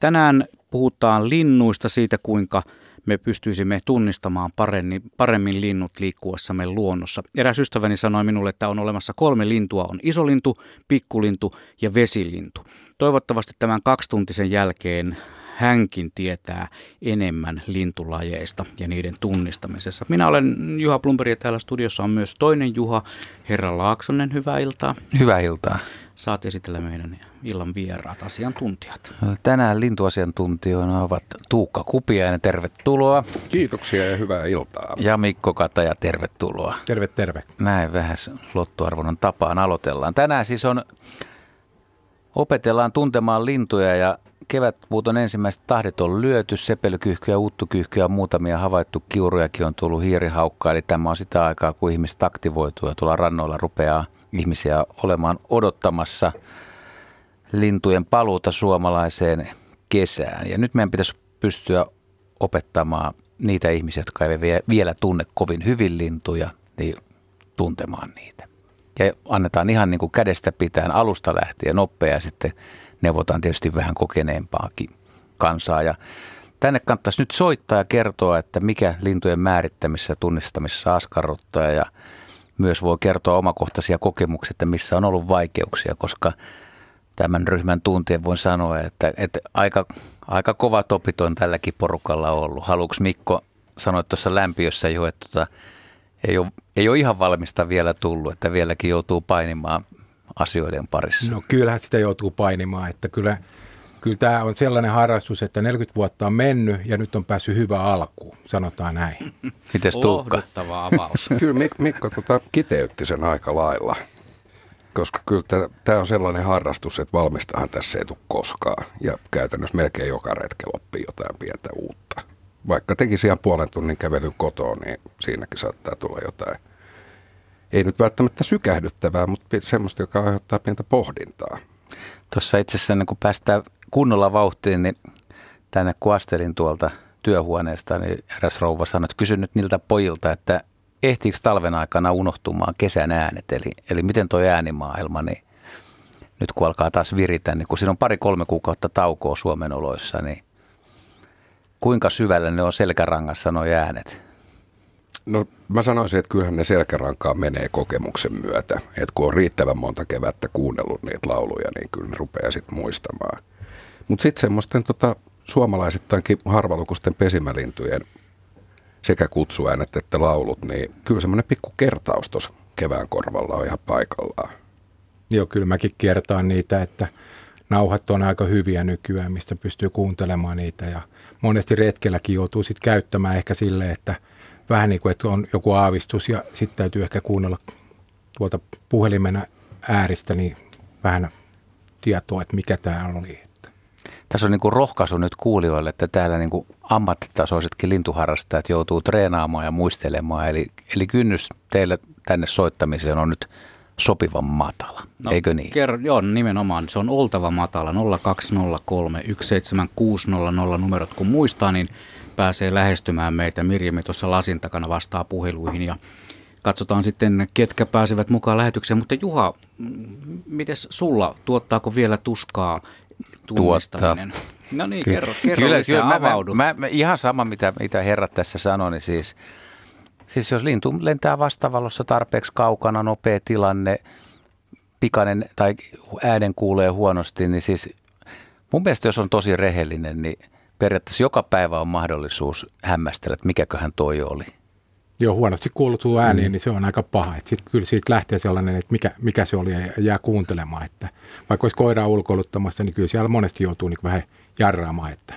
Tänään puhutaan linnuista siitä, kuinka me pystyisimme tunnistamaan paremmin, paremmin linnut liikkuessamme luonnossa. Eräs ystäväni sanoi minulle, että on olemassa kolme lintua. On isolintu, pikkulintu ja vesilintu. Toivottavasti tämän kaksituntisen jälkeen hänkin tietää enemmän lintulajeista ja niiden tunnistamisessa. Minä olen Juha Plumperi ja täällä studiossa on myös toinen Juha, herra Laaksonen, hyvää iltaa. Hyvää iltaa. Saat esitellä meidän illan vieraat, asiantuntijat. Tänään lintuasiantuntijoina ovat Tuukka Kupiainen, tervetuloa. Kiitoksia ja hyvää iltaa. Ja Mikko Kataja, tervetuloa. Terve, terve. Näin vähän lottuarvonnan tapaan aloitellaan. Tänään siis on, opetellaan tuntemaan lintuja ja kevätpuuton ensimmäiset tahdit on lyöty, sepelykyhkyä, uuttukyhkyä ja muutamia havaittu kiurujakin on tullut hiirihaukkaa. Eli tämä on sitä aikaa, kun ihmiset aktivoituu ja tuolla rannoilla rupeaa ihmisiä olemaan odottamassa lintujen paluuta suomalaiseen kesään. Ja nyt meidän pitäisi pystyä opettamaan niitä ihmisiä, jotka eivät vielä tunne kovin hyvin lintuja, niin tuntemaan niitä. Ja annetaan ihan niin kuin kädestä pitäen alusta lähtien nopea sitten neuvotaan tietysti vähän kokeneempaakin kansaa. Ja tänne kannattaisi nyt soittaa ja kertoa, että mikä lintujen määrittämisessä ja tunnistamisessa askarruttaa ja myös voi kertoa omakohtaisia kokemuksia, että missä on ollut vaikeuksia, koska tämän ryhmän tuntien voin sanoa, että, että aika, aika kova topit on tälläkin porukalla ollut. Haluatko Mikko sanoa tuossa lämpiössä jo, että tota, ei, ole, ei ole ihan valmista vielä tullut, että vieläkin joutuu painimaan asioiden parissa? No kyllähän sitä joutuu painimaan, että kyllä, kyllä tämä on sellainen harrastus, että 40 vuotta on mennyt ja nyt on päässyt hyvä alkuun, sanotaan näin. Miten Tuukka? avaus. kyllä Mikko tota, kiteytti sen aika lailla, koska kyllä tämä on sellainen harrastus, että valmistahan tässä ei tule koskaan ja käytännössä melkein joka retkellä oppii jotain pientä uutta. Vaikka tekisi ihan puolen tunnin kävelyn kotoa, niin siinäkin saattaa tulla jotain ei nyt välttämättä sykähdyttävää, mutta semmoista, joka aiheuttaa pientä pohdintaa. Tuossa itse asiassa kun päästään kunnolla vauhtiin, niin tänne kun astelin tuolta työhuoneesta, niin eräs rouva sanoi, että kysyn nyt niiltä pojilta, että ehtiikö talven aikana unohtumaan kesän äänet, eli, eli miten tuo äänimaailma, niin nyt kun alkaa taas viritä, niin kun siinä on pari-kolme kuukautta taukoa Suomen oloissa, niin kuinka syvällä ne on selkärangassa nuo äänet? No mä sanoisin, että kyllähän ne selkärankaan menee kokemuksen myötä. Että kun on riittävän monta kevättä kuunnellut niitä lauluja, niin kyllä ne rupeaa sitten muistamaan. Mutta sitten semmoisten tota, suomalaisittainkin harvalukusten pesimälintujen sekä kutsuäänet että laulut, niin kyllä semmoinen pikku kertaus tuossa kevään korvalla on ihan paikallaan. Joo, kyllä mäkin kertaan niitä, että nauhat on aika hyviä nykyään, mistä pystyy kuuntelemaan niitä ja monesti retkelläkin joutuu sitten käyttämään ehkä silleen, että – vähän niin kuin, että on joku aavistus ja sitten täytyy ehkä kuunnella tuolta puhelimen ääristä niin vähän tietoa, että mikä tämä oli. Tässä on niin kuin rohkaisu nyt kuulijoille, että täällä niin kuin ammattitasoisetkin lintuharrastajat joutuu treenaamaan ja muistelemaan. Eli, eli kynnys teille tänne soittamiseen on nyt sopivan matala, no, eikö niin? Ker- joo, nimenomaan. Se on oltava matala. 0203 17600 numerot kun muistaa, niin pääsee lähestymään meitä. Mirjami tuossa lasin takana vastaa puheluihin ja katsotaan sitten, ketkä pääsevät mukaan lähetykseen. Mutta Juha, miten sulla, tuottaako vielä tuskaa tunnistaminen? Tuottaa. No niin, Ky- kerro, kerro kyllä, lisää, kyllä, avaudu. Mä, mä, mä, ihan sama, mitä, mitä herrat tässä sanoi, niin siis, siis jos lintu lentää vastavalossa tarpeeksi kaukana, nopea tilanne, pikainen tai äänen kuulee huonosti, niin siis mun mielestä jos on tosi rehellinen, niin – periaatteessa joka päivä on mahdollisuus hämmästellä, että mikäköhän toi oli. Joo, huonosti kuulutuu ääniin, mm. niin se on aika paha. Että sit, kyllä siitä lähtee sellainen, että mikä, mikä se oli ja jää kuuntelemaan. Että vaikka olisi koiraa ulkoiluttamassa, niin kyllä siellä monesti joutuu niin vähän jarraamaan. Että.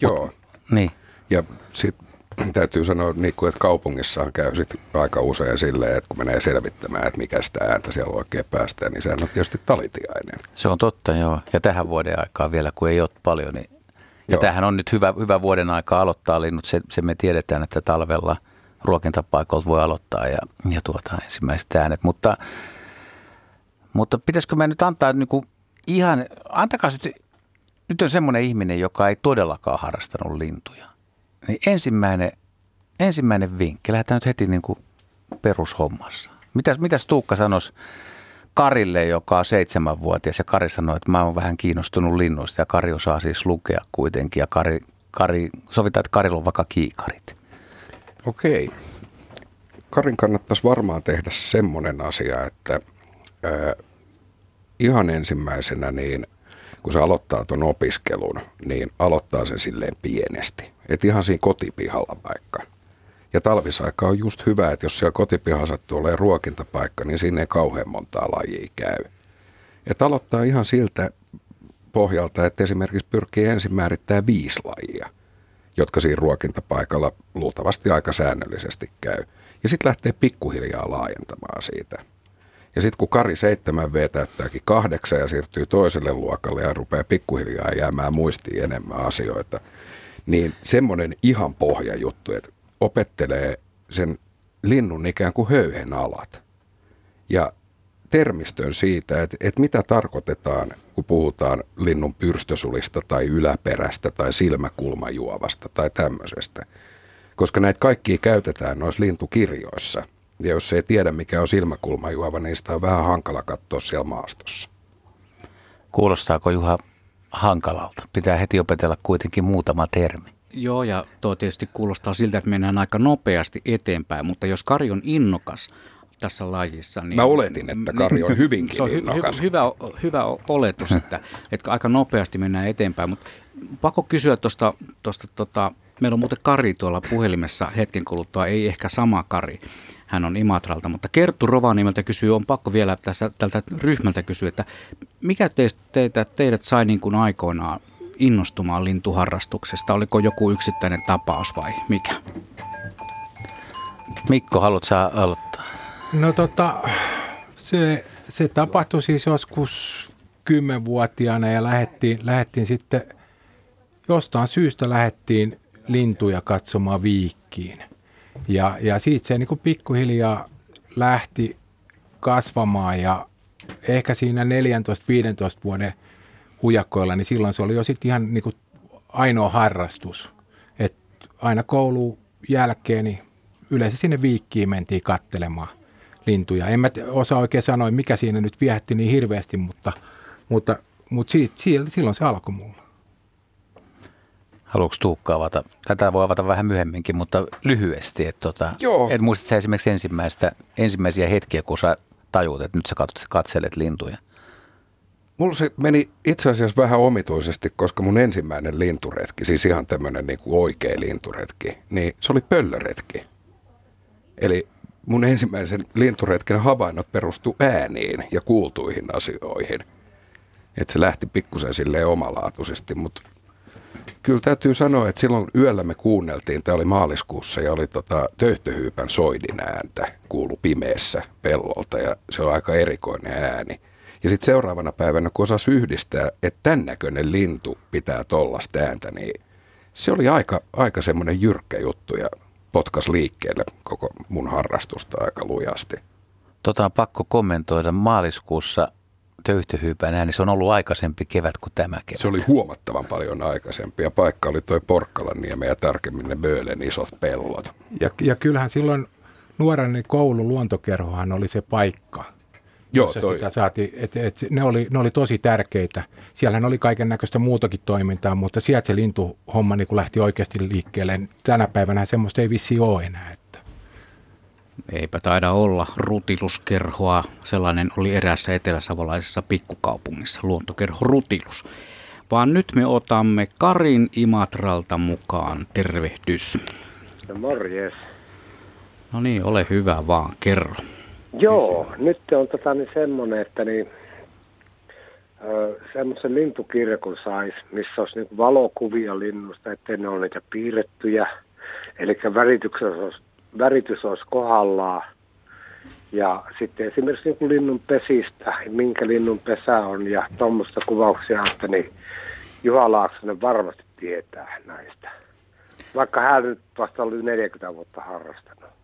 Joo. Mut, niin. Ja sitten täytyy sanoa, niin kuin, että kaupungissahan käy sit aika usein silleen, että kun menee selvittämään, että mikä sitä ääntä siellä oikein päästään, niin sehän on tietysti talitiainen. Se on totta, joo. Ja tähän vuoden aikaan vielä, kun ei ole paljon, niin ja Joo. tämähän on nyt hyvä, hyvä vuoden aika aloittaa linnut. Se, se me tiedetään, että talvella ruokintapaikolta voi aloittaa ja, ja tuota, ensimmäiset äänet. Mutta, mutta pitäisikö me nyt antaa niin kuin ihan, antakaa nyt, nyt on semmoinen ihminen, joka ei todellakaan harrastanut lintuja. Niin ensimmäinen, ensimmäinen vinkki, lähdetään nyt heti niin kuin perushommassa. Mitäs, mitäs Tuukka sanoisi Karille, joka on seitsemänvuotias ja Kari sanoi, että mä oon vähän kiinnostunut linnuista ja Kari osaa siis lukea kuitenkin ja Kari, Kari sovitaan, että Karilla on vaikka kiikarit. Okei. Karin kannattaisi varmaan tehdä semmoinen asia, että ää, ihan ensimmäisenä niin kun se aloittaa tuon opiskelun, niin aloittaa sen silleen pienesti. Että ihan siinä kotipihalla vaikka. Ja talvisaika on just hyvä, että jos siellä kotipihassa tulee ruokintapaikka, niin sinne ei kauhean montaa lajia käy. Että aloittaa ihan siltä pohjalta, että esimerkiksi pyrkii ensin määrittää viisi lajia, jotka siinä ruokintapaikalla luultavasti aika säännöllisesti käy. Ja sitten lähtee pikkuhiljaa laajentamaan siitä. Ja sitten kun Kari 7V täyttääkin kahdeksan ja siirtyy toiselle luokalle ja rupeaa pikkuhiljaa jäämään muistiin enemmän asioita, niin semmoinen ihan pohjajuttu, että opettelee sen linnun ikään kuin höyhen alat. Ja termistön siitä, että, että mitä tarkoitetaan, kun puhutaan linnun pyrstösulista tai yläperästä tai silmäkulmajuovasta tai tämmöisestä. Koska näitä kaikkia käytetään noissa lintukirjoissa. Ja jos ei tiedä, mikä on silmäkulmajuova, niin sitä on vähän hankala katsoa siellä maastossa. Kuulostaako Juha hankalalta? Pitää heti opetella kuitenkin muutama termi. Joo, ja tuo tietysti kuulostaa siltä, että mennään aika nopeasti eteenpäin, mutta jos Kari on innokas tässä lajissa... Niin, Mä oletin, että Kari on hyvinkin se on hy, innokas. Hy, hyvä, hyvä oletus, että, että aika nopeasti mennään eteenpäin, mutta pakko kysyä tuosta, tuosta tota, meillä on muuten Kari tuolla puhelimessa hetken kuluttua, ei ehkä sama Kari, hän on Imatralta, mutta Kerttu Rovaniemeltä kysyy, on pakko vielä tässä, tältä ryhmältä kysyä, että mikä teistä, teitä, teidät sai niin kuin aikoinaan innostumaan lintuharrastuksesta? Oliko joku yksittäinen tapaus vai mikä? Mikko, haluatko sä aloittaa? No tota, se, se tapahtui siis joskus kymmenvuotiaana ja lähettiin, lähettiin sitten, jostain syystä lähettiin lintuja katsomaan viikkiin. Ja, ja siitä se niin kuin pikkuhiljaa lähti kasvamaan ja ehkä siinä 14-15 vuoden hujakkoilla, niin silloin se oli jo sitten ihan niin kuin ainoa harrastus. Et aina koulun jälkeen niin yleensä sinne viikkiin mentiin kattelemaan lintuja. En mä osaa oikein sanoa, mikä siinä nyt viehätti niin hirveästi, mutta, mutta, mutta siitä, silloin se alkoi mulla. Haluatko Tuukka avata? Tätä voi avata vähän myöhemminkin, mutta lyhyesti. Että tota, Joo. Et muistat esimerkiksi ensimmäistä, ensimmäisiä hetkiä, kun sä tajuut, että nyt sä katselet lintuja? Mulla se meni itse asiassa vähän omituisesti, koska mun ensimmäinen linturetki, siis ihan tämmöinen niin kuin oikea linturetki, niin se oli pöllöretki. Eli mun ensimmäisen linturetken havainnot perustu ääniin ja kuultuihin asioihin. Että se lähti pikkusen silleen omalaatuisesti, mutta kyllä täytyy sanoa, että silloin yöllä me kuunneltiin, tämä oli maaliskuussa ja oli tota töyhtöhyypän soidin ääntä, kuulu pimeässä pellolta ja se on aika erikoinen ääni. Ja sitten seuraavana päivänä, kun osasi yhdistää, että tämän näköinen lintu pitää tollasta ääntä, niin se oli aika, aika semmoinen jyrkkä juttu ja potkas liikkeelle koko mun harrastusta aika lujasti. Tota on pakko kommentoida. Maaliskuussa töyhtöhyypän ääni, se on ollut aikaisempi kevät kuin tämä kevät. Se oli huomattavan paljon aikaisempi ja paikka oli toi Porkkalanniemi ja tarkemmin ne Böölen isot pellot. Ja, ja kyllähän silloin nuoren koulun luontokerhohan oli se paikka, Joo, toi. sitä saatiin, et, et, ne, oli, ne oli tosi tärkeitä. Siellähän oli kaiken näköistä muutakin toimintaa, mutta sieltä se lintuhomma niin kun lähti oikeasti liikkeelle. Tänä päivänä semmoista ei vissi ole enää. Että. Eipä taida olla rutiluskerhoa. Sellainen oli eräässä eteläsavolaisessa pikkukaupungissa, luontokerho Rutilus. Vaan nyt me otamme Karin Imatralta mukaan. Tervehdys. Morjes. No niin, ole hyvä vaan, kerro. Joo, nyt on tota niin semmoinen, että niin, semmoisen lintukirjakon sais, missä olisi niin valokuvia linnusta, ettei ne ole niitä piirrettyjä. Eli väritys olisi, väritys olisi kohdallaan. Ja sitten esimerkiksi niin linnun pesistä, minkä linnun pesä on ja tuommoista kuvauksia, että niin Juha Laaksonen varmasti tietää näistä. Vaikka hän nyt vasta oli 40 vuotta harrastanut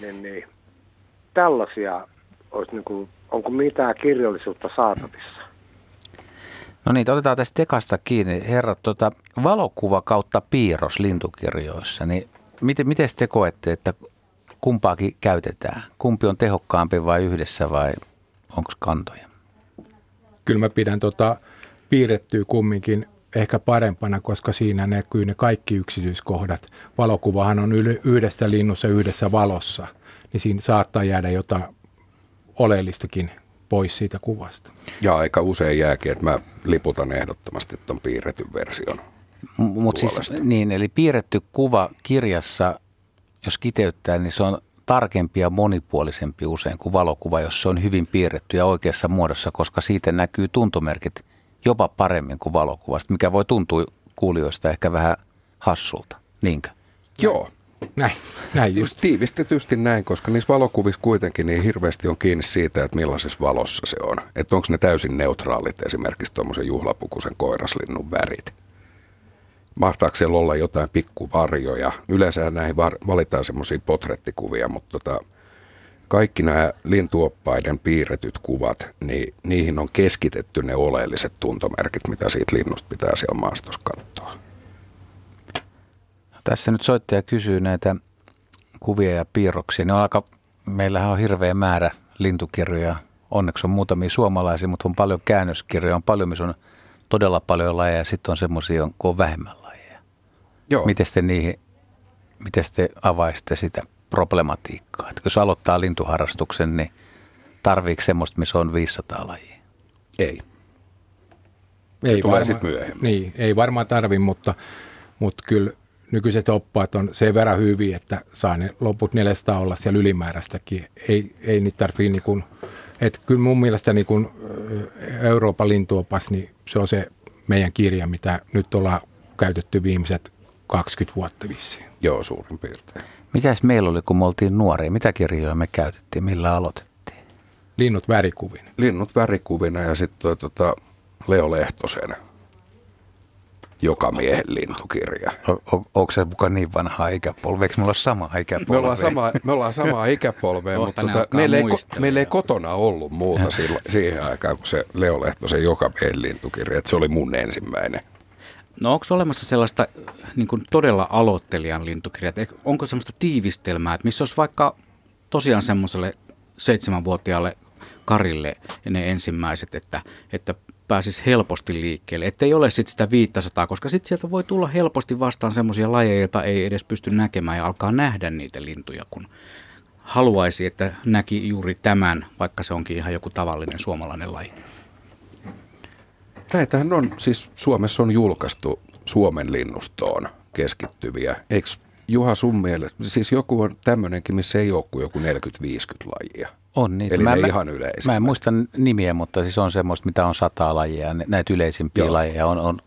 niin, niin tällaisia olisi niin kuin, onko mitään kirjallisuutta saatavissa? No niin, otetaan tästä tekasta kiinni. Herrat, tota, valokuva kautta piirros lintukirjoissa, niin miten, miten te koette, että kumpaakin käytetään? Kumpi on tehokkaampi vai yhdessä vai onko kantoja? Kyllä mä pidän tota piirrettyä kumminkin ehkä parempana, koska siinä näkyy ne kaikki yksityiskohdat. Valokuvahan on yhdestä linnussa yhdessä valossa, niin siinä saattaa jäädä jotain oleellistakin pois siitä kuvasta. Ja aika usein jääkin, että mä liputan ehdottomasti tuon piirretyn version. Mutta siis, niin, eli piirretty kuva kirjassa, jos kiteyttää, niin se on tarkempi ja monipuolisempi usein kuin valokuva, jos se on hyvin piirretty ja oikeassa muodossa, koska siitä näkyy tuntomerkit jopa paremmin kuin valokuvasta, mikä voi tuntua kuulijoista ehkä vähän hassulta, niinkö? Joo, näin, näin just. Tiivistetysti näin, koska niissä valokuvissa kuitenkin niin hirveästi on kiinni siitä, että millaisessa valossa se on. Että onko ne täysin neutraalit esimerkiksi tuommoisen juhlapukusen koiraslinnun värit. Mahtaako siellä olla jotain pikkuvarjoja? Yleensä näihin var- valitaan semmoisia potrettikuvia, mutta tota, kaikki nämä lintuoppaiden piirretyt kuvat, niin niihin on keskitetty ne oleelliset tuntomerkit, mitä siitä linnusta pitää siellä maastossa katsoa. Tässä nyt soittaja kysyy näitä kuvia ja piirroksia. Ne on aika, meillähän on hirveä määrä lintukirjoja. Onneksi on muutamia suomalaisia, mutta on paljon käännöskirjoja. On paljon, missä on todella paljon lajeja. Sitten on semmoisia, kun on vähemmän lajeja. Joo. Miten te niihin, miten te avaisitte sitä problematiikkaa? Että jos aloittaa lintuharrastuksen, niin tarviiko semmoista, missä on 500 lajia? Ei. Se ei tulee sitten myöhemmin. Niin, ei varmaan tarvi, mutta, mutta kyllä nykyiset oppaat on sen verran hyviä, että saa ne loput 400 olla siellä ylimääräistäkin. Ei, ei niitä tarvitse niin kuin, että kyllä mun mielestä niin kuin Euroopan lintuopas, niin se on se meidän kirja, mitä nyt ollaan käytetty viimeiset 20 vuotta vissiin. Joo, suurin piirtein. Mitäs meillä oli, kun me oltiin nuoria? Mitä kirjoja me käytettiin? Millä aloitettiin? Linnut värikuvina. Linnut värikuvina ja sitten tota Leo Lehtosen joka miehen lintukirja. On, on, onko se mukaan niin vanha ikäpolvi? Eikö me olla sama ikäpolvi? Me ollaan sama, me ollaan sama ikäpolvea, mutta tota, meillä, ei, meillä ei kotona ollut muuta sillä, siihen aikaan kuin se Leo Lehtosen joka miehen lintukirja. Että se oli mun ensimmäinen. No onko olemassa sellaista niin kuin todella aloittelijan lintukirjat? Onko sellaista tiivistelmää, että missä olisi vaikka tosiaan semmoiselle seitsemänvuotiaalle Karille ne ensimmäiset, että, että pääsisi helposti liikkeelle, ettei ole sitten sitä 500, koska sitten sieltä voi tulla helposti vastaan semmoisia lajeja, joita ei edes pysty näkemään ja alkaa nähdä niitä lintuja, kun haluaisi, että näki juuri tämän, vaikka se onkin ihan joku tavallinen suomalainen laji. Näitähän on, siis Suomessa on julkaistu Suomen linnustoon keskittyviä. Eikö Juha sun mielestä, siis joku on tämmöinenkin, missä ei ole kuin joku 40-50 lajia? On niin. Eli mä, ne ihan yleisimmät. Mä en muista nimiä, mutta siis on semmoista, mitä on sata lajia, näitä yleisimpiä Joo. lajeja on, on.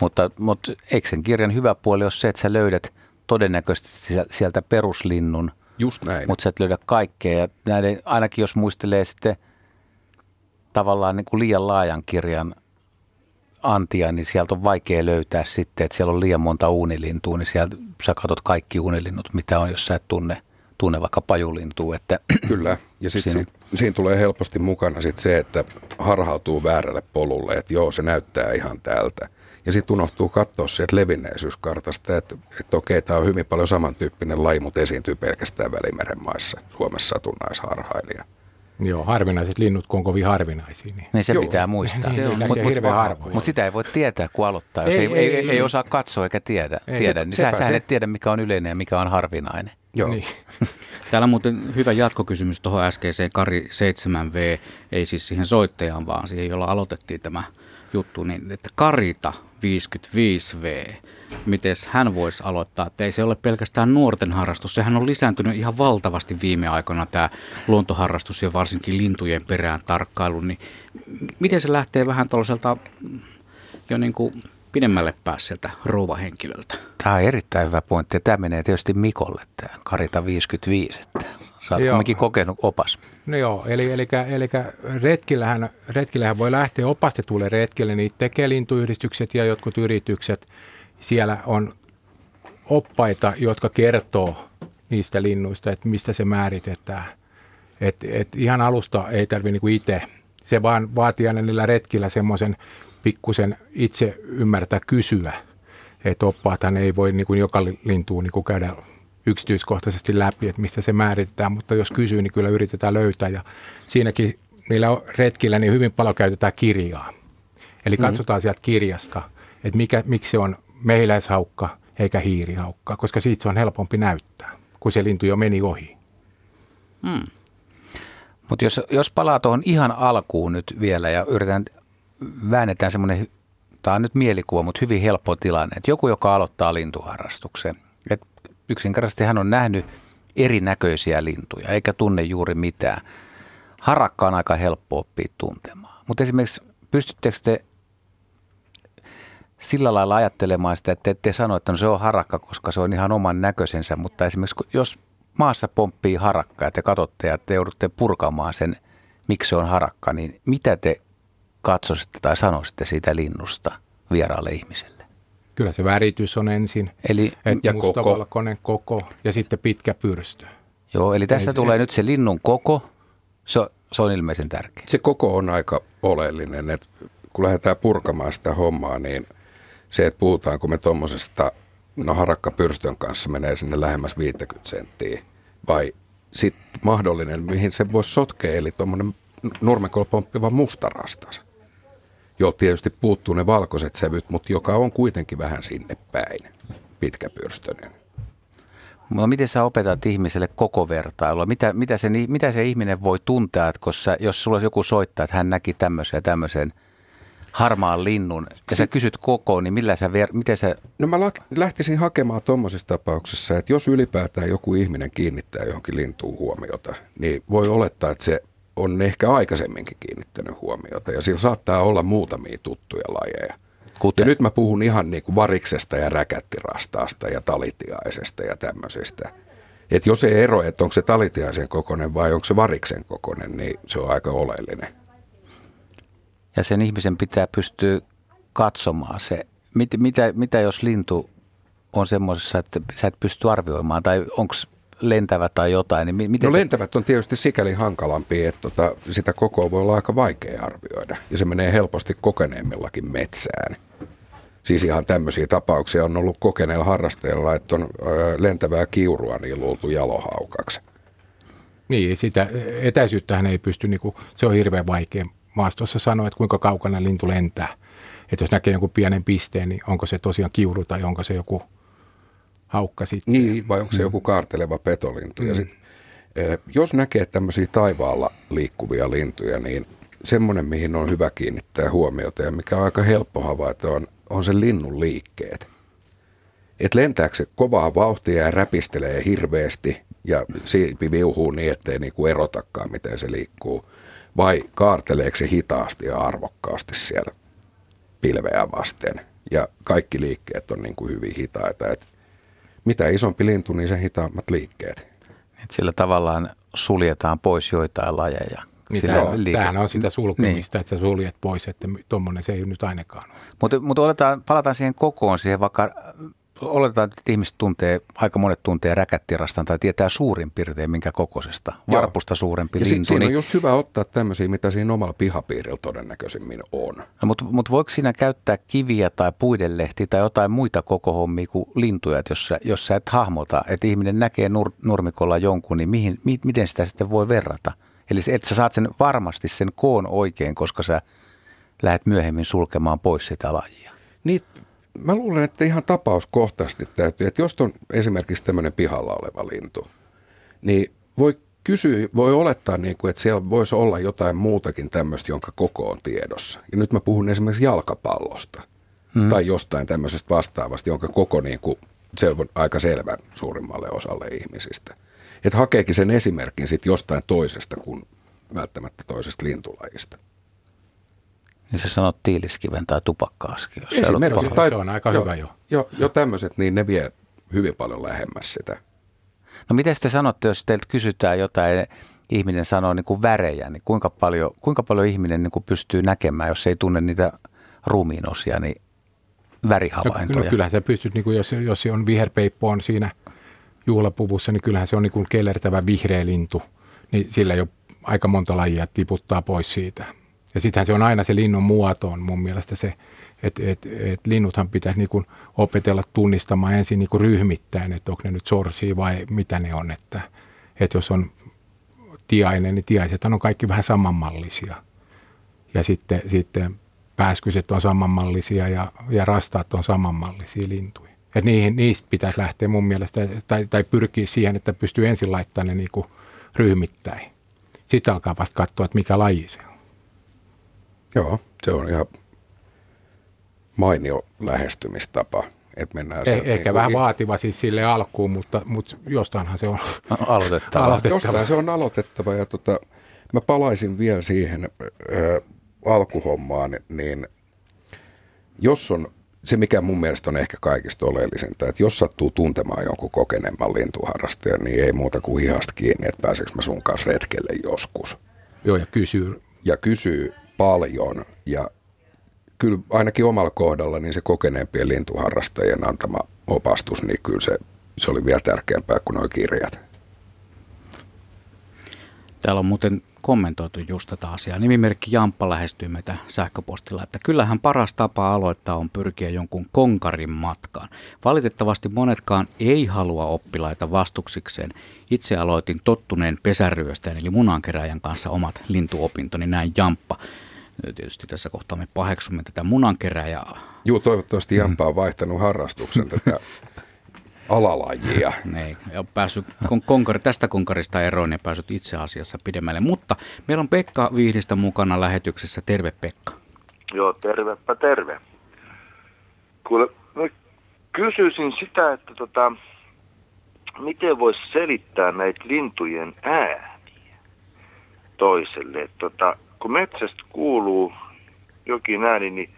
Mutta, mutta eikö sen kirjan hyvä puoli ole se, että sä löydät todennäköisesti sieltä peruslinnun, Just näin. mutta sä et löydä kaikkea. Ja näiden, ainakin jos muistelee sitten tavallaan niin kuin liian laajan kirjan antia, niin sieltä on vaikea löytää sitten, että siellä on liian monta uunilintua, niin sieltä sä katsot kaikki uunilinnut, mitä on, jos sä et tunne tunne vaikka pajulintua. Että Kyllä, ja sitten siinä... Si- siinä tulee helposti mukana sit se, että harhautuu väärälle polulle, että joo, se näyttää ihan tältä. Ja sitten unohtuu katsoa sieltä levinneisyyskartasta, että, että okei, tämä on hyvin paljon samantyyppinen laji, mutta esiintyy pelkästään Välimeren maissa, Suomessa satunnaisharhailija. Joo, harvinaiset linnut, kun on kovin harvinaisia. Niin, niin se Joo. pitää muistaa. se on mutta mut, mut sitä ei voi tietää, kun aloittaa. Jos ei, ei, ei, ei, ei osaa katsoa eikä tiedä, ei, tiedä se, niin sä, sä et tiedä, mikä on yleinen ja mikä on harvinainen. Joo. Niin. Täällä on muuten hyvä jatkokysymys tuohon äskeiseen Kari 7V, ei siis siihen soittajaan, vaan siihen, jolla aloitettiin tämä juttu, niin että Karita 55V, miten hän voisi aloittaa, että ei se ole pelkästään nuorten harrastus, sehän on lisääntynyt ihan valtavasti viime aikoina tämä luontoharrastus ja varsinkin lintujen perään tarkkailu, niin miten se lähtee vähän tällaiselta jo niin kuin pidemmälle päässeltä rouvahenkilöltä. Tämä on erittäin hyvä pointti ja tämä menee tietysti Mikolle, tämä Karita 55. Että sä oot kumminkin kokenut opas. No joo, eli, eli, eli retkillähän, retkillähän voi lähteä opastetulle retkelle, niin tekee lintuyhdistykset ja jotkut yritykset. Siellä on oppaita, jotka kertoo niistä linnuista, että mistä se määritetään. Et, et ihan alusta ei tarvitse niinku itse. Se vaan vaatii aina niillä retkillä semmoisen pikkusen itse ymmärtää kysyä. Että oppaathan ei voi niin kuin joka lintuun niin kuin käydä yksityiskohtaisesti läpi, että mistä se määritetään, mutta jos kysyy, niin kyllä yritetään löytää ja siinäkin niillä retkillä niin hyvin paljon käytetään kirjaa. Eli mm-hmm. katsotaan sieltä kirjasta, että mikä, miksi se on mehiläishaukka eikä hiirihaukka, koska siitä se on helpompi näyttää, kun se lintu jo meni ohi. Hmm. Mutta jos, jos palaa tuohon ihan alkuun nyt vielä ja yritetään, väännetään semmoinen, tämä on nyt mielikuva, mutta hyvin helppo tilanne, että joku, joka aloittaa lintuharrastuksen, että yksinkertaisesti hän on nähnyt erinäköisiä lintuja, eikä tunne juuri mitään. Harakka on aika helppo oppia tuntemaan. Mutta esimerkiksi pystyttekö te sillä lailla ajattelemaan sitä, että ette sano, että no se on harakka, koska se on ihan oman näköisensä, mutta esimerkiksi jos maassa pomppii harakka ja te katsotte ja te joudutte purkamaan sen, miksi se on harakka, niin mitä te katsoisitte tai sanoisitte siitä linnusta vieraalle ihmiselle? Kyllä se väritys on ensin. Eli ja mustavalkoinen koko. koko ja sitten pitkä pyrstö. Joo, eli tässä Ei, tulee nyt se linnun koko. Se, se on ilmeisen tärkeä. Se koko on aika oleellinen, että kun lähdetään purkamaan sitä hommaa, niin se, että puhutaanko me tuommoisesta, no harakka pyrstön kanssa menee sinne lähemmäs 50 senttiä, vai sitten mahdollinen, mihin se voisi sotkea, eli tuommoinen nurmekolla pomppiva mustarastas, jo tietysti puuttuu ne valkoiset sävyt, mutta joka on kuitenkin vähän sinne päin, pitkäpyrstöinen. No miten sä opetat ihmiselle koko vertailua? Mitä, mitä, se, mitä se ihminen voi tuntea, että koska jos sulla joku soittaa, että hän näki tämmöisen ja tämmöisen – harmaan linnun ja sä kysyt koko, niin millä sä, ver- miten sä... No mä lähtisin hakemaan tuommoisessa tapauksessa, että jos ylipäätään joku ihminen kiinnittää johonkin lintuun huomiota, niin voi olettaa, että se on ehkä aikaisemminkin kiinnittänyt huomiota ja sillä saattaa olla muutamia tuttuja lajeja. Kuten? Ja nyt mä puhun ihan niin kuin variksesta ja räkättirastaasta ja talitiaisesta ja tämmöisistä. Että jos ei ero, että onko se talitiaisen kokonen vai onko se variksen kokonen, niin se on aika oleellinen ja sen ihmisen pitää pystyä katsomaan se. Mit, mitä, mitä jos lintu on semmoisessa, että sä et pysty arvioimaan, tai onko lentävä tai jotain. Niin miten no lentävät on tietysti sikäli hankalampi, että tota, sitä koko voi olla aika vaikea arvioida. Ja se menee helposti kokeneemmillakin metsään. Siis ihan tämmöisiä tapauksia on ollut kokeneilla harrastajilla, että on ö, lentävää kiurua niin luultu jalohaukaksi. Niin, sitä etäisyyttähän ei pysty, niin kuin, se on hirveän vaikea maastossa sanoa, että kuinka kaukana lintu lentää. Että jos näkee jonkun pienen pisteen, niin onko se tosiaan kiuru tai onko se joku haukka sitten. Niin, vai onko se mm. joku kaarteleva petolintu. Mm. Ja sit, eh, jos näkee tämmöisiä taivaalla liikkuvia lintuja, niin semmoinen, mihin on hyvä kiinnittää huomiota ja mikä on aika helppo havaita, on, on se linnun liikkeet. Että lentääkö se kovaa vauhtia ja räpistelee hirveästi ja siipi viuhuu niin, ettei niinku erotakaan, miten se liikkuu – vai kaarteleeko se hitaasti ja arvokkaasti siellä pilveä vasten. Ja kaikki liikkeet on niin kuin hyvin hitaita. Et mitä isompi lintu, niin sen hitaammat liikkeet. Et sillä tavallaan suljetaan pois joitain lajeja. Niin tämä, liike... Tämähän on sitä sulkemista, niin. että sä suljet pois, että tuommoinen se ei nyt ainakaan ole. Mutta, mutta palataan siihen kokoon, siihen vaikka oletetaan, että ihmiset tuntee, aika monet tuntee räkättirastan tai tietää suurin piirtein minkä kokoisesta. Varpusta suurempi ja lintu. Siinä niin... on just hyvä ottaa tämmöisiä, mitä siinä omalla pihapiirillä todennäköisemmin on. No, mutta, mutta voiko siinä käyttää kiviä tai puidenlehtiä tai jotain muita koko hommia kuin lintuja, jos sä, jos sä et hahmota, että ihminen näkee nur, nurmikolla jonkun, niin mihin, mi, miten sitä sitten voi verrata? Eli että sä saat sen varmasti sen koon oikein, koska sä lähdet myöhemmin sulkemaan pois sitä lajia. Niin, mä luulen, että ihan tapauskohtaisesti täytyy, että jos on esimerkiksi tämmöinen pihalla oleva lintu, niin voi kysyä, voi olettaa, niin kuin, että siellä voisi olla jotain muutakin tämmöistä, jonka koko on tiedossa. Ja nyt mä puhun esimerkiksi jalkapallosta hmm. tai jostain tämmöisestä vastaavasta, jonka koko niin kuin, se on aika selvä suurimmalle osalle ihmisistä. Että hakeekin sen esimerkin sitten jostain toisesta kuin välttämättä toisesta lintulajista. Niin sä sanot tiiliskiven tai tupakkaaskin. Jos Esimerkiksi. Tai, se on aika jo, hyvä jo. Jo, jo tämmöiset, niin ne vie hyvin paljon lähemmäs sitä. No miten te sanotte, jos teiltä kysytään jotain, ihminen sanoo niin kuin värejä, niin kuinka paljon, kuinka paljon ihminen niin kuin pystyy näkemään, jos ei tunne niitä ruumiinosia, niin värihavaintoja? No, kyllä sä pystyt, niin kuin jos, jos on viherpeippo on siinä juhlapuvussa, niin kyllähän se on niin kuin kellertävä vihreä lintu, niin sillä jo aika monta lajia tiputtaa pois siitä. Ja sittenhän se on aina se linnun muoto on mun mielestä se, Et, et, et linnuthan pitäisi niin kuin opetella tunnistamaan ensin niin kuin ryhmittäin, että onko ne nyt sorsia vai mitä ne on. Että, että jos on tiainen, niin tiaiset on kaikki vähän samanmallisia. Ja sitten, sitten pääskyset on samanmallisia ja, ja rastaat on samanmallisia lintuja. Et niihin, niistä pitäisi lähteä mun mielestä, tai, tai pyrkiä siihen, että pystyy ensin laittamaan ne niin kuin ryhmittäin. Sitten alkaa vasta katsoa, että mikä laji se. Joo, se on ihan mainio lähestymistapa. Että mennään eh, ehkä niin vähän vaativa siis sille alkuun, mutta, mutta jostainhan se on aloitettava. aloitettava. Jostain se on aloitettava ja tota, mä palaisin vielä siihen äh, alkuhommaan, niin jos on se, mikä mun mielestä on ehkä kaikista oleellisinta, että jos sattuu tuntemaan jonkun kokeneemman lintuharrastajan, niin ei muuta kuin hihasta kiinni, että pääseekö mä sun kanssa retkelle joskus. Joo, ja kysyy. Ja kysyy paljon, ja kyllä ainakin omalla kohdalla niin se kokeneempien lintuharrastajien antama opastus, niin kyllä se, se oli vielä tärkeämpää kuin nuo kirjat. Täällä on muuten kommentoitu just tätä asiaa. Nimimerkki Jamppa lähestyy meitä sähköpostilla, että kyllähän paras tapa aloittaa on pyrkiä jonkun konkarin matkaan. Valitettavasti monetkaan ei halua oppilaita vastuksikseen. Itse aloitin tottuneen pesäryöstäjän eli munankeräjän kanssa omat lintuopintoni, näin Jamppa. Tietysti tässä kohtaa me paheksumme tätä munankeräjää. Joo, toivottavasti Jamppa on vaihtanut harrastuksen tätä alalajia. Niin, ja päässyt konkari, tästä konkarista eroon ja päässyt itse asiassa pidemmälle. Mutta meillä on Pekka Vihdistä mukana lähetyksessä. Terve Pekka. Joo, tervepä terve. Kuule, mä kysyisin sitä, että tota, miten voisi selittää näitä lintujen ääniä toiselle. Että tota, kun metsästä kuuluu jokin ääni, niin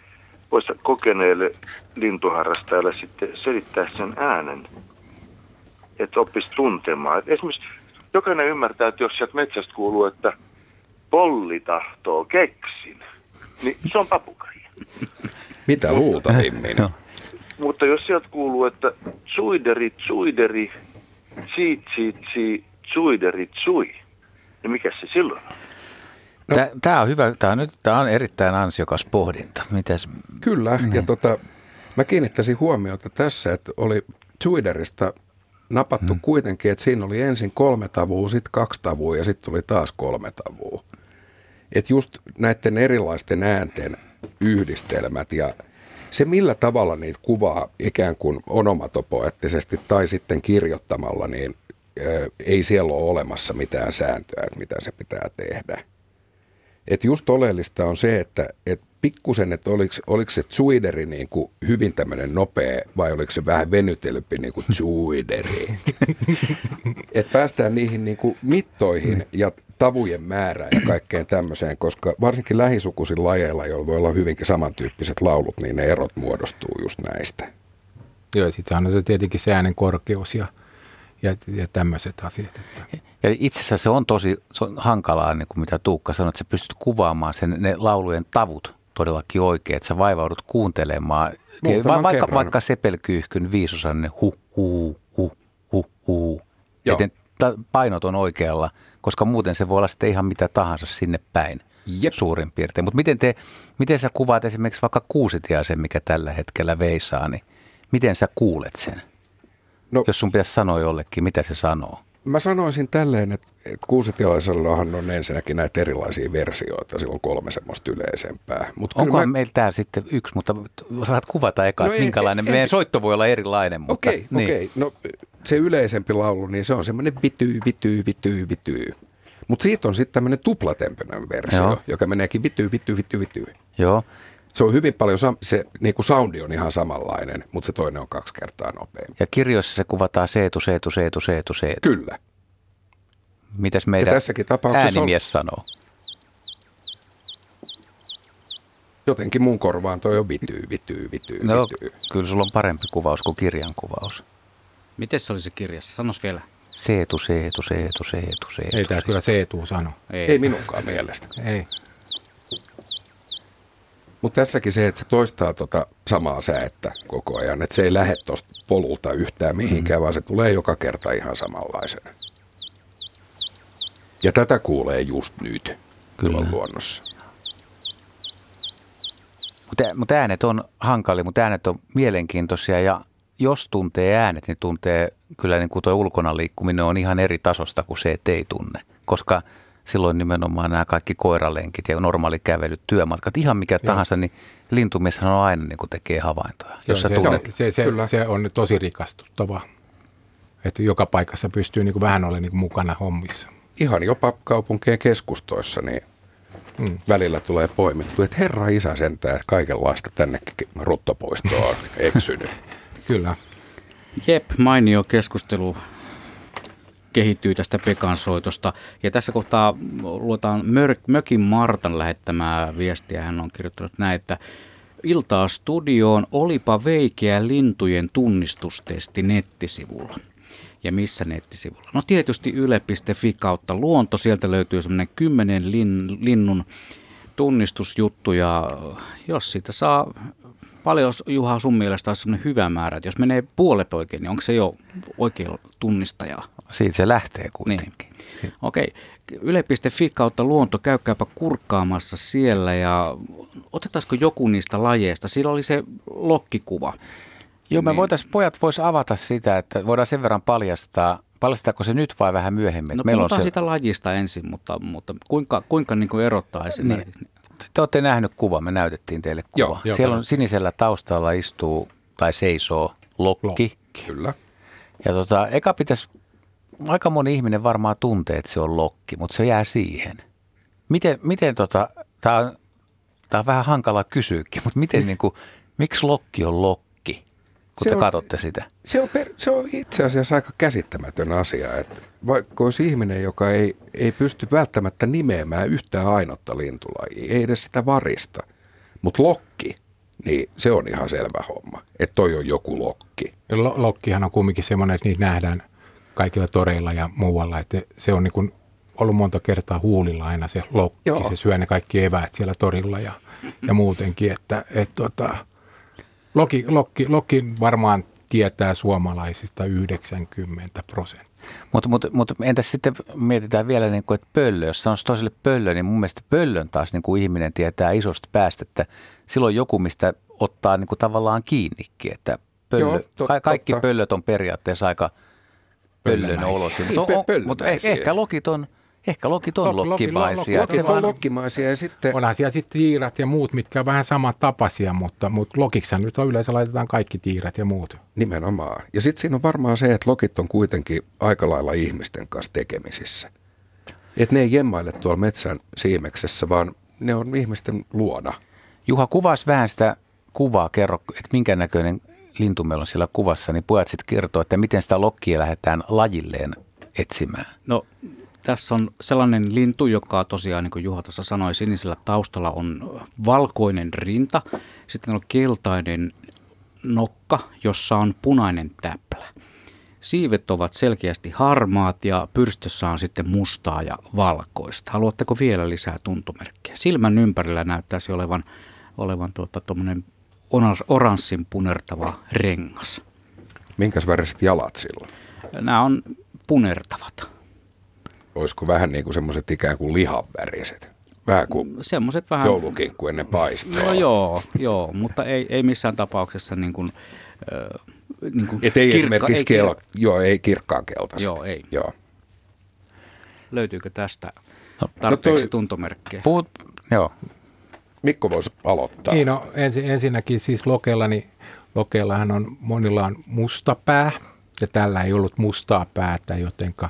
voisi kokeneelle lintuharrastajalle sitten selittää sen äänen, että oppisi tuntemaan. Et esimerkiksi jokainen ymmärtää, että jos sieltä metsästä kuuluu, että polli tahtoo keksin, niin se on papukaija. Mitä luultavimmin? Mutta jos sieltä kuuluu, että suideri, suideri, tsiit, tsiit, tsiit, suideri, tsui, niin mikä se silloin on? No, tämä on hyvä, tämä on, nyt, tämä on erittäin ansiokas pohdinta. Mites? Kyllä, niin. ja tota, mä kiinnittäisin huomiota tässä, että oli Twiderista napattu hmm. kuitenkin, että siinä oli ensin kolme tavua, sitten kaksi tavua ja sitten tuli taas kolme tavua. Että just näiden erilaisten äänten yhdistelmät ja se millä tavalla niitä kuvaa ikään kuin onomatopoettisesti tai sitten kirjoittamalla, niin ei siellä ole olemassa mitään sääntöä, että mitä se pitää tehdä. Et just oleellista on se, että et pikkusen, että oliko, oliko se Zuideri niin kuin hyvin tämmöinen nopea vai oliko se vähän venytelympi niin kuin Zuideri. että päästään niihin niin kuin mittoihin ja tavujen määrään ja kaikkeen tämmöiseen, koska varsinkin lähisukuisin lajeilla, joilla voi olla hyvinkin samantyyppiset laulut, niin ne erot muodostuu just näistä. Joo, sitten on se tietenkin se äänen korkeus ja ja, ja tämmöiset asiat. Ja itse asiassa se on tosi se on hankalaa, niin kuin mitä Tuukka sanoi, että sä pystyt kuvaamaan sen, ne laulujen tavut todellakin oikein, että sä vaivaudut kuuntelemaan. Va- vaikka, vaikka sepelkyyhkyn viisosanne hu, hu, hu, hu, hu. Joten painot on oikealla, koska muuten se voi olla sitten ihan mitä tahansa sinne päin. Jep. suurin piirtein. Mutta miten, te, miten sä kuvaat esimerkiksi vaikka kuusitiaisen, mikä tällä hetkellä veisaa, niin miten sä kuulet sen? No, Jos sun pitäisi sanoa jollekin, mitä se sanoo? Mä sanoisin tälleen, että, että kuusitialaisellahan on ensinnäkin näitä erilaisia versioita, sillä on kolme semmoista yleisempää. Mut Onko mä... meillä täällä sitten yksi, mutta saat kuvata eka, no ei, minkälainen, en, meidän en, soitto voi olla erilainen. Mutta, okei, okay, niin. okay. no se yleisempi laulu, niin se on semmoinen vityy, vityy, vityy, vityy. Mutta siitä on sitten tämmöinen tuplatempinen versio, Joo. joka meneekin vityy, vityy, vityy, vityy. Joo. Se on hyvin paljon, se niin kuin soundi on ihan samanlainen, mutta se toinen on kaksi kertaa nopeampi. Ja kirjoissa se kuvataan seetu, seetu, seetu, seetu, seetu. Kyllä. Mitäs meidän tässäkin tapauksessa äänimies on... sanoo? Jotenkin mun korvaan toi on vityy, vityy, vityy, no, vityy. Kyllä sulla on parempi kuvaus kuin kirjan kuvaus. Miten se oli se kirjassa? Sanos vielä. Seetu, seetu, seetu, seetu, seetu. Ei tämä kyllä seetu sano. Ei, Ei minunkaan mielestä. Ei. Mutta tässäkin se, että se toistaa tota samaa säättä koko ajan, että se ei lähde tuosta polulta yhtään mihinkään, mm. vaan se tulee joka kerta ihan samanlaisena. Ja tätä kuulee just nyt Kyllä. luonnossa. Mutta, mutta äänet on hankali, mutta äänet on mielenkiintoisia ja jos tuntee äänet, niin tuntee kyllä niin kuin tuo ulkona liikkuminen on ihan eri tasosta kuin se, että ei tunne. Koska silloin nimenomaan nämä kaikki koiralenkit ja normaali kävelyt, työmatkat, ihan mikä Joo. tahansa, niin lintumieshän on aina niin kuin tekee havaintoja. Jos Joo, se, tunnet... se, se, se, se, on tosi rikastuttavaa, että joka paikassa pystyy niin kuin vähän olemaan niin kuin mukana hommissa. Ihan jopa kaupunkien keskustoissa, niin mm. välillä tulee poimittu, että herra isä sentää, että kaikenlaista tännekin ruttopoistoa on eksynyt. Kyllä. Jep, mainio keskustelu kehittyy tästä Pekan soitosta. Ja tässä kohtaa luotaan Mökin Martan lähettämää viestiä. Hän on kirjoittanut näin, että Iltaa studioon olipa veikeä lintujen tunnistustesti nettisivulla. Ja missä nettisivulla? No tietysti yle.fi kautta luonto. Sieltä löytyy semmoinen kymmenen lin, linnun tunnistusjuttu ja jos siitä saa paljon Juha sun mielestä olisi sellainen hyvä määrä, että jos menee puolet oikein, niin onko se jo oikein tunnistajaa? Siitä se lähtee kuitenkin. Niin. Okei. Yle.fi kautta luonto, käykääpä kurkkaamassa siellä ja otetaanko joku niistä lajeista? Siinä oli se lokkikuva. Joo, me niin. voitaisiin, pojat vois avata sitä, että voidaan sen verran paljastaa, paljastetaanko se nyt vai vähän myöhemmin? No Meillä on se... sitä lajista ensin, mutta, mutta kuinka, kuinka niin kuin erottaa esimerkiksi? Niin te olette nähnyt kuva, me näytettiin teille kuva. Joo, joo, Siellä on sinisellä taustalla istuu tai seisoo lokki. lokki. Kyllä. Ja tota, eka pitäisi, aika moni ihminen varmaan tuntee, että se on lokki, mutta se jää siihen. Miten, miten tota, tämä on, on vähän hankala kysyäkin, mutta miten niin kuin, miksi lokki on lokki? kun se te on, katsotte sitä? Se on, per, se on itse asiassa aika käsittämätön asia, että vaikka olisi ihminen, joka ei, ei pysty välttämättä nimeämään yhtään ainotta lintulajia, ei edes sitä varista, mutta lokki, niin se on ihan selvä homma, että toi on joku lokki. Lokkihan on kumminkin semmoinen, että niitä nähdään kaikilla toreilla ja muualla, että se on niin kuin ollut monta kertaa huulilla aina se lokki, Joo. se syö ne kaikki eväät siellä torilla ja, ja muutenkin, että et, tota, Loki, Loki, Loki varmaan tietää suomalaisista 90 prosenttia. Mutta mut, mut, entäs sitten mietitään vielä, niin kuin, että pöllö, jos sanoisi toiselle pöllö, niin mun mielestä pöllön taas niin kuin ihminen tietää isosta päästä, että silloin joku, mistä ottaa niin kuin tavallaan kiinnikin, että pöllö, Joo, to, kaikki totta. pöllöt on periaatteessa aika pöllön olosia, mutta, on, mutta ehkä lokit on – Ehkä lokit on Lok, lokkimaisia. Lokit on lokkimaisia ja sitten... Onhan siellä sitten tiirat ja muut, mitkä on vähän samantapaisia, mutta, mutta lokiksa nyt on yleensä laitetaan kaikki tiirat ja muut. Nimenomaan. Ja sitten siinä on varmaan se, että lokit on kuitenkin aika lailla ihmisten kanssa tekemisissä. Että ne ei jemmaile tuolla metsän siimeksessä, vaan ne on ihmisten luona. Juha, kuvasi vähän sitä kuvaa, kerro, että minkä näköinen lintu meillä on siellä kuvassa, niin pojat sitten kertoo, että miten sitä lokkia lähdetään lajilleen etsimään. No tässä on sellainen lintu, joka tosiaan, niin kuin Juha tuossa sanoi, sinisellä taustalla on valkoinen rinta. Sitten on keltainen nokka, jossa on punainen täplä. Siivet ovat selkeästi harmaat ja pyrstössä on sitten mustaa ja valkoista. Haluatteko vielä lisää tuntomerkkejä? Silmän ympärillä näyttäisi olevan, olevan tuota, oranssin punertava rengas. Minkäs väriset jalat silloin? Nämä on punertavat olisiko vähän niin kuin semmoiset ikään kuin lihaväriset? Vähän kuin Semmoiset vähän... joulukinkku ennen paistoa. No joo, joo mutta ei, ei missään tapauksessa niin kuin, äh, niin kuin Et ei kirkka, esimerkiksi ei, kel- joo, ei kirkkaan keltaiset. Joo, ei. Joo. Löytyykö tästä no, tarpeeksi no toi, tuntomerkkejä? Puhut, joo. Mikko voisi aloittaa. Niin, no ensin, ensinnäkin siis Lokella, niin Lokellahan on monilla on musta pää, ja tällä ei ollut mustaa päätä, jotenka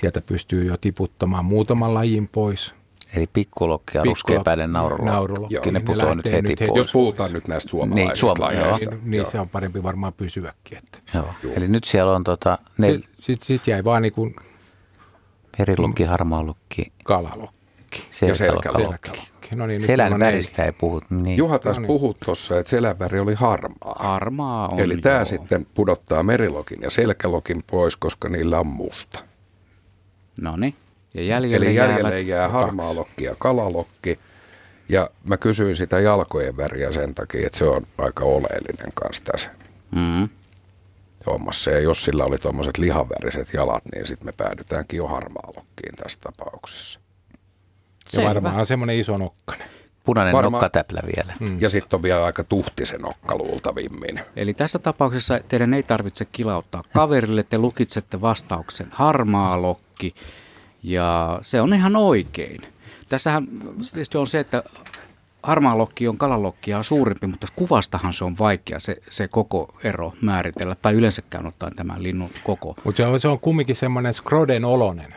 Sieltä pystyy jo tiputtamaan muutaman lajin pois. Eli pikkulokki ja ruskeapäinen naurulokki. naurulokki. Joo, ne putoaa nyt heti, nyt heti pois. Jos puhutaan nyt näistä suomalaisista niin, suoma, lajeista. Niin, niin se on parempi varmaan pysyäkin. Että. Joo. Eli nyt siellä on tota... Nel... Sitten sit, sit jäi vaan niin kuin... Merilukki, harmaalukki. Kalalokki. Ja selkälokki. No niin, Selän väristä ei puhut. Niin. Juha taas no niin. puhut tuossa, että selän väri oli harmaa. Harmaa on, Eli tämä sitten pudottaa merilokin ja selkälokin pois, koska niillä on musta. No niin. Ja jäljelle, Eli jäljelle jää harmaa lokki ja kalalokki. Ja mä kysyin sitä jalkojen väriä sen takia, että se on aika oleellinen kanssa tässä mm. hommassa. Ja jos sillä oli tuommoiset lihaväriset jalat, niin sitten me päädytäänkin jo harmaa lokkiin tässä tapauksessa. Se varmaan on semmoinen iso nokkanen. Punainen Varmaan. nokkatäplä vielä. Mm. Ja sitten on vielä aika tuhti se nokka luultavimmin. Eli tässä tapauksessa teidän ei tarvitse kilauttaa kaverille, te lukitsette vastauksen harmaa lokki ja se on ihan oikein. Tässähän tietysti on se, että harmaa lokki on kalalokkia suurempi, mutta kuvastahan se on vaikea se, se koko ero määritellä, tai yleensäkään ottaen tämän linnun koko. Mutta se on, se on kumminkin semmoinen skroden olonen,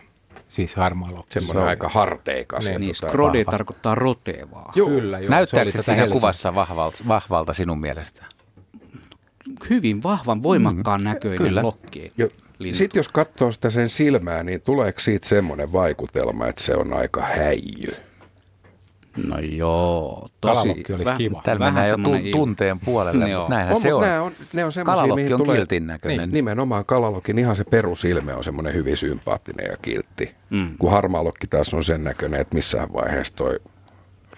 siis harmaa lokki. Semmoinen aika harteikas. Niin, niin skrode vahva. tarkoittaa rotevaa. Joo. Kyllä, joo. Näyttääkö se, se siinä kuvassa vahvalta, vahvalta sinun mielestä? Hyvin vahvan, voimakkaan mm, näköinen kyllä. lokki. Sitten jos katsoo sitä sen silmää, niin tuleeko siitä semmoinen vaikutelma, että se on aika häijy? No joo, tosi. Kalalokki olisi kiva. Täällä mennään jo tu- tunteen puolelle, mutta näinhän on, se on. on, ne on Kalalokki mihin on tulee, kiltin näköinen. Niin, nimenomaan kalalokin ihan se perusilme on semmoinen hyvin sympaattinen ja kiltti. Mm. Kun harmaalokki taas on sen näköinen, että missään vaiheessa toi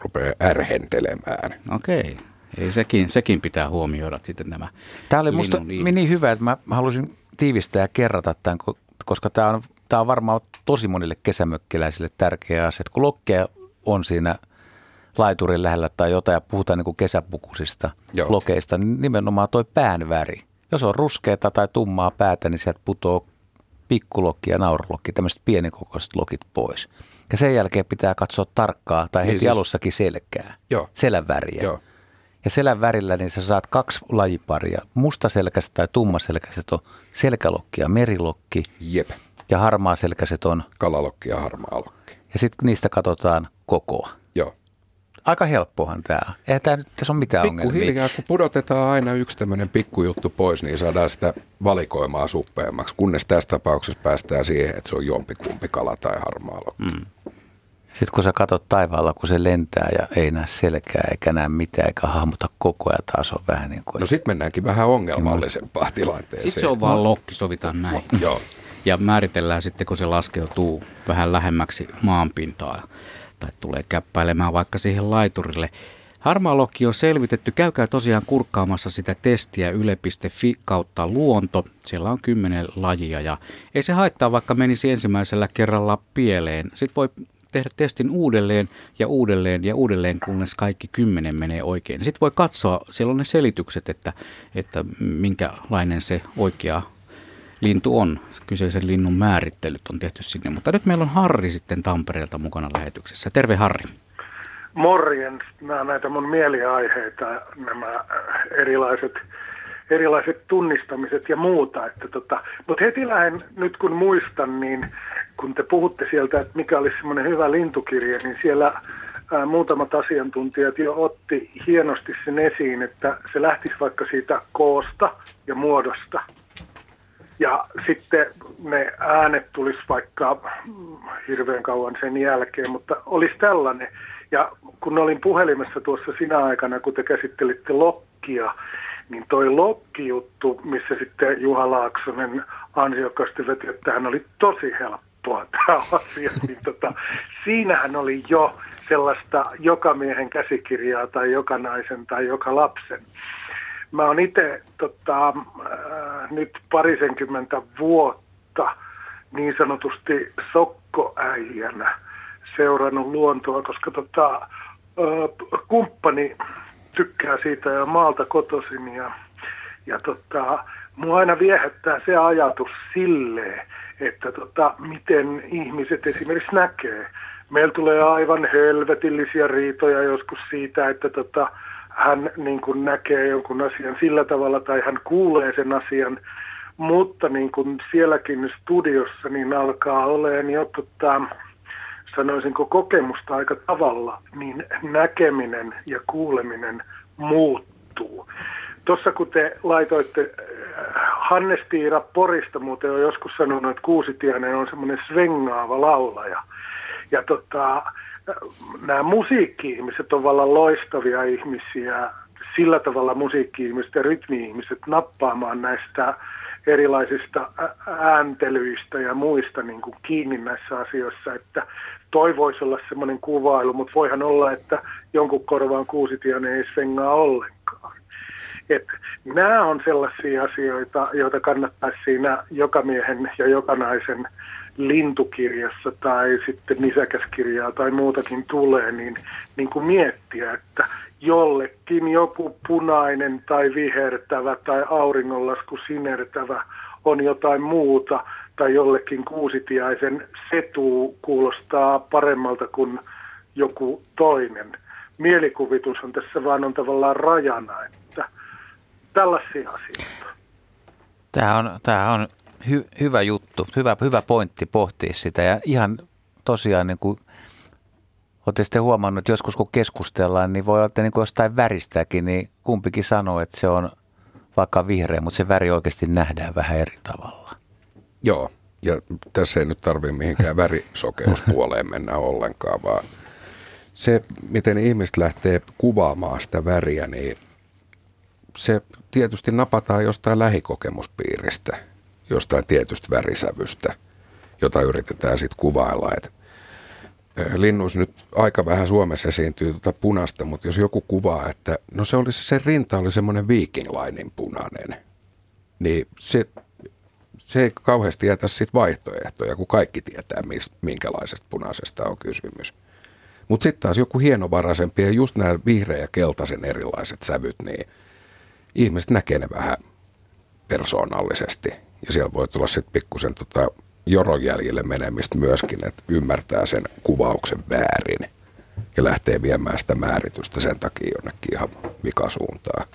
rupeaa ärhentelemään. Okei. Okay. Ei sekin, sekin pitää huomioida sitten nämä Tämä oli musta niin hyvä, että mä halusin tiivistää ja kerrata tämän, koska tämä on, tämä on varmaan tosi monille kesämökkiläisille tärkeä asia. Että kun lokkeja on siinä – laiturin lähellä tai jotain ja puhutaan niin kuin kesäpukusista Joo. lokeista, niin nimenomaan toi pään väri. Jos on ruskeata tai tummaa päätä, niin sieltä putoo pikkulokki ja nauralokki, tämmöiset pienikokoiset lokit pois. Ja sen jälkeen pitää katsoa tarkkaa tai niin heti siis, alussakin selkää, Joo. selän väriä. Joo. Ja selän värillä niin sä saat kaksi lajiparia. Mustaselkäiset tai tummaselkäiset on selkälokki ja merilokki. Jep. Ja harmaaselkäiset on kalalokki ja harmaalokki. Ja sitten niistä katsotaan kokoa. Aika helppohan tämä on. Eihän tämä nyt tässä ole mitään Pikku ongelmia. hiljaa, kun pudotetaan aina yksi tämmöinen pikkujuttu pois, niin saadaan sitä valikoimaa suppeammaksi, kunnes tässä tapauksessa päästään siihen, että se on jompikumpi kala tai harmaa mm. Sitten kun sä katsot taivaalla, kun se lentää ja ei näe selkää eikä näe mitään eikä hahmota koko ajan, taas on vähän niin kuin... No sitten mennäänkin vähän ongelmallisempaan tilanteeseen. Sitten se on vaan lokki, sovitaan näin. Joo. Ja määritellään sitten, kun se laskeutuu vähän lähemmäksi maanpintaa tai tulee käppäilemään vaikka siihen laiturille. Harmaa lokki on selvitetty. Käykää tosiaan kurkkaamassa sitä testiä yle.fi kautta luonto. Siellä on kymmenen lajia ja ei se haittaa, vaikka menisi ensimmäisellä kerralla pieleen. Sitten voi tehdä testin uudelleen ja uudelleen ja uudelleen, kunnes kaikki kymmenen menee oikein. Sitten voi katsoa, siellä on ne selitykset, että, että minkälainen se oikea lintu on. Kyseisen linnun määrittelyt on tehty sinne. Mutta nyt meillä on Harri sitten Tampereelta mukana lähetyksessä. Terve Harri. Morjens. Nämä näitä mun mieliaiheita, nämä erilaiset, erilaiset tunnistamiset ja muuta. Että tota, mutta heti lähden, nyt kun muistan, niin kun te puhutte sieltä, että mikä olisi semmoinen hyvä lintukirja, niin siellä ää, muutamat asiantuntijat jo otti hienosti sen esiin, että se lähtisi vaikka siitä koosta ja muodosta – ja sitten ne äänet tulisi vaikka hirveän kauan sen jälkeen, mutta olisi tällainen. Ja kun olin puhelimessa tuossa sinä aikana, kun te käsittelitte lokkia, niin toi lokkijuttu, missä sitten Juha Laaksonen ansiokkaasti veti, että hän oli tosi helppoa tämä asia, niin tota, siinähän oli jo sellaista joka miehen käsikirjaa tai joka naisen tai joka lapsen. Mä oon itse tota, äh, nyt parisenkymmentä vuotta niin sanotusti sokkoäijänä seurannut luontoa, koska tota, äh, kumppani tykkää siitä ja maalta kotoisin ja, ja tota, mua aina viehättää se ajatus silleen, että tota, miten ihmiset esimerkiksi näkee. Meillä tulee aivan helvetillisiä riitoja joskus siitä, että tota, hän niin kuin näkee jonkun asian sillä tavalla tai hän kuulee sen asian, mutta niin kuin sielläkin studiossa niin alkaa olemaan jo tota, sanoisinko kokemusta aika tavalla, niin näkeminen ja kuuleminen muuttuu. Tuossa kun te laitoitte, äh, Hannes Tiira Porista muuten on joskus sanonut, että Kuusitiainen on semmoinen svengaava laulaja. Ja tota, nämä musiikki-ihmiset on vallan loistavia ihmisiä, sillä tavalla musiikki-ihmiset ja rytmi-ihmiset nappaamaan näistä erilaisista ääntelyistä ja muista niin kuin kiinni näissä asioissa, että toi voisi olla semmoinen kuvailu, mutta voihan olla, että jonkun korvaan kuusitiainen ei svengaa ollenkaan. Et nämä on sellaisia asioita, joita kannattaa siinä joka miehen ja joka naisen lintukirjassa tai sitten nisäkäskirjaa tai muutakin tulee, niin, niin kuin miettiä, että jollekin joku punainen tai vihertävä tai auringonlasku sinertävä on jotain muuta tai jollekin kuusitiaisen setu kuulostaa paremmalta kuin joku toinen. Mielikuvitus on tässä vaan on tavallaan rajana, että tällaisia asioita. Tämä on, tämä on hy, hyvä juttu, hyvä, hyvä pointti pohtia sitä ja ihan tosiaan niin kuin Olette sitten huomannut, että joskus kun keskustellaan, niin voi olla, että niin kuin jostain väristäkin, niin kumpikin sanoo, että se on vaikka vihreä, mutta se väri oikeasti nähdään vähän eri tavalla. Joo, ja tässä ei nyt tarvitse mihinkään värisokeuspuoleen mennä ollenkaan, vaan se, miten ihmiset lähtee kuvaamaan sitä väriä, niin se tietysti napataan jostain lähikokemuspiiristä, jostain tietystä värisävystä, jota yritetään sitten kuvailla. Et linnus nyt aika vähän Suomessa esiintyy tuota punasta, mutta jos joku kuvaa, että no se olisi se rinta oli semmoinen viikinglainen punainen, niin se, se ei kauheasti jätä sit vaihtoehtoja, kun kaikki tietää, minkälaisesta punaisesta on kysymys. Mutta sitten taas joku hienovaraisempi ja just nämä vihreä ja keltaisen erilaiset sävyt, niin ihmiset näkee ne vähän persoonallisesti. Ja siellä voi tulla sitten pikkusen tota jorojäljille menemistä myöskin, että ymmärtää sen kuvauksen väärin ja lähtee viemään sitä määritystä sen takia jonnekin ihan vikasuuntaan.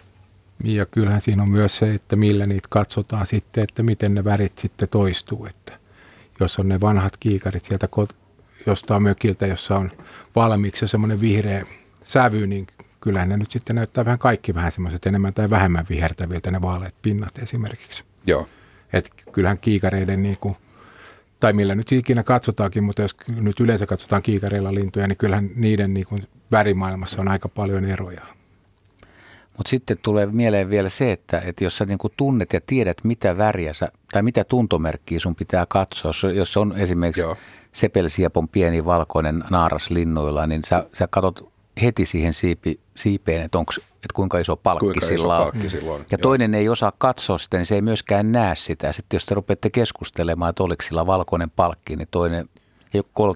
Ja kyllähän siinä on myös se, että millä niitä katsotaan sitten, että miten ne värit sitten toistuu. Että jos on ne vanhat kiikarit sieltä jostain mökiltä, jossa on valmiiksi semmoinen vihreä sävy, niin kyllähän ne nyt sitten näyttää vähän kaikki vähän semmoiset enemmän tai vähemmän vihertäviltä ne vaaleat pinnat esimerkiksi. Joo. Et kyllähän kiikareiden niin kuin, tai millä nyt ikinä katsotaankin, mutta jos nyt yleensä katsotaan kiikareilla lintuja, niin kyllähän niiden niin kuin värimaailmassa on aika paljon eroja. Mutta sitten tulee mieleen vielä se, että, että jos sä niin kuin tunnet ja tiedät, mitä väriä sä, tai mitä tuntomerkkiä sun pitää katsoa, jos on esimerkiksi Joo. sepelsiepon pieni valkoinen naaras linnuilla, niin sä, sä katsot heti siihen siipi, siipeen, että, onks, että kuinka iso palkki kuinka sillä on. Palkki silloin. Ja toinen ei osaa katsoa sitä, niin se ei myöskään näe sitä. Sitten jos te rupeatte keskustelemaan, että oliko sillä valkoinen palkki, niin toinen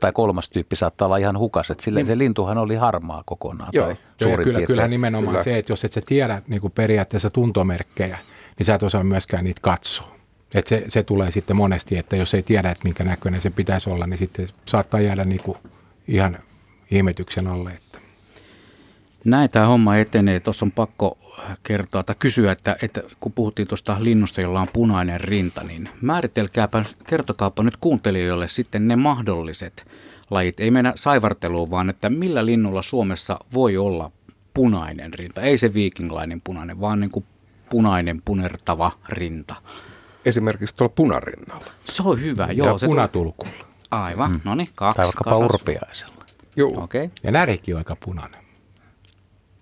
tai kolmas tyyppi saattaa olla ihan hukas. Että sillä niin. se lintuhan oli harmaa kokonaan. Joo, tai Joo kyllä, kyllä nimenomaan kyllä. se, että jos et sä tiedä niin kuin periaatteessa tuntomerkkejä, niin sä et osaa myöskään niitä katsoa. Et se, se tulee sitten monesti, että jos ei tiedä, että minkä näköinen se pitäisi olla, niin sitten saattaa jäädä niin kuin ihan ihmetyksen alle. Näin tämä homma etenee. Tuossa on pakko kertoa tai kysyä, että, että kun puhuttiin tuosta linnusta, jolla on punainen rinta, niin määritelkääpä, kertokaapa nyt kuuntelijoille sitten ne mahdolliset lajit. Ei mennä saivarteluun, vaan että millä linnulla Suomessa voi olla punainen rinta. Ei se viikinglainen punainen, vaan niin kuin punainen punertava rinta. Esimerkiksi tuolla punarinnalla. Se on hyvä, joo. Ja se punatulkulla. Aivan, mm. no niin, kaksi. Tai vaikkapa urpiaisella. Joo. Okay. Ja närikin on aika punainen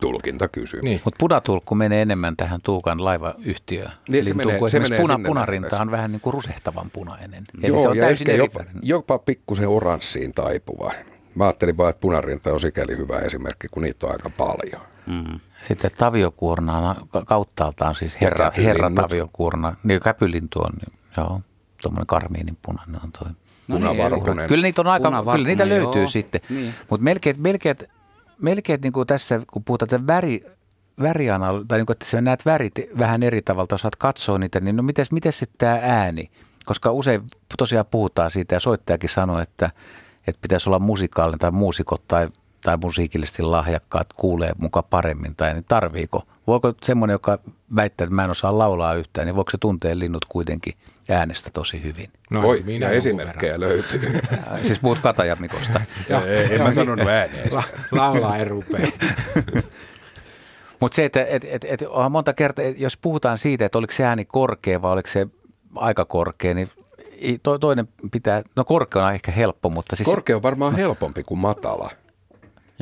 tulkintakysymys. Niin. Mutta punatulkku menee enemmän tähän Tuukan laivayhtiöön. Niin, se menee, se menee puna, punarinta on vähän niin kuin rusehtavan punainen. Eli Joo, se on ja täysin jopa, jopa pikkusen oranssiin taipuva. Mä ajattelin vaan, että punarinta on sikäli hyvä esimerkki, kun niitä on aika paljon. Mm. Sitten taviokuorna kauttaaltaan siis herra, herra taviokuorna, niin käpylintu on, niin, joo, tuommoinen karmiinin punainen on toi. No niin, Kyllä niitä on aika, kyllä niitä löytyy joo. sitten, niin. mutta melkein, melkein melkein niin kuin tässä, kun puhutaan väri, värianal, tai niin kuin, että sä näet värit vähän eri tavalla, osaat katsoa niitä, niin no miten sitten tämä ääni? Koska usein tosiaan puhutaan siitä ja soittajakin sanoo, että, että pitäisi olla musikaalinen tai muusikot tai, tai musiikillisesti lahjakkaat kuulee muka paremmin tai niin tarviiko? Voiko semmoinen, joka väittää, että mä en osaa laulaa yhtään, niin voiko se tuntea linnut kuitenkin äänestä tosi hyvin? No, Voi, minä esimerkkejä verran. löytyy. siis puhut Katajamikosta. ei, en mä sanonut ääneen. La, laulaa ei rupea. Mutta se, että et, et, et, on monta kertaa, jos puhutaan siitä, että oliko se ääni korkea vai oliko se aika korkea, niin to, toinen pitää, no korkea on ehkä helppo, mutta siis... Korkea on varmaan helpompi kuin matala.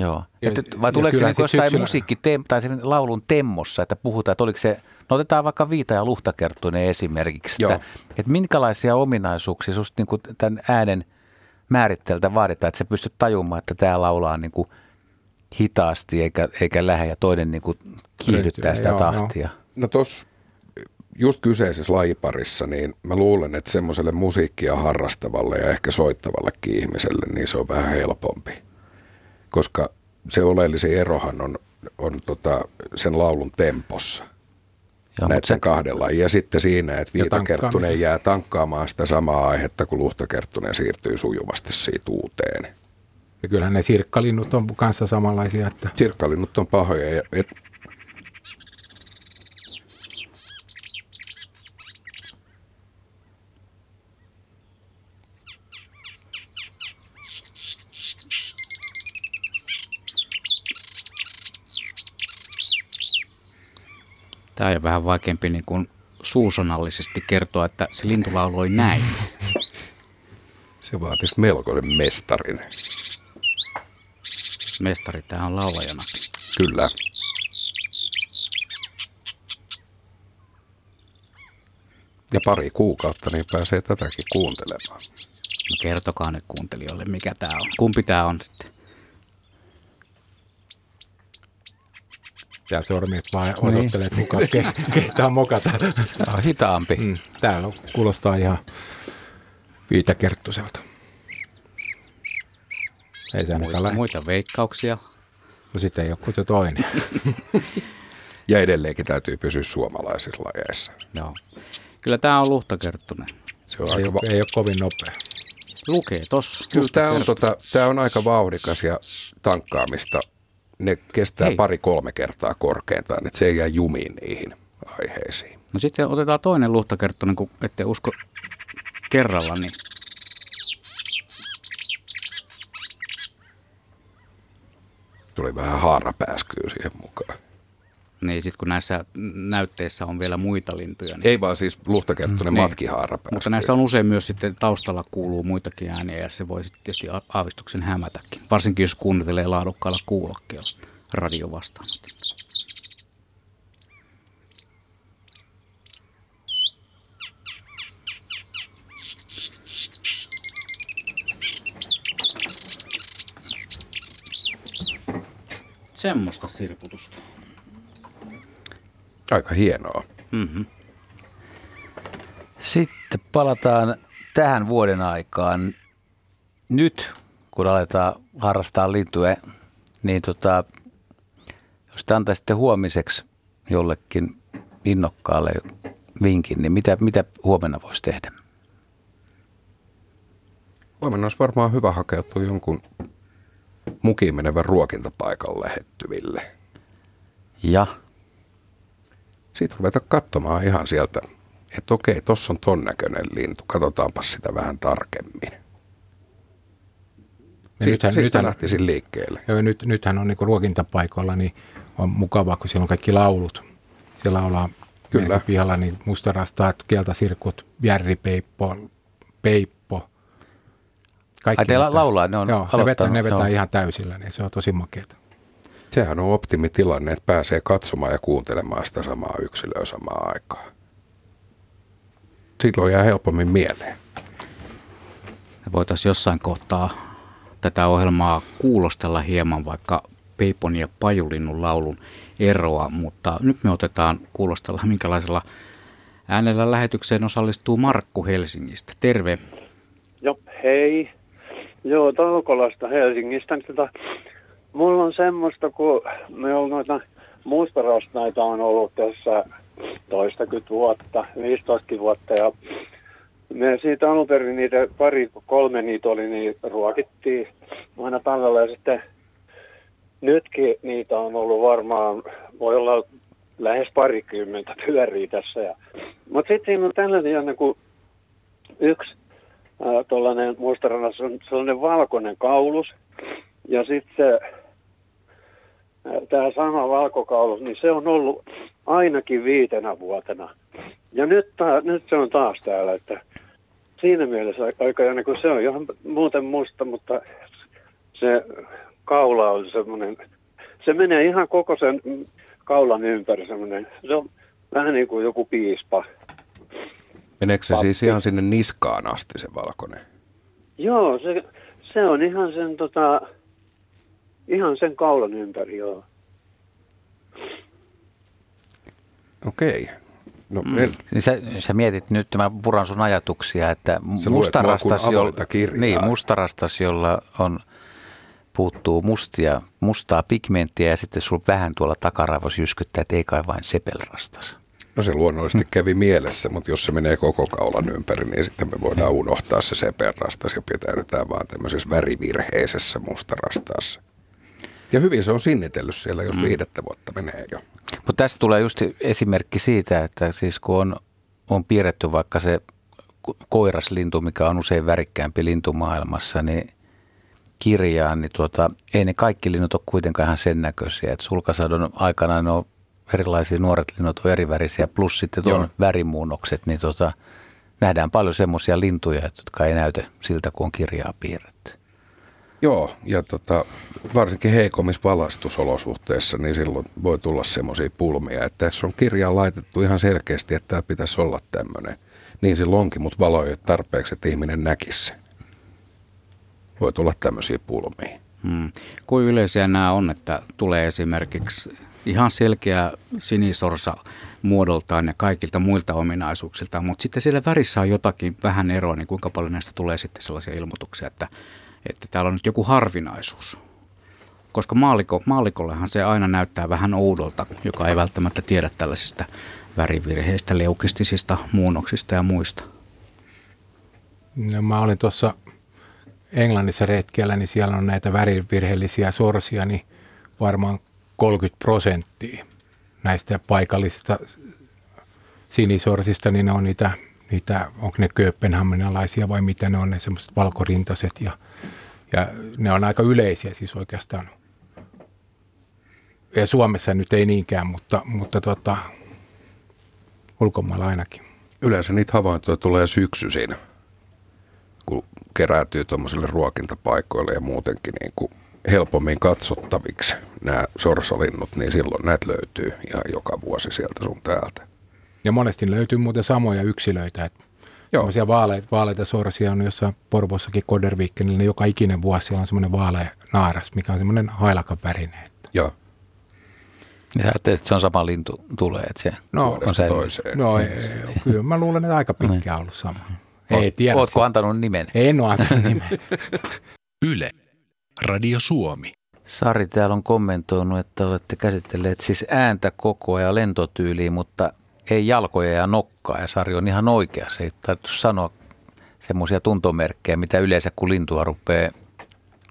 Joo. Että, vai tuleeko se niin jossain syksyllä... musiikki tai sen laulun temmossa, että puhutaan, että oliko se, no otetaan vaikka Viita ja Luhtakertuinen esimerkiksi, että, että minkälaisia ominaisuuksia susta niin kuin tämän äänen määritteltä vaaditaan, että sä pystyt tajumaan, että tämä laulaa niin kuin hitaasti eikä, eikä lähde ja toinen niin kuin kiihdyttää sitä joo, tahtia. No, no tuossa just kyseisessä lajiparissa, niin mä luulen, että semmoiselle musiikkia harrastavalle ja ehkä soittavallekin ihmiselle, niin se on vähän helpompi. Koska se oleellisin erohan on, on tota sen laulun tempossa. Joo, näiden se... kahdella. Ja sitten siinä, että Viitakerttunen jää tankkaamaan sitä samaa aihetta, kun Luhtakerttunen siirtyy sujuvasti siitä uuteen. Ja kyllähän ne sirkkalinnut on kanssa samanlaisia. Että... Sirkkalinnut on pahoja. Ja et, Tämä on vähän vaikeampi niin kuin suusonallisesti kertoa, että se lintu lauloi näin. Se vaatisi melkoinen mestarin. Mestari, tämä on laulajana. Kyllä. Ja pari kuukautta, niin pääsee tätäkin kuuntelemaan. No kertokaa nyt kuuntelijoille, mikä tämä on. Kumpi tämä on sitten? Ja sormet vaan osoittelee, että kuka ke, kehtaa mokata. Tämä on hitaampi. Mm, täällä kuulostaa ihan viitakerttuselta. Ei se muita, muita veikkauksia. No sitten ei ole kuin toinen. ja edelleenkin täytyy pysyä suomalaisissa lajeissa. Joo. Kyllä tämä on luhtakerttunen. Se on ei, aika ole, ei ole kovin nopea. Lukee tossa. Kyllä tämä on, tota, tämä on aika vauhdikas ja tankkaamista ne kestää Hei. pari-kolme kertaa korkeintaan, että se ei jää jumiin niihin aiheisiin. No sitten otetaan toinen luhtakerttonen, kun ette usko kerralla, niin Tuli vähän haarapääskyä siihen mukaan. Niin, sitten kun näissä näytteissä on vielä muita lintuja. Niin... Ei vaan siis luhtakerttunen niin. matkihaarapääsky. Mutta näissä on usein myös sitten taustalla kuuluu muitakin ääniä ja se voi sitten tietysti aavistuksen hämätäkin. Varsinkin jos kuuntelee laadukkaalla kuulokkeella radio vastaan. Semmoista sirkutusta. Aika hienoa. Mm-hmm. Sitten palataan tähän vuoden aikaan. Nyt, kun aletaan harrastaa lintuja, niin tota, jos te antaisitte huomiseksi jollekin innokkaalle vinkin, niin mitä, mitä huomenna voisi tehdä? Huomenna olisi varmaan hyvä hakeutua jonkun mukiin menevän ruokintapaikan lähettyville. Ja? Sitten ruveta katsomaan ihan sieltä, että okei, tuossa on ton näköinen lintu, katsotaanpa sitä vähän tarkemmin. Sitten, nythän, sitten nythän, lähtisin liikkeelle. Joo, nyt, nythän on niin ruokintapaikoilla, niin on mukavaa, kun siellä on kaikki laulut. Siellä ollaan Kyllä. pihalla niin mustarastaat, keltasirkut, järripeippo, peippo. Kaikki Ai teillä laulaa, ne on joo, ne vetää, ne vetää ihan täysillä, niin se on tosi makeata. Sehän on optimitilanne, että pääsee katsomaan ja kuuntelemaan sitä samaa yksilöä samaan aikaan. Silloin jää helpommin mieleen. Voitaisiin jossain kohtaa tätä ohjelmaa kuulostella hieman vaikka Peipon ja Pajulinnun laulun eroa, mutta nyt me otetaan kuulostella, minkälaisella äänellä lähetykseen osallistuu Markku Helsingistä. Terve. Joo, hei. Joo, Taukolasta Helsingistä. Tota, mulla on semmoista, kun me on noita mustarasnaita on ollut tässä toistakymmentä vuotta, 15 vuotta ja me siitä alun perin niitä pari, kolme niitä oli, niin ruokittiin aina talvella ja sitten nytkin niitä on ollut varmaan, voi olla lähes parikymmentä pyörii tässä. Ja, mutta sitten siinä on tällainen niin kuin yksi tuollainen mustarannas on sellainen valkoinen kaulus. Ja sitten se, tämä sama valkokaulus, niin se on ollut ainakin viitenä vuotena. Ja nyt, ta, nyt se on taas täällä, että siinä mielessä aika jännä, kun se on ihan muuten musta, mutta se kaula on semmoinen, se menee ihan koko sen kaulan ympäri semmoinen, se on vähän niin kuin joku piispa. Meneekö se Pappi. siis ihan sinne niskaan asti se valkoinen? Joo, se, se on ihan sen, tota, ihan sen kaulan ympäri, joo. Okei. No, mm. en... niin sä, sä, mietit nyt, mä puran sun ajatuksia, että mustarastas, jolla, niin, mustarastas, jolla on puuttuu mustia, mustaa pigmenttiä ja sitten sulla vähän tuolla takaraivossa jyskyttää, että ei kai vain sepelrastas. No se luonnollisesti kävi mielessä, mutta jos se menee koko kaulan ympäri, niin sitten me voidaan unohtaa se sepelrastas ja pitäydytään vaan tämmöisessä värivirheisessä mustarastaassa. Ja hyvin se on sinnitellyt siellä, jos mm. viidettä vuotta menee jo. Mutta tästä tulee just esimerkki siitä, että siis kun on, on piirretty vaikka se koiraslintu, mikä on usein värikkäämpi lintu maailmassa, niin kirjaan, niin tuota, ei ne kaikki linnut ole kuitenkaan ihan sen näköisiä. Et sulkasadon aikana ne on erilaisia nuoret linnut on erivärisiä, plus sitten tuon värimuunnokset, niin tuota, nähdään paljon semmoisia lintuja, jotka ei näytä siltä, kun on kirjaa piirretty. Joo, ja tota, varsinkin heikommissa valastusolosuhteissa, niin silloin voi tulla semmoisia pulmia, että jos on kirjaa laitettu ihan selkeästi, että tämä pitäisi olla tämmöinen, niin silloin onkin, mutta valo ei ole tarpeeksi, että ihminen näkisi sen. Voi tulla tämmöisiä pulmia. Hmm. Kuin yleisiä nämä on, että tulee esimerkiksi ihan selkeä sinisorsa muodoltaan ja kaikilta muilta ominaisuuksilta, mutta sitten siellä värissä on jotakin vähän eroa, niin kuinka paljon näistä tulee sitten sellaisia ilmoituksia, että, että täällä on nyt joku harvinaisuus. Koska maaliko, maalikollehan se aina näyttää vähän oudolta, joka ei välttämättä tiedä tällaisista värivirheistä, leukistisista muunnoksista ja muista. No, mä olin tuossa Englannissa retkellä, niin siellä on näitä värivirheellisiä sorsia, niin varmaan 30 prosenttia näistä paikallisista sinisorsista, niin ne on niitä, niitä onko ne kööpenhaminalaisia vai mitä ne on, ne semmoiset valkorintaiset ja, ja ne on aika yleisiä siis oikeastaan. Ja Suomessa nyt ei niinkään, mutta, mutta tota, ulkomailla ainakin. Yleensä niitä havaintoja tulee syksyisin, kun kerääntyy tuommoisille ruokintapaikoille ja muutenkin niin kuin helpommin katsottaviksi nämä sorsalinnut, niin silloin näitä löytyy ihan joka vuosi sieltä sun täältä. Ja monesti löytyy muuten samoja yksilöitä, että Joo. vaaleita, vaaleita sorsia on jossain Porvossakin Koderviikkenillä, niin joka ikinen vuosi siellä on semmoinen vaalea naaras, mikä on semmoinen hailakan värinen. Joo. Niin sä ajattelet, että se on sama lintu tulee, että se no, on se toiseen. No ei, kyllä mä luulen, että aika pitkään ollut sama. Ei tiedä. Ootko antanut nimen? En ole antanut nimen. Yle. Radio Suomi. Sari täällä on kommentoinut, että olette käsitelleet siis ääntä, kokoa ja lentotyyliä, mutta ei jalkoja ja nokkaa. Ja Sari on ihan oikeassa. Ei täytyy sanoa semmoisia tuntomerkkejä, mitä yleensä kun lintua rupeaa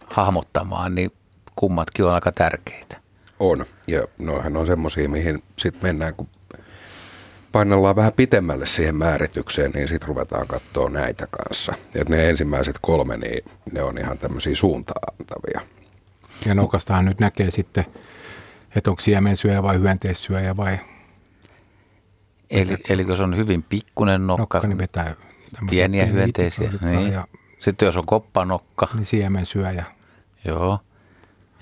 hahmottamaan, niin kummatkin on aika tärkeitä. On, ja noihän on semmoisia, mihin sitten mennään, kun painellaan vähän pitemmälle siihen määritykseen, niin sitten ruvetaan katsoa näitä kanssa. Et ne ensimmäiset kolme, niin ne on ihan tämmöisiä suuntaantavia. Ja nokastahan nyt näkee sitten, että onko siemensyöjä vai hyönteissyöjä vai... Eli, eli jos on hyvin pikkunen nokka, nokka niin vetää pieniä hyönteisiä. Niin. Ja sitten jos on koppanokka. Niin siemensyöjä. Joo.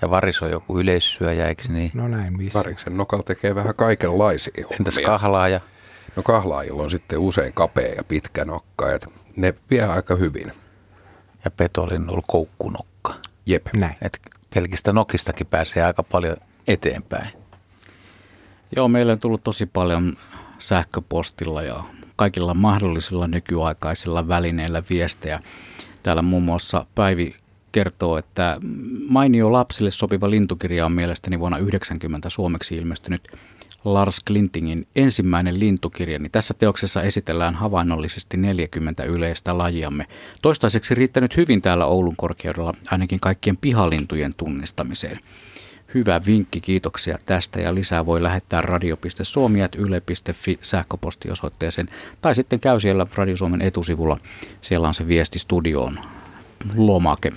Ja varis on joku yleissyöjä, eikö niin? No näin, missä? Variksen nokalla tekee vähän kaikenlaisia hommia. Entäs kahlaaja? No kahlaajilla on sitten usein kapea ja pitkä nokka, että ne vie aika hyvin. Ja petolinnulla koukkunokka. Jep. Näin. Et pelkistä nokistakin pääsee aika paljon eteenpäin. Joo, meillä on tullut tosi paljon sähköpostilla ja kaikilla mahdollisilla nykyaikaisilla välineillä viestejä. Täällä muun muassa Päivi kertoo, että mainio lapsille sopiva lintukirja on mielestäni vuonna 1990 suomeksi ilmestynyt Lars Klintingin ensimmäinen lintukirja, niin tässä teoksessa esitellään havainnollisesti 40 yleistä lajiamme. Toistaiseksi riittänyt hyvin täällä Oulun korkeudella ainakin kaikkien pihalintujen tunnistamiseen. Hyvä vinkki, kiitoksia tästä ja lisää voi lähettää radio.suomi.yle.fi sähköpostiosoitteeseen tai sitten käy siellä Radio Suomen etusivulla. Siellä on se viesti studioon lomake,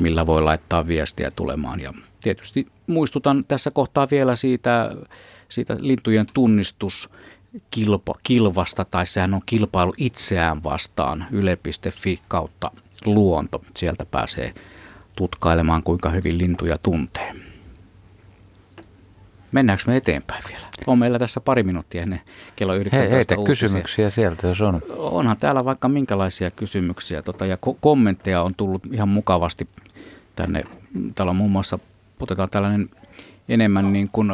millä voi laittaa viestiä tulemaan ja tietysti muistutan tässä kohtaa vielä siitä siitä lintujen tunnistus kilpa, kilvasta, tai sehän on kilpailu itseään vastaan, yle.fi kautta luonto. Sieltä pääsee tutkailemaan, kuinka hyvin lintuja tuntee. Mennäänkö me eteenpäin vielä? On meillä tässä pari minuuttia ennen kello 19 He, Heitä kysymyksiä sieltä, jos on. Onhan täällä vaikka minkälaisia kysymyksiä tota, ja ko- kommentteja on tullut ihan mukavasti tänne. Täällä on muun muassa, otetaan tällainen enemmän niin kuin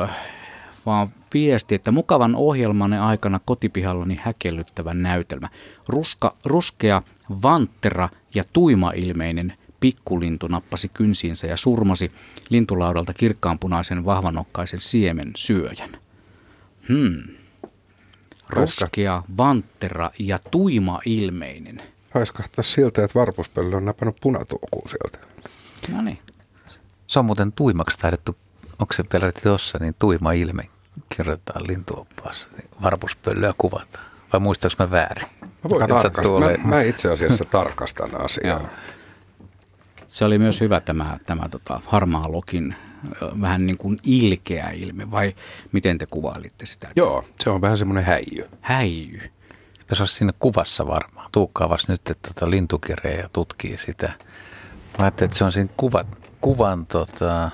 vaan viesti, että mukavan ohjelmanne aikana kotipihallani häkellyttävä näytelmä. Ruska, ruskea, vanttera ja tuimailmeinen pikkulintu nappasi kynsiinsä ja surmasi lintulaudalta kirkkaanpunaisen vahvanokkaisen siemen syöjän. Hmm. Ruskea, vanttera ja tuimailmeinen. Haiskahtaa siltä, että varpuspöllö on napannut punatuokuu sieltä. No niin. Se on muuten tuimaksi taidettu, onko se peräti tuossa, niin tuima ilme kirjoitetaan lintuoppaassa, niin varpuspöllöä kuvataan. Vai muistaaks mä väärin? Mä, voin tarkastaa. mä, mä itse asiassa tarkastan asiaa. Se oli myös hyvä tämä, tämä tota, harmaa lokin vähän niin kuin ilkeä ilme, vai miten te kuvailitte sitä? Joo, se on vähän semmoinen häijy. Häijy. Se olisi siinä kuvassa varmaan. Tuukkaavas nyt että tota lintukirjaa ja tutkii sitä. Mä ajattelin, että se on siinä kuvat, kuvan tota,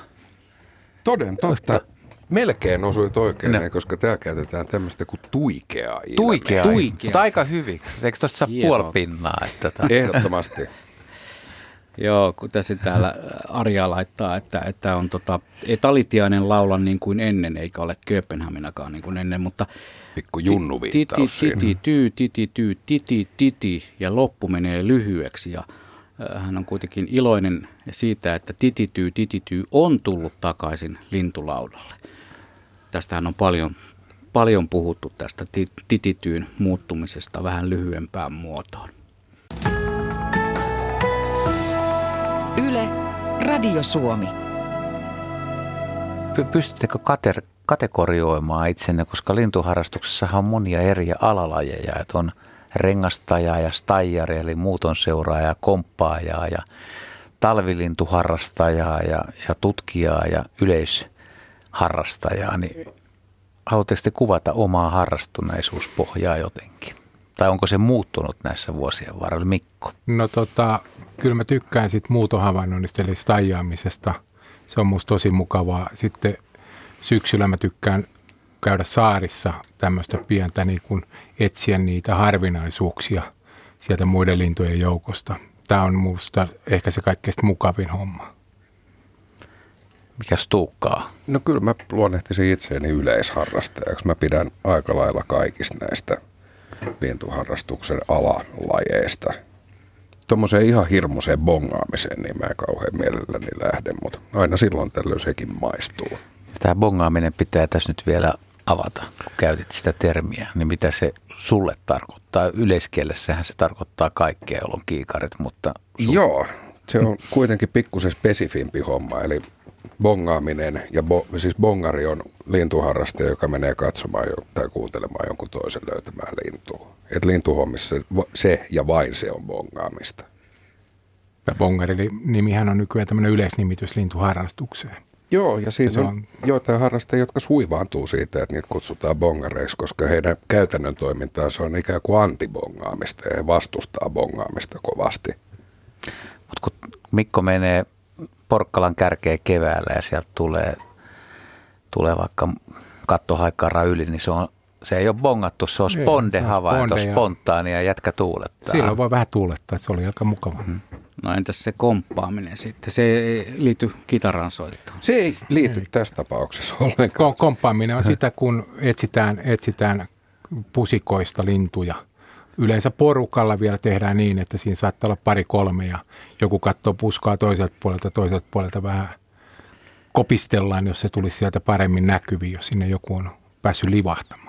Toden totta. Melkein osuit oikein, No. koska täällä käytetään tämmöistä kuin tuikeaa ilme. tuikea, Tuikea. mutta aika hyvin. Eikö tuosta saa Hienoa. puoli pinnaa? Että Ehdottomasti. Joo, kun tässä täällä Arja laittaa, että, että on tota, ei talitiainen laula niin kuin ennen, eikä ole Kööpenhaminakaan niin kuin ennen, mutta Pikku junnu titi, titi, tyy, titi, tyy, titi, titi ja loppu menee lyhyeksi ja hän on kuitenkin iloinen siitä, että titityy, titityy on tullut takaisin lintulaudalle. Tästähän on paljon, paljon puhuttu tästä ti- titityyn muuttumisesta vähän lyhyempään muotoon. Radio Suomi. py- pystyttekö kater, kategorioimaan itsenne, koska lintuharrastuksessahan on monia eri alalajeja, että on rengastajaa ja staijari, eli muuton seuraaja, komppaajaa ja talvilintuharrastajaa ja, ja tutkijaa ja yleisharrastajaa, niin haluatteko te kuvata omaa harrastuneisuuspohjaa jotenkin? Tai onko se muuttunut näissä vuosien varrella? Mikko? No tota, kyllä mä tykkään sit muutohavainnoinnista eli staijaamisesta. Se on musta tosi mukavaa. Sitten syksyllä mä tykkään käydä saarissa tämmöistä pientä niin kuin etsiä niitä harvinaisuuksia sieltä muiden lintujen joukosta. Tämä on musta ehkä se kaikkein mukavin homma. Mikäs tuukkaa? No kyllä mä luonnehtisin itseäni yleisharrastajaksi. Mä pidän aika lailla kaikista näistä lintuharrastuksen alalajeista. Tuommoiseen ihan hirmuiseen bongaamiseen, niin mä en kauhean mielelläni lähde, mutta aina silloin tällöin sekin maistuu. Tämä bongaaminen pitää tässä nyt vielä avata, kun käytit sitä termiä, niin mitä se sulle tarkoittaa? Yleiskielessähän se tarkoittaa kaikkea, jolla on kiikarit, mutta su- Joo, se on kuitenkin pikkusen spesifimpi homma, eli bongaaminen, ja bo, siis bongari on lintuharrastaja, joka menee katsomaan jo, tai kuuntelemaan jonkun toisen löytämään lintua. Et lintuhommissa se, se ja vain se on bongaamista. Ja bongari-nimihän on nykyään tämmöinen yleisnimitys lintuharrastukseen. Joo, ja siinä se on, on- joitain harrastajia, jotka suivaantuu siitä, että niitä kutsutaan bongareiksi, koska heidän käytännön toimintaansa on ikään kuin antibongaamista ja he vastustaa bongaamista kovasti. Mutta kun Mikko menee Porkkalan kärkeen keväällä ja sieltä tulee, tulee vaikka kattohaikkara yli, niin se, on, se ei ole bongattu, se on Ei, sponde se on havainto, spontaania ja jätkä tuulettaa. Silloin voi vähän tuulettaa, että se oli aika mukava. Mm. No entäs se komppaaminen sitten? Se ei liity kitaran soittoon. Se ei liity tässä tapauksessa ollenkaan. Ko- komppaaminen on sitä, kun etsitään, etsitään pusikoista lintuja. Yleensä porukalla vielä tehdään niin, että siinä saattaa olla pari kolme ja joku katsoo puskaa toiselta puolelta, toiselta puolelta vähän kopistellaan, jos se tulisi sieltä paremmin näkyviin, jos sinne joku on päässyt livahtamaan.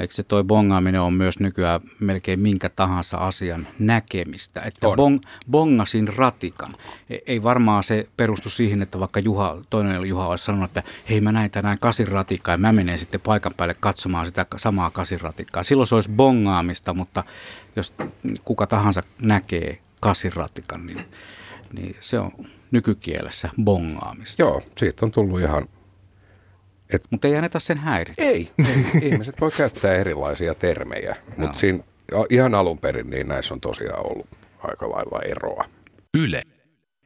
Eikö se toi bongaaminen on myös nykyään melkein minkä tahansa asian näkemistä? Että On. bong, bongasin ratikan. E- Ei varmaan se perustu siihen, että vaikka Juha, toinen Juha olisi sanonut, että hei mä näin tänään kasiratikkaa ja mä menen sitten paikan päälle katsomaan sitä samaa kasiratikkaa. Silloin se olisi bongaamista, mutta jos kuka tahansa näkee kasiratikan, niin, niin se on nykykielessä bongaamista. Joo, siitä on tullut ihan... Mutta ei anneta sen häiritä. Ei, ei. ihmiset voi käyttää erilaisia termejä, mutta siinä ihan alun perin niin näissä on tosiaan ollut aika lailla eroa. Yle.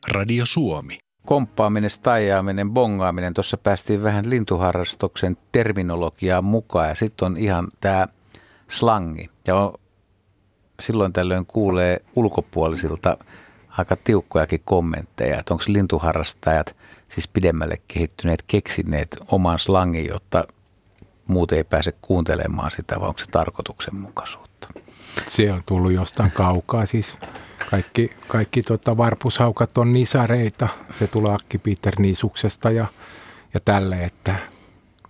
Radio Suomi. Komppaaminen, staijaaminen, bongaaminen, tuossa päästiin vähän lintuharrastuksen terminologiaan mukaan ja sitten on ihan tämä slangi. Ja on, silloin tällöin kuulee ulkopuolisilta aika tiukkojakin kommentteja, että onko lintuharrastajat siis pidemmälle kehittyneet, keksineet oman slangin, jotta muut ei pääse kuuntelemaan sitä, vai onko se tarkoituksenmukaisuutta? Se on tullut jostain kaukaa. Siis kaikki, kaikki tota varpushaukat on nisareita. Se tulee Akki Peter Niisuksesta ja, ja tälle, että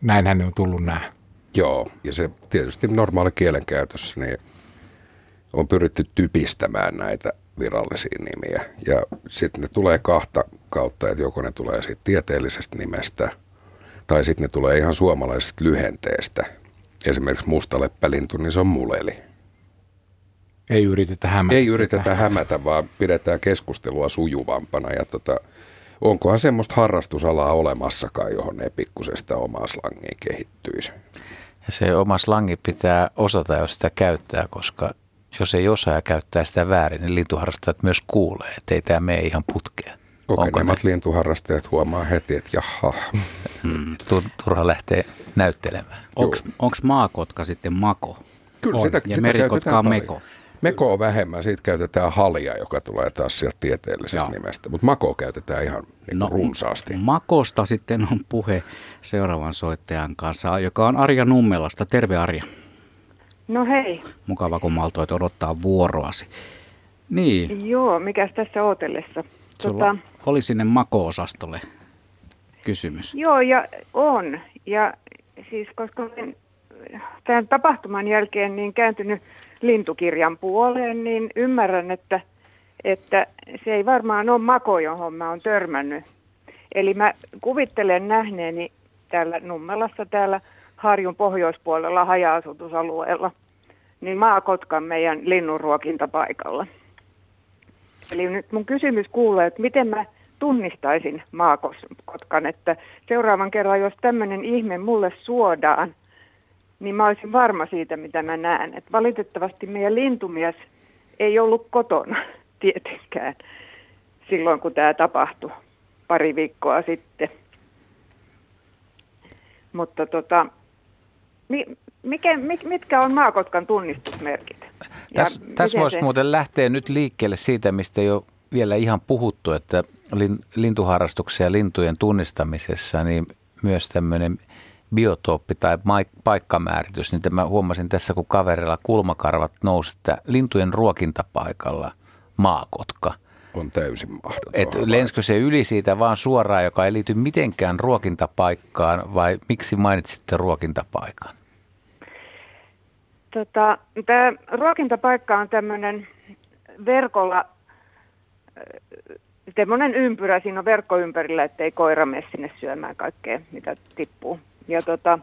näinhän ne on tullut nämä. Joo, ja se tietysti normaali kielenkäytössä niin on pyritty typistämään näitä virallisia nimiä. Ja sitten ne tulee kahta kautta, että joko ne tulee siitä tieteellisestä nimestä, tai sitten ne tulee ihan suomalaisesta lyhenteestä. Esimerkiksi mustaleppälintu, niin se on muleli. Ei yritetä hämätä. Ei yritetä hämätä, vaan pidetään keskustelua sujuvampana. Ja tota, onkohan semmoista harrastusalaa olemassakaan, johon ne pikkusesta omaa slangia kehittyisi? Ja se oma slangi pitää osata, jos sitä käyttää, koska jos ei osaa ja käyttää sitä väärin, niin lintuharrastajat myös kuulee, että ei tämä mene ihan putkeen. Kokeneemmat lintuharrastajat huomaa heti, että jaha. Hmm. Turha lähtee näyttelemään. Onko maakotka sitten mako? Kyllä, sitä, ja sitä merikotka on meko. Meko on vähemmän, siitä käytetään halia, joka tulee taas sieltä tieteellisestä Joo. nimestä, mutta mako käytetään ihan niin no, runsaasti. Makosta sitten on puhe seuraavan soittajan kanssa, joka on Arja Nummelasta. Terve Arja. No hei. Mukava, kun maltoit odottaa vuoroasi. Niin. Joo, mikäs tässä ootellessa? Tota... oli sinne mako-osastolle kysymys. Joo, ja on. Ja siis koska olen tämän tapahtuman jälkeen niin kääntynyt lintukirjan puoleen, niin ymmärrän, että, että se ei varmaan ole mako, johon mä oon törmännyt. Eli mä kuvittelen nähneeni täällä Nummelassa täällä Harjun pohjoispuolella haja-asutusalueella, niin maakotkan meidän linnunruokintapaikalla. Eli nyt mun kysymys kuuluu, että miten mä tunnistaisin maakotkan, että seuraavan kerran, jos tämmöinen ihme mulle suodaan, niin mä olisin varma siitä, mitä mä näen. Et valitettavasti meidän lintumies ei ollut kotona tietenkään silloin, kun tämä tapahtui pari viikkoa sitten. Mutta tota, mikä, mitkä on maakotkan tunnistusmerkit? Tässä täs voisi se... muuten lähteä nyt liikkeelle siitä, mistä jo vielä ihan puhuttu, että lintuharrastuksen ja lintujen tunnistamisessa niin myös tämmöinen biotooppi tai paikkamääritys, niin mä huomasin tässä, kun kaverilla kulmakarvat nousi, että lintujen ruokintapaikalla maakotka. On täysin mahdoton. Et lenskö se yli siitä vaan suoraan, joka ei liity mitenkään ruokintapaikkaan, vai miksi mainitsitte ruokintapaikan? Tota, Tämä ruokintapaikka on tämmöinen verkolla, semmoinen ympyrä, siinä on verkko ympärillä, ettei koira mene sinne syömään kaikkea, mitä tippuu. Ja tota,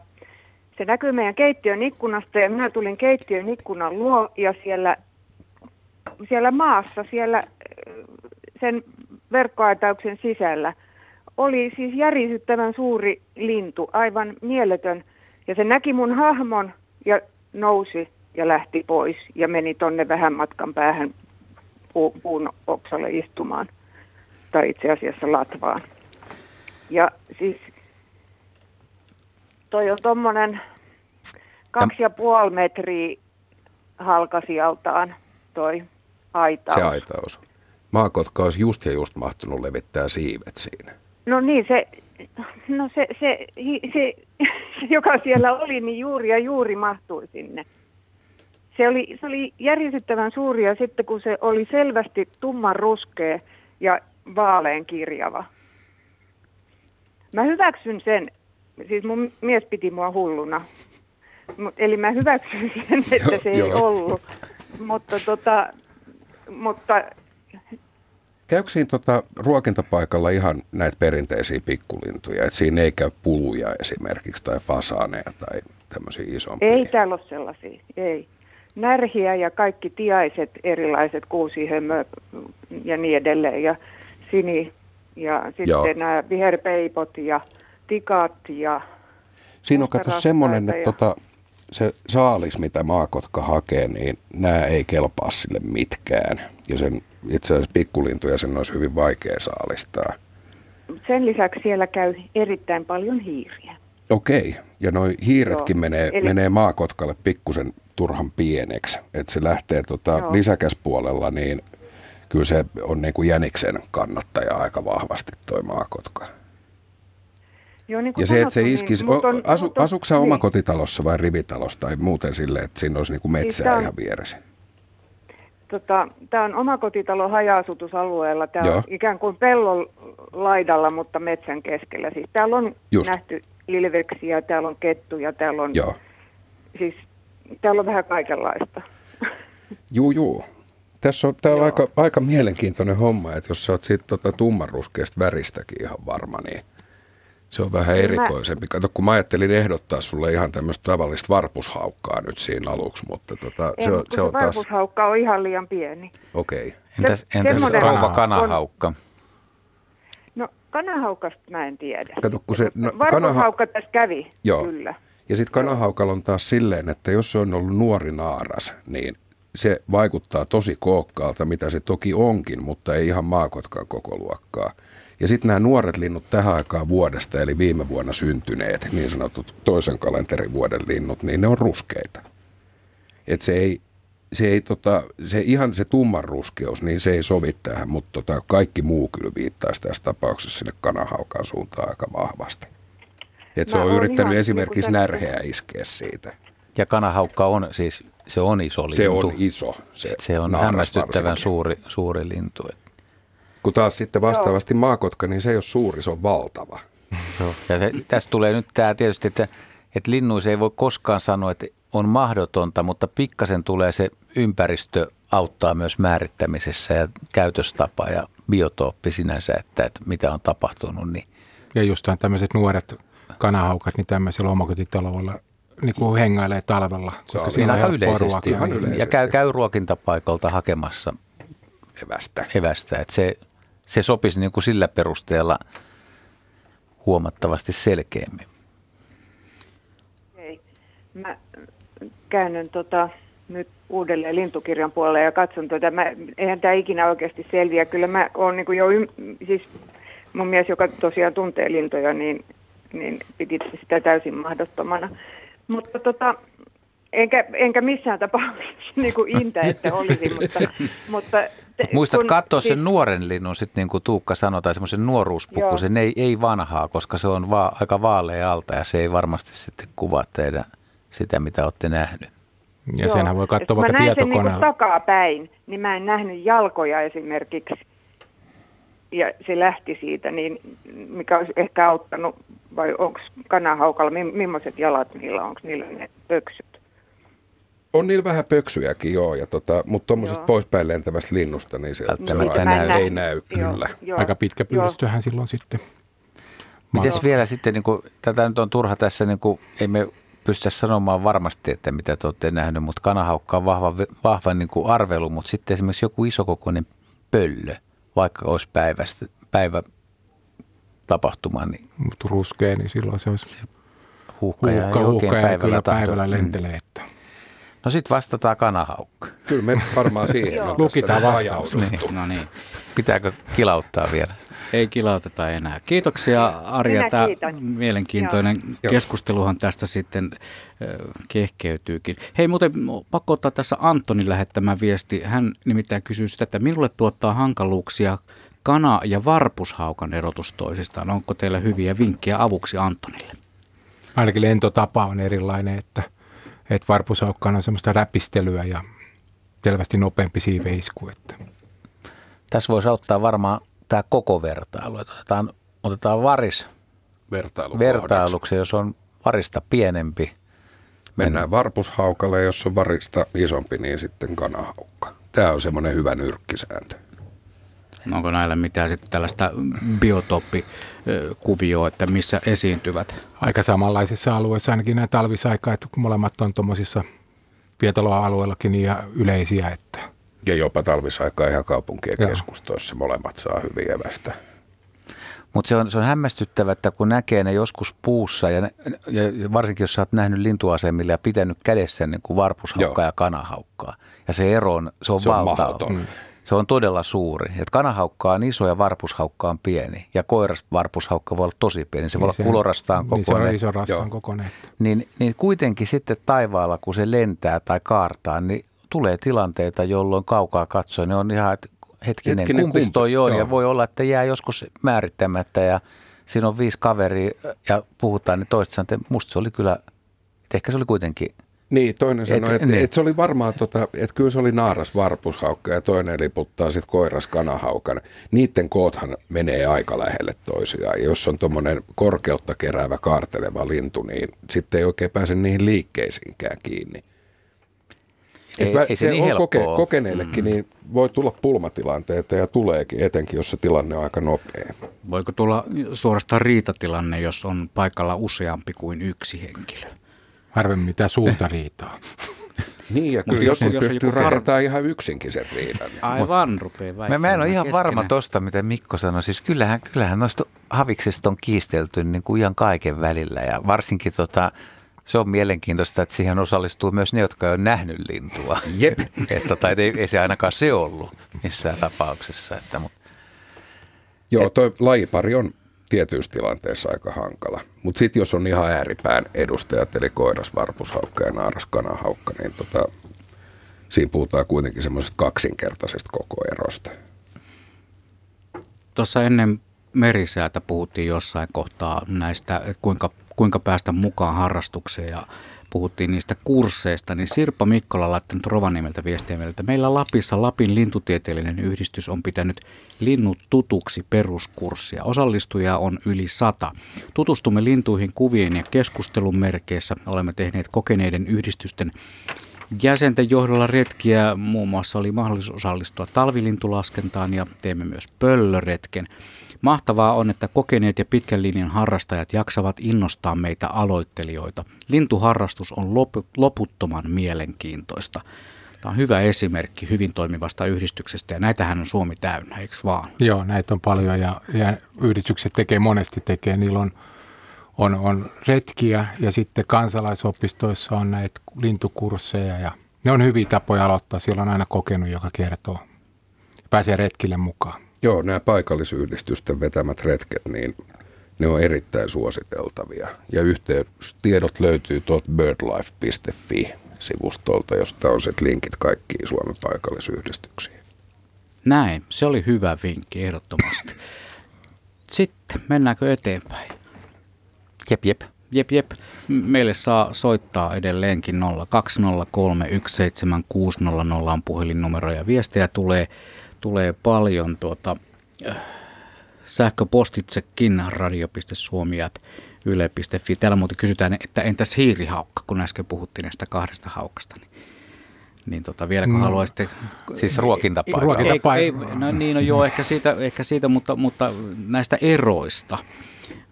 se näkyy meidän keittiön ikkunasta ja minä tulin keittiön ikkunan luo ja siellä, siellä maassa, siellä sen verkkoaitauksen sisällä oli siis järisyttävän suuri lintu, aivan mieletön. Ja se näki mun hahmon ja nousi ja lähti pois ja meni tonne vähän matkan päähän pu- puun oksalle istumaan. Tai itse asiassa latvaan. Ja siis toi on tuommoinen kaksi ja puoli metriä halkasijaltaan toi aitaus. Se aitaus. Maakotka olisi just ja just mahtunut levittää siivet siinä. No niin, se, no se, se, se, se, joka siellä oli, niin juuri ja juuri mahtui sinne. Se oli, se oli järjestettävän suuri ja sitten kun se oli selvästi tumman ruskea ja vaalean kirjava. Mä hyväksyn sen, siis mun mies piti mua hulluna. Mut, eli mä hyväksyn sen, että se ei ollut. Mutta, tota, mutta Käykö siinä tota, ruokintapaikalla ihan näitä perinteisiä pikkulintuja, että siinä ei käy puluja esimerkiksi tai fasaaneja tai tämmöisiä isompia? Ei täällä ole sellaisia, ei. Närhiä ja kaikki tiaiset erilaiset, kuusihömö ja niin edelleen ja sini ja sitten Joo. nämä viherpeipot ja tikat ja... Siinä on kato semmoinen, että ja... tota, se saalis, mitä maakotka hakee, niin nämä ei kelpaa sille mitkään. Ja sen itse asiassa pikkulintuja sen olisi hyvin vaikea saalistaa. Sen lisäksi siellä käy erittäin paljon hiiriä. Okei, ja noi hiiretkin menee, Eli... menee maakotkalle pikkusen turhan pieneksi. Että se lähtee tota lisäkäspuolella, niin kyllä se on niin kuin jäniksen kannattaja aika vahvasti toi maakotka. Joo, niin kuin Ja se, että se sanottu, iskisi, niin, asu, mut on- asuuko sä niin. omakotitalossa vai rivitalossa tai muuten silleen, että siinä olisi niinku Siis metsää on- ihan vieressä? Tota, Tämä on omakotitalo haja-asutusalueella. Tämä Joo. on ikään kuin pellon laidalla, mutta metsän keskellä. Siis täällä on Just. nähty ilveksiä, täällä on kettuja, täällä on, Joo. siis, täällä on vähän kaikenlaista. Juu, juu. Tässä on, tää on aika, aika mielenkiintoinen homma, että jos sä oot siitä tota tummanruskeasta väristäkin ihan varma, niin se on vähän erikoisempi. Kato, kun mä ajattelin ehdottaa sulle ihan tämmöistä tavallista varpushaukkaa nyt siinä aluksi, mutta tota, Ei, se, on, kun se on taas, varpushaukka on ihan liian pieni. okei. Okay. Entäs, Se- entäs rouva on- kanahaukka? No kanahaukasta mä en tiedä. Kato, kun se, no, Varpushaukka tässä kävi, Joo. kyllä. Ja sitten kanahaukalla on taas silleen, että jos se on ollut nuori naaras, niin se vaikuttaa tosi kookkaalta, mitä se toki onkin, mutta ei ihan maakotkan koko luokkaa. Ja sitten nämä nuoret linnut tähän aikaan vuodesta, eli viime vuonna syntyneet, niin sanotut toisen kalenterivuoden linnut, niin ne on ruskeita. Et se ei, se ei tota, se ihan se tumman ruskeus, niin se ei sovi tähän, mutta tota, kaikki muu kyllä viittaisi tässä tapauksessa sinne kanahaukan suuntaan aika vahvasti. Et se Mä on yrittänyt ihan esimerkiksi niinku närheä iskeä siitä. Ja kanahaukka on siis, se on iso lintu. Se on iso. Se, Se on hämmästyttävän suuri, suuri lintu. Et- Kun taas sitten vastaavasti maakotka, niin se ei ole suuri, se on valtava. Joo. Ja se, tästä tulee nyt tämä tietysti, että, että linnuissa ei voi koskaan sanoa, että on mahdotonta, mutta pikkasen tulee se ympäristö auttaa myös määrittämisessä ja käytöstapa ja biotooppi sinänsä, että, että mitä on tapahtunut. Niin Ja justaan tämmöiset nuoret kanahaukat, niin tämmöisillä omakotitaloilla niin kuin hengailee talvella. Se on koska Siinä siinä on aika helppoa yleisesti. Ihan yleisesti. Ja käy, käy ruokintapaikalta hakemassa Evästä. evästä. Että se, se sopisi niin kuin sillä perusteella huomattavasti selkeämmin. Ei. Mä käännyn tota, nyt uudelleen lintukirjan puolelle ja katson tätä. Mä, eihän tämä ikinä oikeasti selviä. Kyllä mä oon niin jo, ym, siis mun mies, joka tosiaan tuntee lintoja, niin, niin piti sitä täysin mahdottomana. Mutta tota, enkä, enkä missään tapauksessa niin kuin intä, että olisi, mutta... mutta te, Muistat kun- katsoa siis- sen nuoren linnun, sitten niin kuin Tuukka sanoi, tai semmoisen nuoruuspuku, Joo. sen ei, ei vanhaa, koska se on va- aika vaalea alta ja se ei varmasti sitten kuvaa teidän sitä, mitä olette nähnyt. Ja senhän voi katsoa vaikka mä näin sen tietokoneella. niin takapäin, niin mä en nähnyt jalkoja esimerkiksi. Ja se lähti siitä, niin mikä olisi ehkä auttanut, vai onko kanahaukalla, mi- millaiset jalat niillä on, onko niillä ne pöksyt? On niillä vähän pöksyjäkin, joo, ja tota, mutta tuommoisesta poispäin lentävästä linnusta, niin se, se on aika, näy. ei näy Joo, kyllä. joo, Aika pitkä pyydystöhän silloin sitten. Miten vielä sitten, niin kuin, tätä nyt on turha tässä, niin kuin, ei me pystytä sanomaan varmasti, että mitä te olette nähnyt, mutta kanahaukka on vahva, vahva niin kuin arvelu, mutta sitten esimerkiksi joku isokokoinen pöllö, vaikka olisi päivästä, päivä tapahtuma, niin Mutta ruskea, niin silloin se olisi huuhka, ja huuhka, ei oikein huuhka ja päivällä kyllä tahdo. päivällä Mm. lentelee. Että. No sitten vastataan kanahaukka. Kyllä me varmaan siihen on Lukitaan vastaus. ajauduttu. No niin. Pitääkö kilauttaa vielä? Ei kilauteta enää. Kiitoksia Arja. Minä Tämä kiitän. mielenkiintoinen Joo. keskusteluhan tästä sitten kehkeytyykin. Hei muuten pakko ottaa tässä Antonin lähettämä viesti. Hän nimittäin kysyy sitä, että minulle tuottaa hankaluuksia kana- ja varpushaukan erotus toisistaan. Onko teillä hyviä vinkkejä avuksi Antonille? Ainakin lentotapa on erilainen, että, että varpusaukkaan on semmoista räpistelyä ja selvästi nopeampi siiveisku. Että. Tässä voisi auttaa varmaan tämä koko vertailu. että Otetaan, otetaan varis Vertailukohdaksi. vertailuksi, jos on varista pienempi. Mennään varpushaukalle, jos on varista isompi, niin sitten kanahaukka. Tämä on semmoinen hyvä nyrkkisääntö. Onko näillä mitään sitten tällaista biotooppikuvioa, että missä esiintyvät? Aika samanlaisissa alueissa ainakin nämä talvisaikaa, että kun molemmat on tuommoisissa pietaloalueillakin niin ja yleisiä, että Ja jopa talvisaikaa ihan kaupunkien Joo. keskustoissa molemmat saa hyvin evästä. Mutta se on, se on hämmästyttävä, että kun näkee ne joskus puussa, ja, ne, ja varsinkin jos sä oot nähnyt lintuasemilla ja pitänyt kädessä niin kuin varpushaukkaa Joo. ja kanahaukkaa, ja se ero on, se on Se on valtava. mahdoton. Mm. Se on todella suuri. Et kanahaukka on iso ja varpushaukka on pieni. Ja koiras varpushaukka voi olla tosi pieni. Se voi niin olla kulorastaan niin se on kokoinen. iso rastaan Joo. kokoinen. niin, niin kuitenkin sitten taivaalla, kun se lentää tai kaartaa, niin tulee tilanteita, jolloin kaukaa katsoen ne on ihan, että hetkinen, Hetkinen, kumpis kumpi? toi on, Joo. ja voi olla, että jää joskus määrittämättä, ja siinä on viisi kaveria ja puhutaan, niin toista sanoo, että musta se oli kyllä, että ehkä se oli kuitenkin niin, toinen sanoi, Et- että niin. et se oli varmaan, tota, että kyllä se oli naaras varpushaukka ja toinen liputtaa sitten koiras kanahaukan. Niiden koothan menee aika lähelle toisiaan. Ja jos on tuommoinen korkeutta keräävä kaarteleva lintu, niin sitten ei oikein pääse niihin liikkeisiinkään kiinni. Et Ei- vä- ei se niin on helppoa. kokeneillekin, niin voi tulla pulmatilanteita ja tuleekin, etenkin jos se tilanne on aika nopea. Voiko tulla suorastaan riitatilanne, jos on paikalla useampi kuin yksi henkilö? Harvemmin mitään suurta riitaa. Niin, ja Mut kyllä jos- jos, jos on pystyy rakentamaan ihan yksinkin sen riidan. Aivan, rupeaa Mä, mä en ole ihan varma keskenään. tosta, mitä Mikko sanoi. Siis kyllähän, kyllähän noista haviksista on kiistelty niin kuin ihan kaiken välillä. Ja varsinkin tota, se on mielenkiintoista, että siihen osallistuu myös ne, jotka on nähnyt lintua. Jep. Et tota, et ei, ei, se ainakaan se ollut missään tapauksessa. Että, mut, Joo, toi lajipari on tietyissä tilanteissa aika hankala. Mutta sitten jos on ihan ääripään edustajat, eli koiras, varpushaukka ja naaras kanahaukka, niin tota, siinä puhutaan kuitenkin semmoisesta kaksinkertaisesta koko erosta. Tuossa ennen merisäätä puhuttiin jossain kohtaa näistä, että kuinka, kuinka päästä mukaan harrastukseen ja puhuttiin niistä kursseista, niin Sirpa Mikkola laittanut Rovaniemeltä viestiä meille, että meillä Lapissa Lapin lintutieteellinen yhdistys on pitänyt linnut tutuksi peruskurssia. Osallistujia on yli sata. Tutustumme lintuihin kuvien ja keskustelun merkeissä. Olemme tehneet kokeneiden yhdistysten Jäsenten johdolla retkiä muun muassa oli mahdollisuus osallistua talvilintulaskentaan ja teemme myös pöllöretken. Mahtavaa on, että kokeneet ja pitkän linjan harrastajat jaksavat innostaa meitä aloittelijoita. Lintuharrastus on lop- loputtoman mielenkiintoista. Tämä on hyvä esimerkki hyvin toimivasta yhdistyksestä ja näitähän on Suomi täynnä, eikö vaan? Joo, näitä on paljon ja, ja yhdistykset tekee monesti tekee. Niillä on, on, on retkiä ja sitten kansalaisopistoissa on näitä lintukursseja ja ne on hyviä tapoja aloittaa. Siellä on aina kokenut, joka kertoo. Pääsee retkille mukaan. Joo, nämä paikallisyhdistysten vetämät retket, niin ne on erittäin suositeltavia. Ja yhteystiedot löytyy tuolta birdlife.fi-sivustolta, josta on sitten linkit kaikkiin Suomen paikallisyhdistyksiin. Näin, se oli hyvä vinkki ehdottomasti. Sitten mennäänkö eteenpäin? jep, jep. Jep, jep. Meille saa soittaa edelleenkin 020317600 on puhelinnumero ja viestejä tulee, tulee paljon tuota, äh, sähköpostitsekin radio.suomi at yle.fi. Täällä muuten kysytään, että entäs hiirihaukka, kun äsken puhuttiin näistä kahdesta haukasta. Niin, niin tota, vieläkö No. no. haluaisitte... Siis ruokintapaikalla. Ruokinta- Ei, ei, no niin, no joo, ehkä siitä, ehkä siitä mutta, mutta näistä eroista.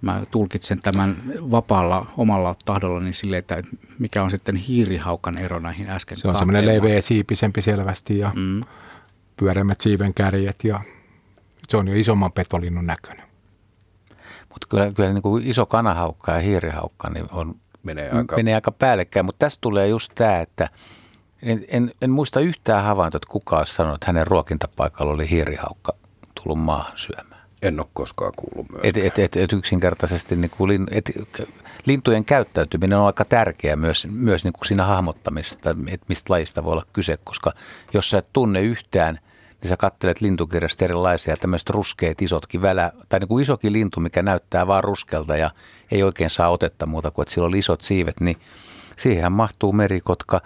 Mä tulkitsen tämän vapaalla omalla tahdollani sille, että mikä on sitten hiirihaukan ero näihin äsken Se on semmoinen leveä siipisempi selvästi ja Mm. Pyöreämmät siiven kärjet ja se on jo isomman petolinnun näköinen. Mutta kyllä, kyllä niin kuin iso kanahaukka ja hiirihaukka niin on, Menee aika... menee aika päällekkäin. Mutta tässä tulee just tämä, että en, en, en muista yhtään havaintoa, että kuka olisi sanonut, että hänen ruokintapaikalla oli hiirihaukka tullut maahan syömään. En ole koskaan kuullut Et, myöskään. et, et, et yksinkertaisesti niin kuin lin, et, lintujen käyttäytyminen on aika tärkeää myös, myös niin kuin siinä hahmottamisesta, että mistä lajista voi olla kyse, koska jos sä et tunne yhtään, niin sä kattelet lintukirjasta erilaisia tämmöiset ruskeat isotkin välä, tai niin kuin isokin lintu, mikä näyttää vaan ruskelta ja ei oikein saa otetta muuta kuin, että sillä oli isot siivet, niin siihen mahtuu merikotka,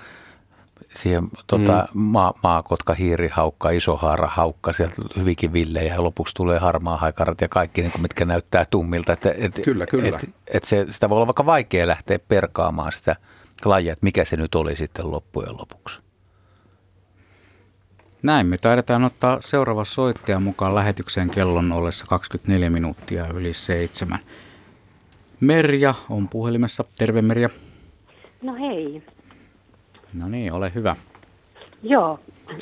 siihen tota, mm. maa, maakotka, hiirihaukka, isohaara, haukka, sieltä hyvinkin villejä ja lopuksi tulee harmaa haikarat ja kaikki, niin kuin, mitkä näyttää tummilta. Että, et, Kyllä, kyllä. Et, et se, sitä voi olla vaikka vaikea lähteä perkaamaan sitä lajia, että mikä se nyt oli sitten loppujen lopuksi. Näin, me taidetaan ottaa seuraava soittaja mukaan lähetykseen kellon ollessa 24 minuuttia yli seitsemän. Merja on puhelimessa. Terve Merja. No hei. No niin, ole hyvä. Joo.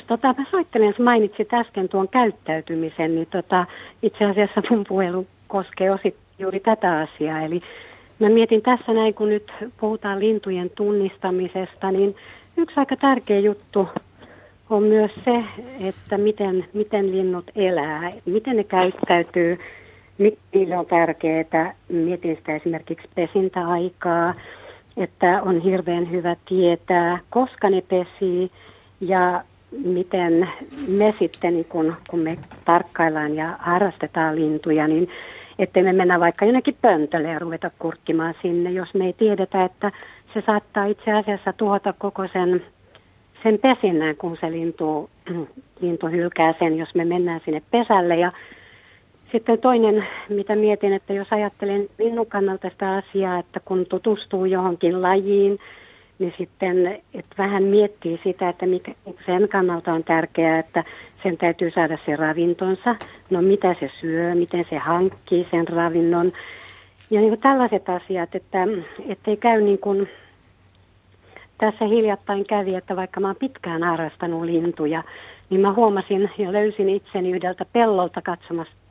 Tota, mä soittelen, jos mainitsit äsken tuon käyttäytymisen, niin tota, itse asiassa mun puhelu koskee osit juuri tätä asiaa. Eli mä mietin tässä näin, kun nyt puhutaan lintujen tunnistamisesta, niin yksi aika tärkeä juttu on myös se, että miten, miten linnut elää, miten ne käyttäytyy, niille on tärkeää. Mietin sitä esimerkiksi pesintäaikaa, että on hirveän hyvä tietää, koska ne pesii ja miten me sitten, niin kun, kun me tarkkaillaan ja harrastetaan lintuja, niin Ettei me mennä vaikka jonnekin pöntölle ja ruveta kurkkimaan sinne, jos me ei tiedetä, että se saattaa itse asiassa tuhota koko sen, sen pesinnän, kun se lintu, lintu hylkää sen, jos me mennään sinne pesälle. Ja sitten toinen, mitä mietin, että jos ajattelen linnun kannalta sitä asiaa, että kun tutustuu johonkin lajiin, niin sitten että vähän miettii sitä, että mikä sen kannalta on tärkeää, että sen täytyy saada se ravintonsa, no mitä se syö, miten se hankkii sen ravinnon. Ja niin kuin tällaiset asiat, että ei käy niin kuin tässä hiljattain kävi, että vaikka mä oon pitkään harrastanut lintuja, niin mä huomasin ja löysin itseni yhdeltä pellolta katsomassa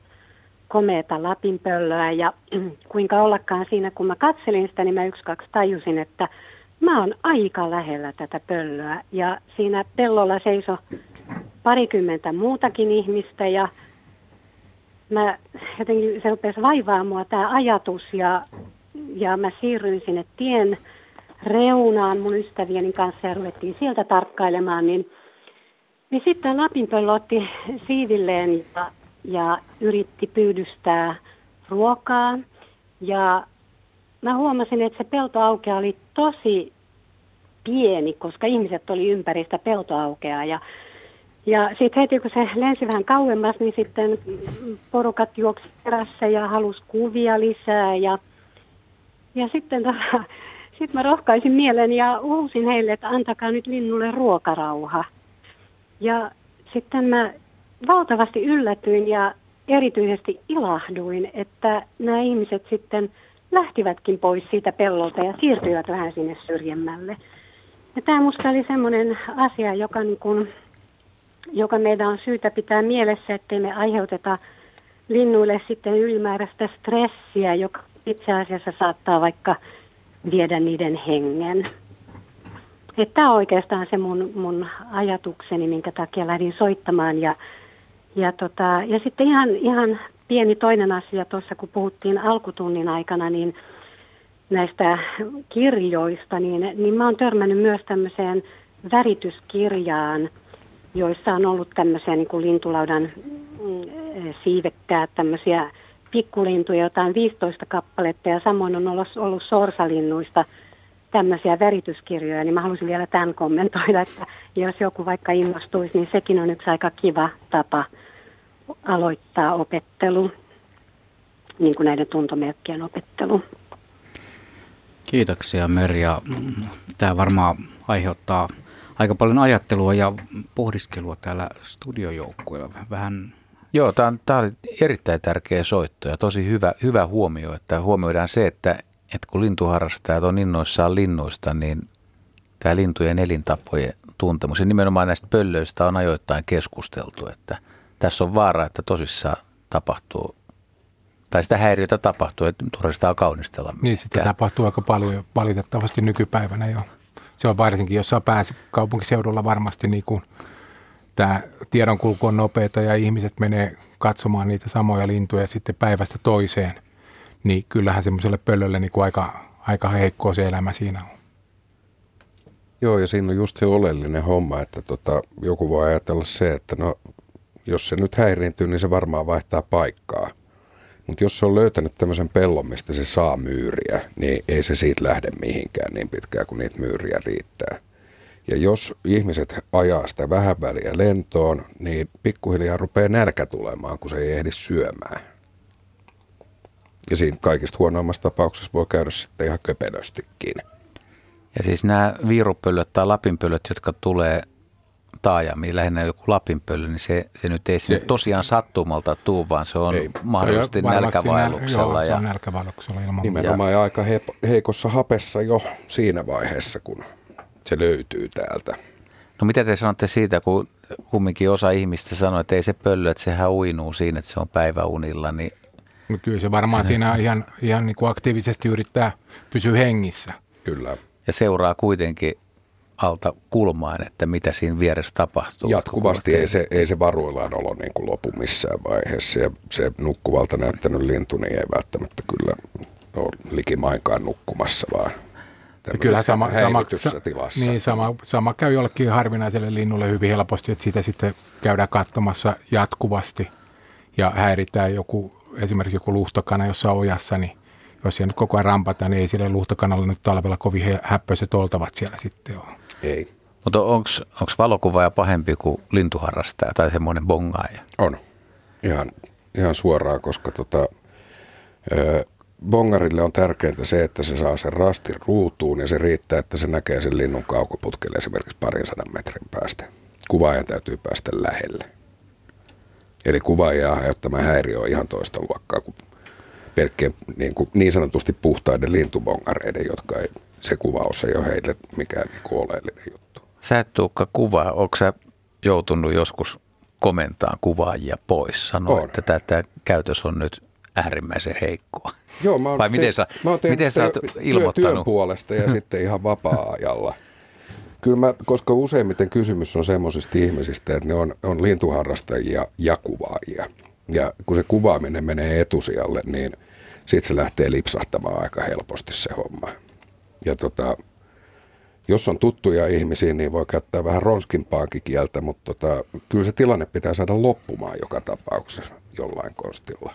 komeeta lapinpöllöä ja kuinka ollakaan siinä, kun mä katselin sitä, niin mä yksi kaksi tajusin, että mä oon aika lähellä tätä pöllöä. Ja siinä pellolla seiso parikymmentä muutakin ihmistä ja mä jotenkin se rupesi vaivaa mua tämä ajatus ja, ja mä siirryin sinne tien reunaan mun ystävieni kanssa ja ruvettiin sieltä tarkkailemaan, niin, niin sitten lapinpöllö otti siivilleen ja, ja yritti pyydystää ruokaa ja mä huomasin, että se peltoaukea oli tosi pieni, koska ihmiset oli ympäri sitä peltoaukea ja ja sitten heti kun se lensi vähän kauemmas, niin sitten porukat juoksi perässä ja halusi kuvia lisää. Ja, ja sitten sit mä rohkaisin mielen ja uusin heille, että antakaa nyt linnulle ruokarauha. Ja sitten mä valtavasti yllätyin ja erityisesti ilahduin, että nämä ihmiset sitten lähtivätkin pois siitä pellolta ja siirtyivät vähän sinne syrjemmälle. Ja tämä musta oli semmoinen asia, joka niin kuin joka meidän on syytä pitää mielessä, ettei me aiheuteta linnuille sitten ylimääräistä stressiä, joka itse asiassa saattaa vaikka viedä niiden hengen. Tämä on oikeastaan se mun, mun ajatukseni, minkä takia lähdin soittamaan. Ja, ja, tota, ja sitten ihan, ihan pieni toinen asia tuossa, kun puhuttiin alkutunnin aikana, niin näistä kirjoista, niin, niin mä oon törmännyt myös tämmöiseen värityskirjaan – joissa on ollut tämmöisiä niin kuin lintulaudan mm, siivekkäät, tämmöisiä pikkulintuja, jotain 15 kappaletta ja samoin on ollut, ollut sorsalinnuista tämmöisiä värityskirjoja, niin mä haluaisin vielä tämän kommentoida, että jos joku vaikka innostuisi, niin sekin on yksi aika kiva tapa aloittaa opettelu, niin kuin näiden tuntomerkkien opettelu. Kiitoksia Merja. Tämä varmaan aiheuttaa aika paljon ajattelua ja pohdiskelua täällä studiojoukkueella. Vähän Joo, tämä, on, tämä oli erittäin tärkeä soitto ja tosi hyvä, hyvä huomio, että huomioidaan se, että, että kun lintuharrastajat on innoissaan linnuista, niin tämä lintujen elintapojen tuntemus ja nimenomaan näistä pöllöistä on ajoittain keskusteltu, että tässä on vaara, että tosissaan tapahtuu tai sitä häiriötä tapahtuu, että turvallistaa kaunistella. Niin, sitä tapahtuu aika paljon valitettavasti nykypäivänä jo se on varsinkin jossain pääkaupunkiseudulla varmasti niin kuin tämä tiedonkulku on nopeata ja ihmiset menee katsomaan niitä samoja lintuja sitten päivästä toiseen, niin kyllähän semmoiselle pöllölle niin kuin aika, aika heikkoa se elämä siinä on. Joo, ja siinä on just se oleellinen homma, että tota, joku voi ajatella se, että no, jos se nyt häiriintyy, niin se varmaan vaihtaa paikkaa – mutta jos se on löytänyt tämmöisen pellon, mistä se saa myyriä, niin ei se siitä lähde mihinkään niin pitkään kuin niitä myyriä riittää. Ja jos ihmiset ajaa sitä vähän väliä lentoon, niin pikkuhiljaa rupeaa nälkä tulemaan, kun se ei ehdi syömään. Ja siinä kaikista huonoimmassa tapauksessa voi käydä sitten ihan köpelöstikin. Ja siis nämä viirupöllöt tai lapinpöllöt, jotka tulee taajamiin, lähinnä joku lapinpöllö, niin se, se nyt ei se, tosiaan sattumalta tuu, vaan se on ei, mahdollisesti se nälkävaelluksella. Näl, joo, se on nälkävaelluksella ilman Nimenomaan ja aika he, heikossa hapessa jo siinä vaiheessa, kun se löytyy täältä. No mitä te sanotte siitä, kun kumminkin osa ihmistä sanoo, että ei se pöllö, että sehän uinuu siinä, että se on päiväunilla, niin No kyllä se varmaan siinä ihan, ihan niin kuin aktiivisesti yrittää pysyä hengissä. Kyllä. Ja seuraa kuitenkin alta kulmaan, että mitä siinä vieressä tapahtuu. Jatkuvasti ei se, ei se varuillaan olo niin kuin lopu missään vaiheessa ja se nukkuvalta näyttänyt lintu niin ei välttämättä kyllä ole likimainkaan nukkumassa, vaan kyllä sama, sama, tilassa. Niin, sama, sama käy jollekin harvinaiselle linnulle hyvin helposti, että sitä sitten käydään katsomassa jatkuvasti ja häiritään joku esimerkiksi joku luhtokana jossain ojassa, niin jos siellä nyt koko ajan rampataan, niin ei sille luhtokanalle nyt talvella kovin häppöiset oltavat siellä sitten ole. Ei. Mutta onko valokuvaaja pahempi kuin lintuharrastaja tai semmoinen bongaaja? On. Ihan, ihan suoraan, koska tota, ö, bongarille on tärkeintä se, että se saa sen rastin ruutuun ja se riittää, että se näkee sen linnun kaukoputkelle esimerkiksi parin sadan metrin päästä. Kuvaajan täytyy päästä lähelle. Eli kuvaajia aiheuttama häiriö on ihan toista luokkaa kuin pelkkien niin, kuin niin sanotusti puhtaiden lintubongareiden, jotka ei, se kuvaus ei ole heille mikään niin oleellinen juttu. Sä et Tuukka kuvaa, onko sä joutunut joskus komentamaan kuvaajia pois? Sanoa, että tämä käytös on nyt äärimmäisen heikkoa. Joo, mä Vai miten sä, mä miten sä oot ilmoittanut? Työn puolesta ja sitten ihan vapaa-ajalla. Kyllä mä, koska useimmiten kysymys on semmoisista ihmisistä, että ne on, on lintuharrastajia ja kuvaajia. Ja kun se kuvaaminen menee etusijalle, niin sitten se lähtee lipsahtamaan aika helposti se homma. Ja tota, jos on tuttuja ihmisiä, niin voi käyttää vähän ronskimpaakin kieltä, mutta tota, kyllä se tilanne pitää saada loppumaan joka tapauksessa jollain konstilla.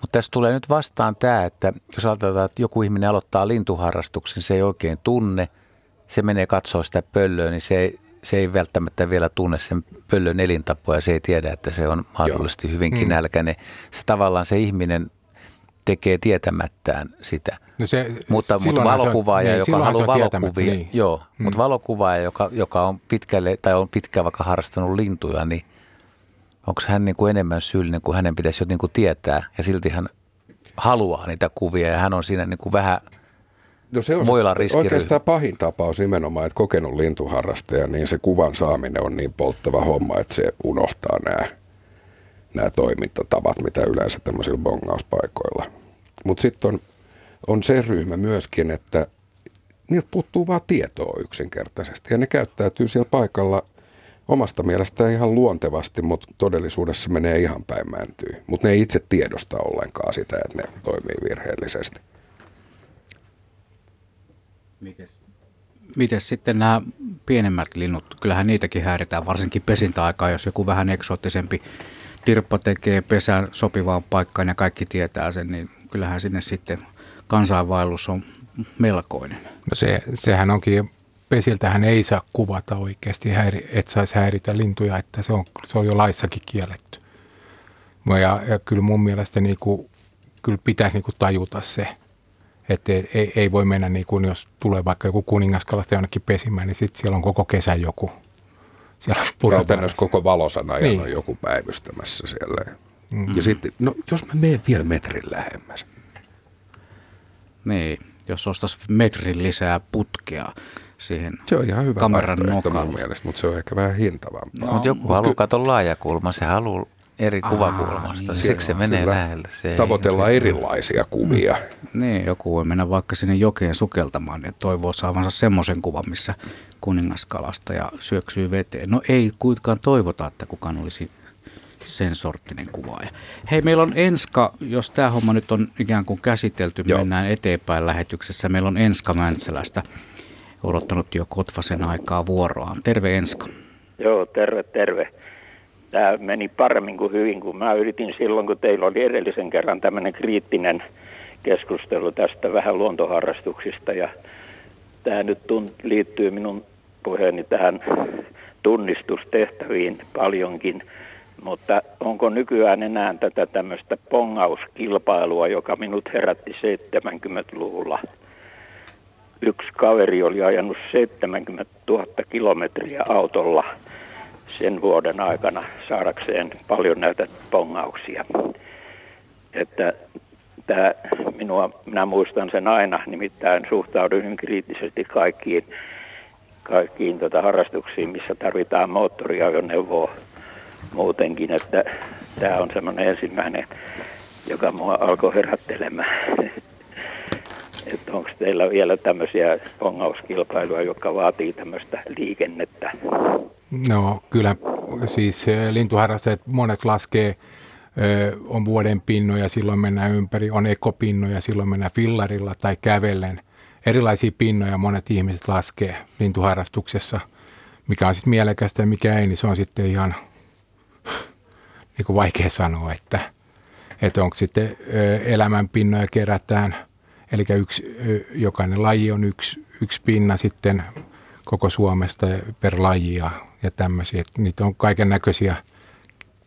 Mutta tässä tulee nyt vastaan tämä, että jos ajatellaan, että joku ihminen aloittaa lintuharrastuksen, se ei oikein tunne, se menee katsoa sitä pöllöä, niin se ei, se ei välttämättä vielä tunne sen pöllön elintapoja, se ei tiedä, että se on mahdollisesti Joo. hyvinkin mm. nälkäinen. Se tavallaan se ihminen tekee tietämättään sitä. No se, mutta mutta valokuvaaja, niin, joka haluaa valokuvia, niin. joo, mm. mutta valokuvaaja, joka, joka on pitkälle tai on pitkään vaikka harrastanut lintuja, niin onko hän niin kuin enemmän syyllinen kuin hänen pitäisi jo niin kuin tietää ja silti hän haluaa niitä kuvia ja hän on siinä niin kuin vähän No se on voi olla oikeastaan pahin tapaus nimenomaan, että kokenut lintuharrastaja, niin se kuvan saaminen on niin polttava homma, että se unohtaa nämä, nämä toimintatavat, mitä yleensä tämmöisillä bongauspaikoilla. Mutta sitten on, on se ryhmä myöskin, että niiltä puuttuu vaan tietoa yksinkertaisesti. Ja ne käyttäytyy siellä paikalla omasta mielestä ihan luontevasti, mutta todellisuudessa menee ihan päin mäntyy. Mutta ne ei itse tiedosta ollenkaan sitä, että ne toimii virheellisesti. Mites, mites sitten nämä pienemmät linnut? Kyllähän niitäkin häiritään, varsinkin pesintäaikaa, jos joku vähän eksoottisempi tirppa tekee pesään sopivaan paikkaan ja kaikki tietää sen, niin kyllähän sinne sitten kansainvaellus on melkoinen. No se, sehän onkin pesiltähän ei saa kuvata oikeasti, häiri, että saisi häiritä lintuja, että se on, se on jo laissakin kielletty. Ja, ja kyllä mun mielestä niin kuin, kyllä pitäisi niin kuin tajuta se, että ei, ei, ei voi mennä niin kuin, jos tulee vaikka joku kuningaskalasta jonnekin pesimään, niin sitten siellä on koko kesä joku. Siellä Käytännössä koko valosana niin. on joku päivystämässä siellä. Mm. Ja sitten, no jos mä menen vielä metrin lähemmäs. Niin, jos ostaisi metrin lisää putkea, siihen Se on ihan hyvä kameran nokalla. mun mielestä, mutta se on ehkä vähän hintavampaa. No, mutta joku haluaa ky- katsoa laajakulma, se haluaa eri Aa, kuvakulmasta. Niin, Siksi se menee lähelle. Se Tavoitellaan ei... erilaisia kuvia. Niin, joku voi mennä vaikka sinne jokeen sukeltamaan ja toivoo saavansa semmoisen kuvan, missä kuningaskalasta ja syöksyy veteen. No ei kuitenkaan toivota, että kukaan olisi sen sorttinen kuvaaja. Hei, meillä on Enska, jos tämä homma nyt on ikään kuin käsitelty, Joo. mennään eteenpäin lähetyksessä. Meillä on Enska Mäntsälästä odottanut jo Kotvasen aikaa vuoroaan. Terve Enska. Joo, terve, terve. Tämä meni paremmin kuin hyvin, kun mä yritin silloin, kun teillä oli edellisen kerran tämmöinen kriittinen keskustelu tästä vähän luontoharrastuksista. Ja tämä nyt tunt, liittyy minun puheeni tähän tunnistustehtäviin paljonkin. Mutta onko nykyään enää tätä tämmöistä pongauskilpailua, joka minut herätti 70-luvulla? yksi kaveri oli ajanut 70 000 kilometriä autolla sen vuoden aikana saadakseen paljon näitä pongauksia. Että tämä, minua, minä muistan sen aina, nimittäin suhtaudun kriittisesti kaikkiin, kaikkiin tota harrastuksiin, missä tarvitaan moottoriajoneuvoa muutenkin, että tämä on semmoinen ensimmäinen, joka mua alkoi herättelemään että onko teillä vielä tämmöisiä pongauskilpailuja, jotka vaatii tämmöistä liikennettä? No kyllä, siis eh, lintuharrastajat monet laskee, eh, on vuoden pinnoja, silloin mennään ympäri, on ekopinnoja, silloin mennään fillarilla tai kävellen. Erilaisia pinnoja monet ihmiset laskee lintuharrastuksessa, mikä on sitten mielekästä ja mikä ei, niin se on sitten ihan niin kuin vaikea sanoa, että että onko sitten elämänpinnoja kerätään, eli yksi, jokainen laji on yksi, yksi pinna sitten koko Suomesta per laji ja, ja tämmöisiä. Että niitä on kaiken näköisiä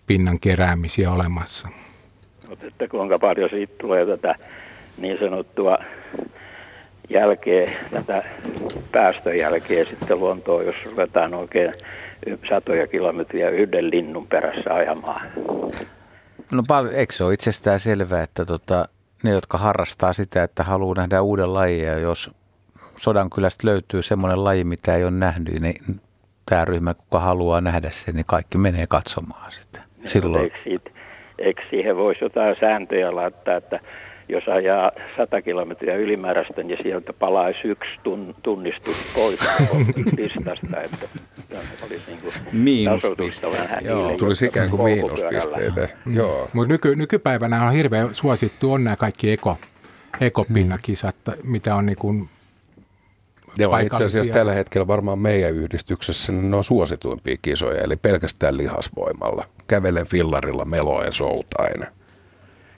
pinnan keräämisiä olemassa. Mutta että kuinka paljon siitä tulee tätä niin sanottua jälkeen, tätä päästöjälkeä sitten luontoon, jos ruvetaan oikein satoja kilometriä yhden linnun perässä ajamaan. No eikö se ole itsestään selvää, että tota, ne, jotka harrastaa sitä, että haluaa nähdä uuden lajia, jos Sodankylästä löytyy semmoinen laji, mitä ei ole nähnyt, niin tämä ryhmä, kuka haluaa nähdä sen, niin kaikki menee katsomaan sitä. Silloin... Eikö, siitä, eikö siihen voisi jotain sääntöjä laittaa, että jos ajaa 100 kilometriä ylimääräistä, niin sieltä palaisi yksi tun, tunnistus pois pistasta, että olisi niin miinuspiste. Joo, tulisi ikään kuin miinuspisteitä. Mm. Joo. Mutta nyky, nykypäivänä on hirveän suosittu on nämä kaikki eko, ekopinnakisat, mm. mitä on niin kuin Joo, itse asiassa tällä hetkellä varmaan meidän yhdistyksessä ne on suosituimpia kisoja, eli pelkästään lihasvoimalla. Kävelen fillarilla meloen soutain.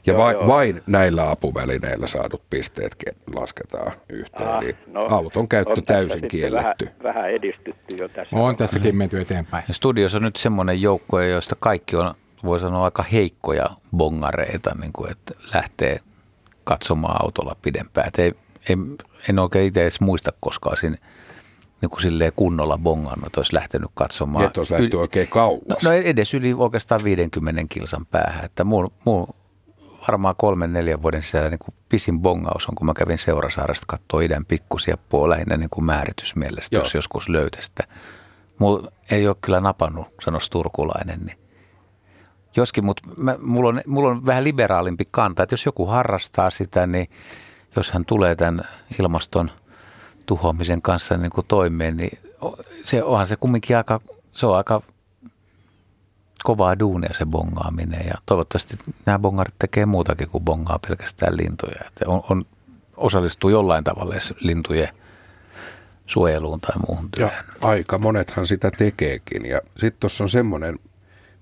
Ja joo, vain, joo. vain näillä apuvälineillä saadut pisteet lasketaan yhteen. Ah, no, auton käyttö on täysin kielletty. Vähän, vähän edistytty jo tässä. On tässäkin menty eteenpäin. Ja studiossa on nyt semmoinen joukko, joista kaikki on, voi sanoa, aika heikkoja bongareita, niin kuin, että lähtee katsomaan autolla pidempään. ei, ei, en oikein itse edes muista koskaan siinä niin kuin silleen kunnolla bongannut, että olisi lähtenyt katsomaan. Että olisi lähtenyt oikein kauas. No, no edes yli oikeastaan 50 kilsan päähän. Että mun, mun varmaan kolmen, neljän vuoden sisällä niin kuin pisin bongaus on, kun mä kävin Seurasaaresta katsoa idän pikkusieppoa lähinnä niin kuin määritysmielestä, Joo. jos joskus löytäisi Mulla ei ole kyllä napannut, sanoisi turkulainen, niin Joskin, mutta mä, mulla, on, mulla on vähän liberaalimpi kanta, että jos joku harrastaa sitä, niin jos hän tulee tämän ilmaston tuhoamisen kanssa niin kuin toimeen, niin se onhan se kumminkin aika, se on aika kovaa duunia se bongaaminen ja toivottavasti nämä bongarit tekee muutakin kuin bongaa pelkästään lintuja. Että on, on, osallistuu jollain tavalla lintujen suojeluun tai muuhun työhön. Ja aika monethan sitä tekeekin ja sitten tuossa on semmoinen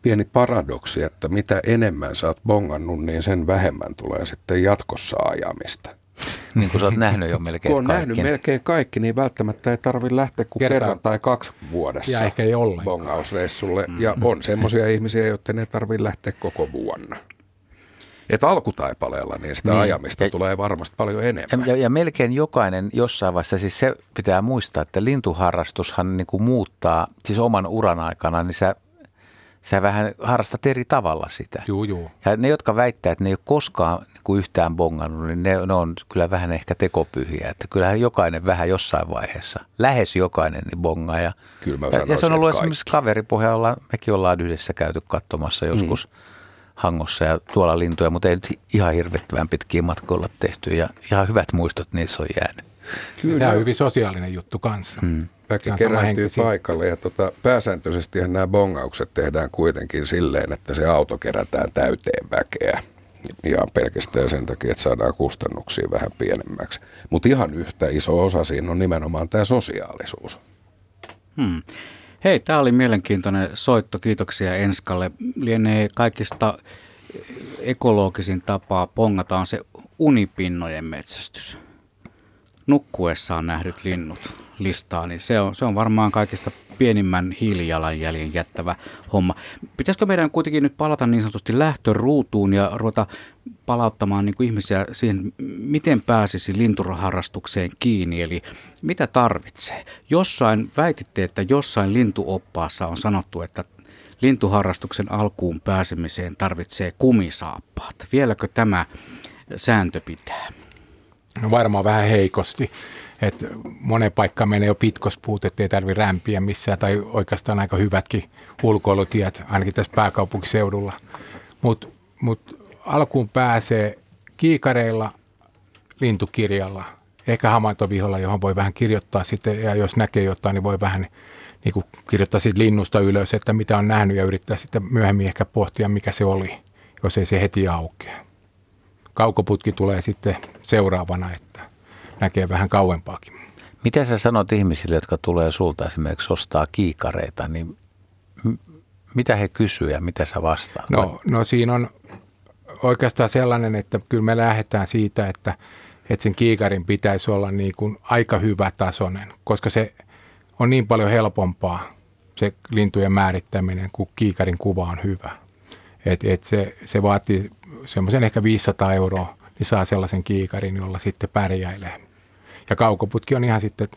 pieni paradoksi, että mitä enemmän sä oot bongannut, niin sen vähemmän tulee sitten jatkossa ajamista. niin kuin sä oot nähnyt jo melkein Kun on kaikki. nähnyt melkein kaikki, niin välttämättä ei tarvi lähteä kuin kerran, kerran tai kaksi vuodessa ja ehkä ei bongausreissulle. Mm. Ja on semmoisia ihmisiä, joiden ei tarvitse lähteä koko vuonna. Et alkutaipaleella niin sitä niin. ajamista ja, tulee varmasti paljon enemmän. Ja, ja melkein jokainen jossain vaiheessa, siis se pitää muistaa, että lintuharrastushan niin kuin muuttaa, siis oman uran aikana, niin sä sä vähän harrastat eri tavalla sitä. Joo, joo. Ja ne, jotka väittää, että ne ei ole koskaan niin kuin yhtään bongannut, niin ne, ne on kyllä vähän ehkä tekopyhiä. Että kyllähän jokainen vähän jossain vaiheessa, lähes jokainen niin bongaa. Ja, kyllä mä ja, ja se on ollut esimerkiksi kaveripohjalla, mekin ollaan yhdessä käyty katsomassa joskus mm. Hangossa ja tuolla lintuja, mutta ei nyt ihan hirvittävän pitkiä matkoilla tehty ja ihan hyvät muistot niissä on jäänyt. Kyllä. Tämä on hyvin sosiaalinen juttu kanssa. Mm väki kerääntyy paikalle ja tota, pääsääntöisesti nämä bongaukset tehdään kuitenkin silleen, että se auto kerätään täyteen väkeä. Ja pelkästään sen takia, että saadaan kustannuksia vähän pienemmäksi. Mutta ihan yhtä iso osa siinä on nimenomaan tämä sosiaalisuus. Hmm. Hei, tämä oli mielenkiintoinen soitto. Kiitoksia Enskalle. Lienee kaikista ekologisin tapaa pongataan se unipinnojen metsästys. Nukkuessaan nähdyt linnut listaa, niin se on, se on varmaan kaikista pienimmän hiilijalanjäljen jättävä homma. Pitäisikö meidän kuitenkin nyt palata niin sanotusti lähtöruutuun ja ruveta palauttamaan niin kuin ihmisiä siihen, miten pääsisi linturaharrastukseen kiinni, eli mitä tarvitsee? Jossain, väititte, että jossain lintuoppaassa on sanottu, että lintuharrastuksen alkuun pääsemiseen tarvitsee kumisaappaat. Vieläkö tämä sääntö pitää? No varmaan vähän heikosti että monen paikkaan menee jo pitkospuut, ettei tarvi rämpiä missään, tai oikeastaan aika hyvätkin ulkoilutiet, ainakin tässä pääkaupunkiseudulla. Mutta mut alkuun pääsee kiikareilla, lintukirjalla, ehkä havaintoviholla, johon voi vähän kirjoittaa sitten, ja jos näkee jotain, niin voi vähän niin kuin kirjoittaa siitä linnusta ylös, että mitä on nähnyt, ja yrittää sitten myöhemmin ehkä pohtia, mikä se oli, jos ei se heti aukea. Kaukoputki tulee sitten seuraavana, että näkee vähän kauempaakin. Mitä sä sanot ihmisille, jotka tulee sulta esimerkiksi ostaa kiikareita, niin m- mitä he kysyvät ja mitä sä vastaat? No, no siinä on oikeastaan sellainen, että kyllä me lähdetään siitä, että, että sen kiikarin pitäisi olla niin kuin aika hyvä tasoinen, koska se on niin paljon helpompaa se lintujen määrittäminen, kun kiikarin kuva on hyvä. Et, et se, se vaatii semmoisen ehkä 500 euroa, niin saa sellaisen kiikarin, jolla sitten pärjäilee. Ja kaukoputki on ihan sitten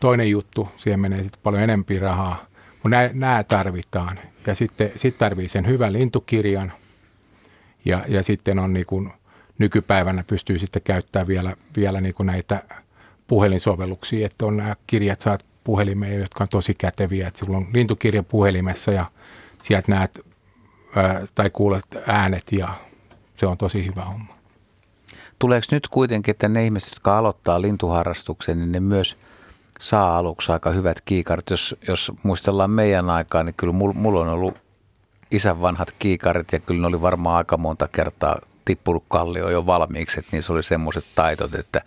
toinen juttu, siihen menee sitten paljon enempi rahaa, mutta nämä tarvitaan. Ja sitten sit tarvii sen hyvän lintukirjan ja, ja sitten on niin kuin, nykypäivänä pystyy sitten käyttämään vielä, vielä niin kuin näitä puhelinsovelluksia, että on nämä kirjat saat puhelimeen, jotka on tosi käteviä, että sulla on lintukirja puhelimessa ja sieltä näet ää, tai kuulet äänet ja se on tosi hyvä homma. Tuleeko nyt kuitenkin, että ne ihmiset, jotka aloittaa lintuharrastuksen, niin ne myös saa aluksi aika hyvät kiikarit. Jos, jos muistellaan meidän aikaa, niin kyllä mulla mul on ollut isän vanhat kiikarit ja kyllä ne oli varmaan aika monta kertaa tippunut kallio jo valmiiksi, että niissä oli semmoiset taitot, että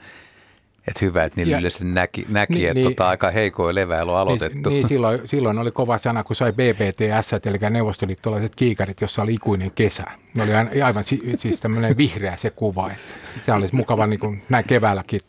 että hyvä, että niillä yleensä näki, näki niin, että niin, tota, aika heikoin leväily on aloitettu. Niin, niin silloin, silloin oli kova sana, kun sai BBTS, eli neuvostoliittolaiset kiikarit, jossa oli ikuinen kesä. Ne oli aivan siis tämmöinen vihreä se kuva. Että se olisi mukava niin kuin näin keväälläkin,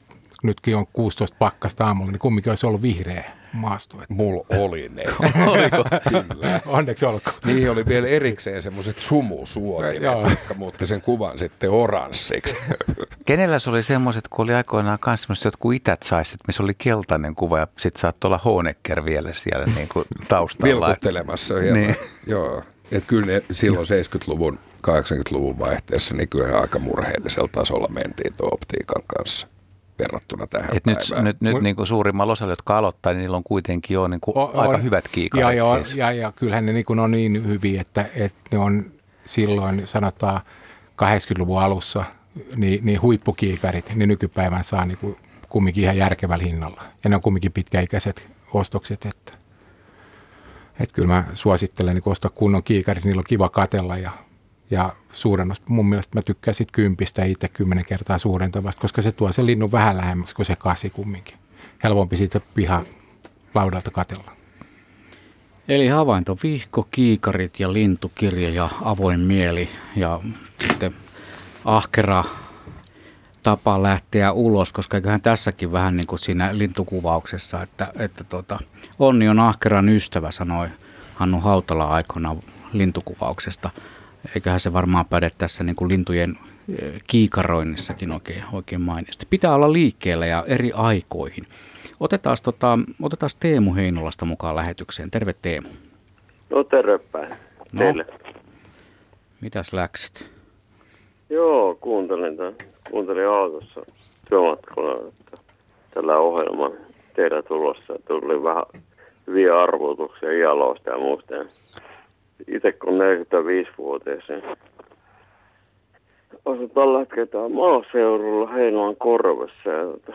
nytkin on 16 pakkasta aamulla, niin kumminkin olisi ollut vihreä maasto. Mulla oli ne. Oliko? Kyllä. Onneksi olkoon. Niihin oli vielä erikseen semmoiset sumusuotimet, jotka muutti sen kuvan sitten oranssiksi. Kenellä se oli semmoiset, kun oli aikoinaan myös semmoiset jotkut ität saiset, missä oli keltainen kuva ja sitten saattoi olla Honecker vielä siellä niin kuin taustalla. Vilkuttelemassa hieman. Niin. Joo. Että kyllä ne silloin 70-luvun, 80-luvun vaihteessa, niin kyllä aika murheellisella tasolla mentiin tuon optiikan kanssa verrattuna tähän Et päivään. Nyt, nyt, nyt niin kuin suurimmalla osalla, jotka aloittaa, niin niillä on kuitenkin jo niin kuin on, aika hyvät kiikarit. Ja, siis. ja, ja kyllähän ne niin kuin on niin hyviä, että, että ne on silloin sanotaan 80-luvun alussa niin, niin huippukiikarit, niin nykypäivän saa niin kuin kumminkin ihan järkevällä hinnalla. Ja ne on kumminkin pitkäikäiset ostokset, että, että kyllä mä suosittelen niin ostaa kunnon kiikarit, niillä on kiva katella ja ja suurennos, mun mielestä mä tykkään sit kympistä itse kymmenen kertaa suurentavasta, koska se tuo sen linnun vähän lähemmäksi kuin se kasi kumminkin. Helpompi siitä piha laudalta katella. Eli havainto, vihko, kiikarit ja lintukirja ja avoin mieli ja sitten ahkera tapa lähteä ulos, koska eiköhän tässäkin vähän niin kuin siinä lintukuvauksessa, että, että tota, onni on ahkeran ystävä, sanoi Hannu Hautala aikoinaan lintukuvauksesta eiköhän se varmaan päde tässä niin kuin lintujen eh, kiikaroinnissakin oikein, oikein mainiosti. Pitää olla liikkeellä ja eri aikoihin. Otetaan, tota, otetaan Teemu Heinolasta mukaan lähetykseen. Terve Teemu. No tervepä no. teille. Mitäs läksit? Joo, kuuntelin, tämän, kuuntelin autossa työmatkalla, että tällä ohjelman teillä tulossa tuli vähän hyviä arvotuksia jaloista ja muusta itse kun 45-vuotias, niin asun tällä hetkellä maaseudulla Heinolan korvessa. Ja tuota,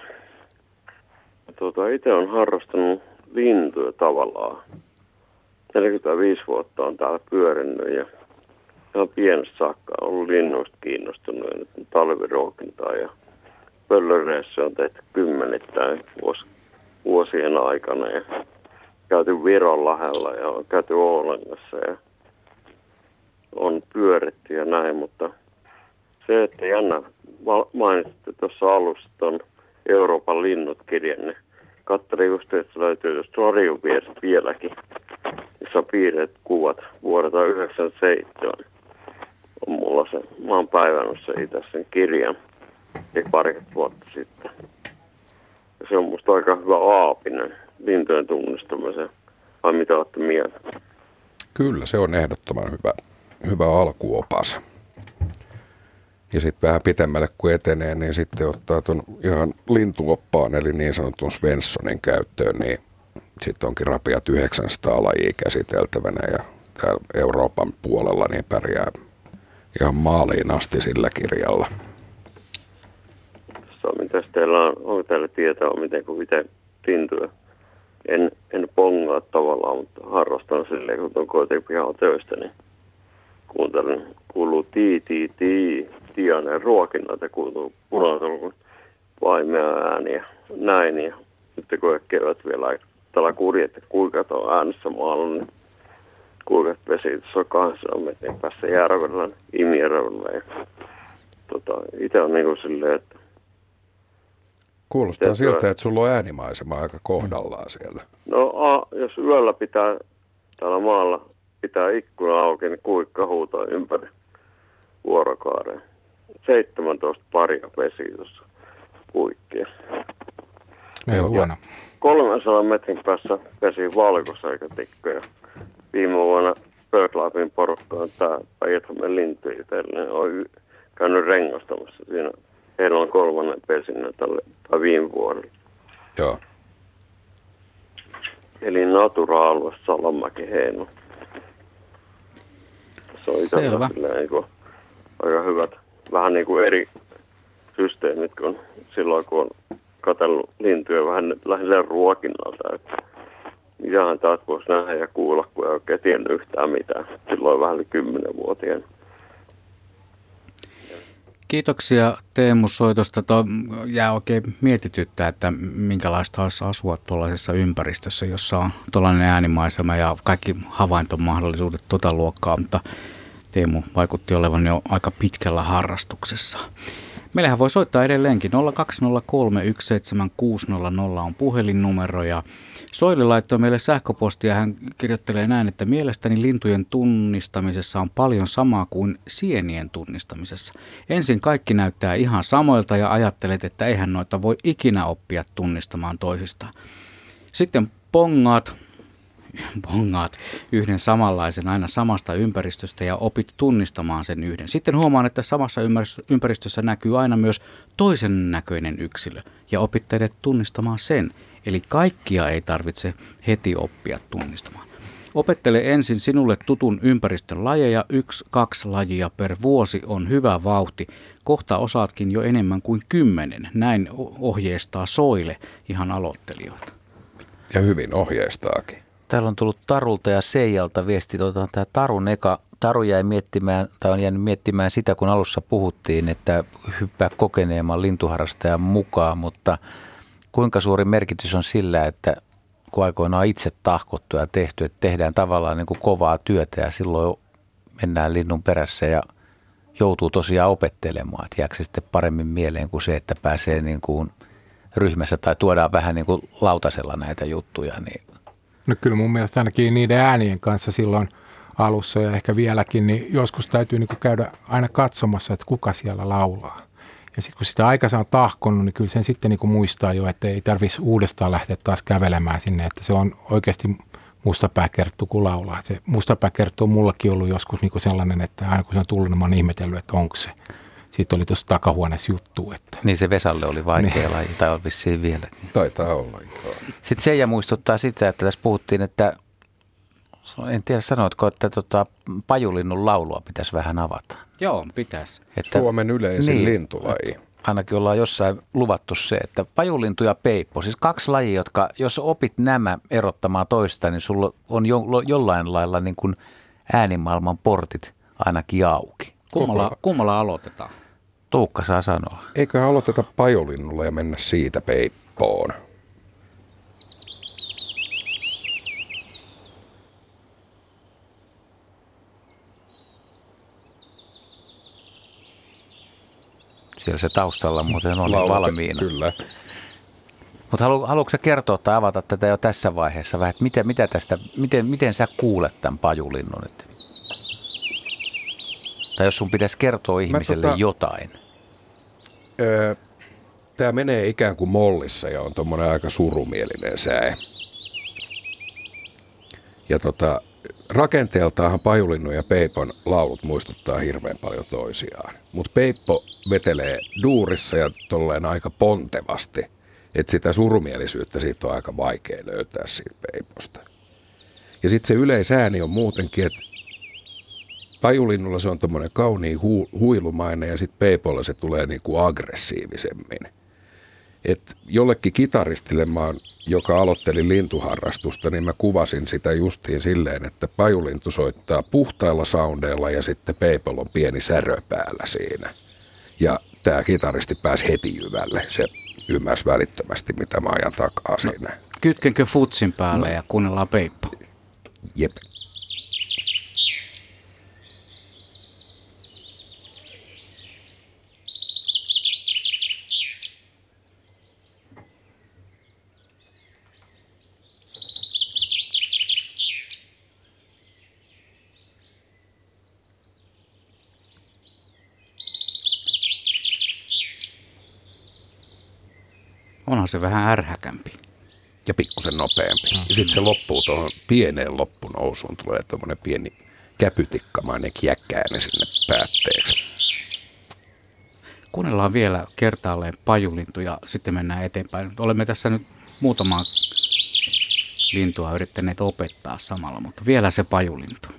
tuota, itse on harrastanut lintuja tavallaan. 45 vuotta on täällä pyörinyt ja ihan pienestä saakka on ollut linnuista kiinnostunut ja nyt talviruokintaa ja pöllöreissä on tehty kymmenittäin vuos, vuosien aikana ja käyty Viron lähellä ja on käyty Oulangassa ja on pyöritty ja näin, mutta se, että Janna mainitsitte tuossa alussa tuon Euroopan linnut kirjan, niin katselin just, että löytyy tuosta radion vieläkin, missä on piirreet kuvat vuodelta 97. On mulla se, mä oon päivännyt se itse sen kirjan ja parikymmentä vuotta sitten. Ja se on musta aika hyvä aapinen lintujen tunnistamisen. Vai mitä olette mieltä? Kyllä, se on ehdottoman hyvä hyvä alkuopas. Ja sitten vähän pitemmälle kun etenee, niin sitten ottaa tuon ihan lintuoppaan, eli niin sanotun Svenssonin käyttöön, niin sitten onkin rapiat 900 lajia käsiteltävänä ja täällä Euroopan puolella niin pärjää ihan maaliin asti sillä kirjalla. Mitä teillä on, onko teillä tietoa, miten kuin itse lintuja? En, en pongaa tavallaan, mutta harrastan silleen, kun on kuitenkin ihan töistä, niin kuuntelin, kuuluu tii, tii, tii, tianen ruokinnalta kuuluu punatolkun vaimea ääniä, näin. Ja sitten kun kevät vielä tällä kurje, että kuinka on äänessä maalla, niin kuinka vesi tuossa 200 metrin päässä järvellä, Imijärvellä. Ja mutta itse on niin kuin silleen, että Kuulostaa Tiedätkö- siltä, että sulla on äänimaisema aika kohdallaan siellä. no a, jos yöllä pitää täällä maalla pitää ikkuna auki, niin kuikka huutaa ympäri vuorokauden. 17 paria pesi tuossa kuikkia. Ei huono. 300 metrin päässä pesi valkosäikätikkoja. Viime vuonna BirdLifein porukkaan tämä Päijät-Hämeen lintu itselleen on y- käynyt rengastamassa siinä. Heillä on kolmannen pesinnä tälle tai viime vuodelle. Joo. Eli Natura-alue Salamäki Heino. Se on silleen niin kuin aika hyvät, vähän niin kuin eri systeemit kuin silloin, kun on katsellut lintuja vähän lähinnä ruokinnalta. Että mitähän taas voisi nähdä ja kuulla, kun ei oikein tiennyt yhtään mitään. Silloin vähän yli kymmenenvuotiaana. Kiitoksia Teemu soitosta. Tuo jää oikein mietityttää, että minkälaista olisi asua tuollaisessa ympäristössä, jossa on tuollainen äänimaisema ja kaikki havaintomahdollisuudet tuota luokkaa, mutta Teemu vaikutti olevan jo aika pitkällä harrastuksessa. Meillähän voi soittaa edelleenkin 020317600 on puhelinnumero ja Soili laittoi meille sähköpostia. Hän kirjoittelee näin, että mielestäni lintujen tunnistamisessa on paljon samaa kuin sienien tunnistamisessa. Ensin kaikki näyttää ihan samoilta ja ajattelet, että eihän noita voi ikinä oppia tunnistamaan toisistaan. Sitten pongaat, bongaat yhden samanlaisen aina samasta ympäristöstä ja opit tunnistamaan sen yhden. Sitten huomaan, että samassa ympäristössä näkyy aina myös toisen näköinen yksilö ja opit tunnistamaan sen. Eli kaikkia ei tarvitse heti oppia tunnistamaan. Opettele ensin sinulle tutun ympäristön lajeja, yksi, kaksi lajia per vuosi on hyvä vauhti. Kohta osaatkin jo enemmän kuin kymmenen. Näin ohjeistaa Soile ihan aloittelijoita. Ja hyvin ohjeistaakin. Täällä on tullut Tarulta ja Seijalta viesti. Tota, tämä Tarun eka, Taru jäi miettimään, tai on jäänyt miettimään sitä, kun alussa puhuttiin, että hyppää kokeneemman lintuharrastajan mukaan, mutta kuinka suuri merkitys on sillä, että kun aikoinaan itse tahkottu ja tehty, että tehdään tavallaan niin kuin kovaa työtä ja silloin mennään linnun perässä ja joutuu tosiaan opettelemaan, että jääkö se sitten paremmin mieleen kuin se, että pääsee niin kuin ryhmässä tai tuodaan vähän niin kuin lautasella näitä juttuja, niin No kyllä mun mielestä ainakin niiden äänien kanssa silloin alussa ja ehkä vieläkin, niin joskus täytyy niin kuin käydä aina katsomassa, että kuka siellä laulaa. Ja sitten kun sitä aikansa on tahkonnut, niin kyllä sen sitten niin kuin muistaa jo, että ei tarvitsisi uudestaan lähteä taas kävelemään sinne, että se on oikeasti mustapääkerttu, kun laulaa. Se mustapääkerttu on mullakin ollut joskus niin kuin sellainen, että aina kun se on tullut, niin mä oon ihmetellyt, että onko se. Siitä oli tuossa takahuoneessa juttu, että Niin se Vesalle oli vaikea niin. laji, tai on vissiin vieläkin. Taitaa olla. Joo. Sitten Seija muistuttaa sitä, että tässä puhuttiin, että en tiedä sanoitko, että tota, pajulinnun laulua pitäisi vähän avata. Joo, pitäisi. Että, Suomen yleisin Niin. lintulaji. ainakin ollaan jossain luvattu se, että pajulintu ja peippo, siis kaksi lajia, jotka jos opit nämä erottamaan toista, niin sulla on jo, jollain lailla niin kuin äänimaailman portit ainakin auki. Kummalla, kummalla aloitetaan? Tuukka saa sanoa. Eikö aloiteta pajolinnulla ja mennä siitä peippoon? Siellä se taustalla muuten oli Laulate- valmiina. Kyllä. Mutta halu, haluatko sä kertoa tai avata tätä jo tässä vaiheessa vähän, että mitä, mitä tästä, miten, miten sä kuulet tämän pajulinnun? Tai jos sun pitäisi kertoa ihmiselle tota- jotain. Öö, Tämä menee ikään kuin mollissa ja on tuommoinen aika surumielinen säe. Ja tota, rakenteeltaanhan Pajulinnun ja Peipon laulut muistuttaa hirveän paljon toisiaan. Mutta Peippo vetelee duurissa ja tolleen aika pontevasti. Että sitä surumielisyyttä siitä on aika vaikea löytää siitä Peiposta. Ja sitten se yleisääni on muutenkin, että Pajulinnulla se on tommonen kauniin hu- huilumainen ja sitten Peipolla se tulee niinku aggressiivisemmin. Et jollekin kitaristille mä oon, joka aloitteli lintuharrastusta, niin mä kuvasin sitä justiin silleen, että pajulintu soittaa puhtailla soundeilla ja sitten Peipol on pieni särö päällä siinä. Ja tämä kitaristi pääsi heti jyvälle. Se ymmärsi välittömästi, mitä mä ajan takaa siinä. Kytkenkö futsin päälle ja kuunnellaan peippo? Jep. Onhan se vähän ärhäkämpi. Ja pikkusen nopeampi. Mm. Ja sitten se loppuu tuohon pieneen loppunousuun. Tulee tuommoinen pieni käpytikkamainen kiäkkääne sinne päätteeksi. Kuunnellaan vielä kertaalleen pajulintu ja sitten mennään eteenpäin. Olemme tässä nyt muutamaa lintua yrittäneet opettaa samalla, mutta vielä se pajulintu.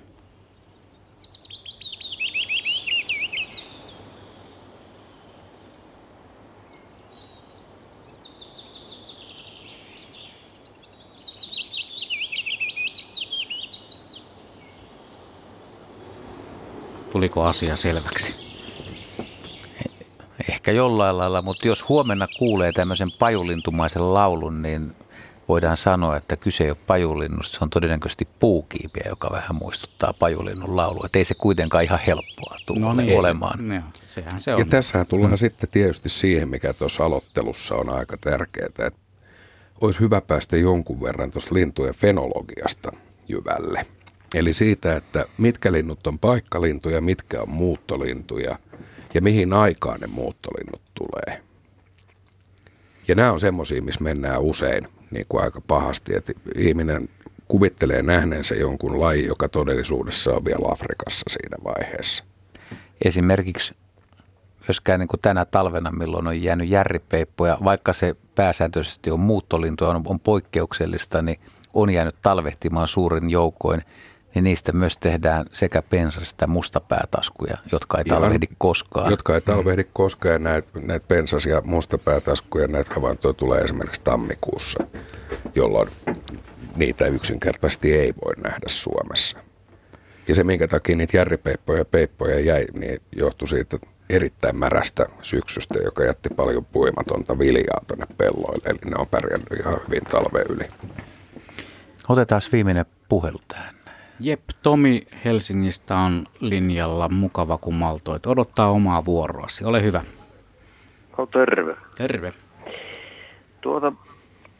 Tuliko asia selväksi? Ehkä jollain lailla, mutta jos huomenna kuulee tämmöisen pajulintumaisen laulun, niin voidaan sanoa, että kyse ei ole pajulinnusta, se on todennäköisesti puukiipiä, joka vähän muistuttaa pajulinnun laulua. Että ei se kuitenkaan ihan helppoa tule no niin, olemaan. Se, ne, sehän se on. Ja tässähän tullaan mm. sitten tietysti siihen, mikä tuossa aloittelussa on aika tärkeää, että olisi hyvä päästä jonkun verran tuosta lintujen fenologiasta jyvälle. Eli siitä, että mitkä linnut on paikkalintuja, mitkä on muuttolintuja ja mihin aikaan ne muuttolinnut tulee. Ja nämä on semmoisia, missä mennään usein niin kuin aika pahasti, että ihminen kuvittelee nähneensä jonkun laji, joka todellisuudessa on vielä Afrikassa siinä vaiheessa. Esimerkiksi myöskään niin kuin tänä talvena, milloin on jäänyt järripeippoja, vaikka se pääsääntöisesti on muuttolintu on, on poikkeuksellista, niin on jäänyt talvehtimaan suurin joukoin – niin niistä myös tehdään sekä pensasta mustapäätaskuja, jotka ei talvehdi koskaan. Jotka ei talvehdi koskaan ja näitä, näitä pensas- ja mustapäätaskuja, näitä havaintoja tulee esimerkiksi tammikuussa, jolloin niitä yksinkertaisesti ei voi nähdä Suomessa. Ja se, minkä takia niitä järripeippoja ja peippoja jäi, niin johtui siitä erittäin märästä syksystä, joka jätti paljon puimatonta viljaa tuonne pelloille. Eli ne on pärjännyt ihan hyvin talve yli. Otetaan viimeinen puhelu tähän. Jep, Tomi Helsingistä on linjalla mukava kun maltoit. Odottaa omaa vuoroasi. Ole hyvä. No terve. Terve. Tuota,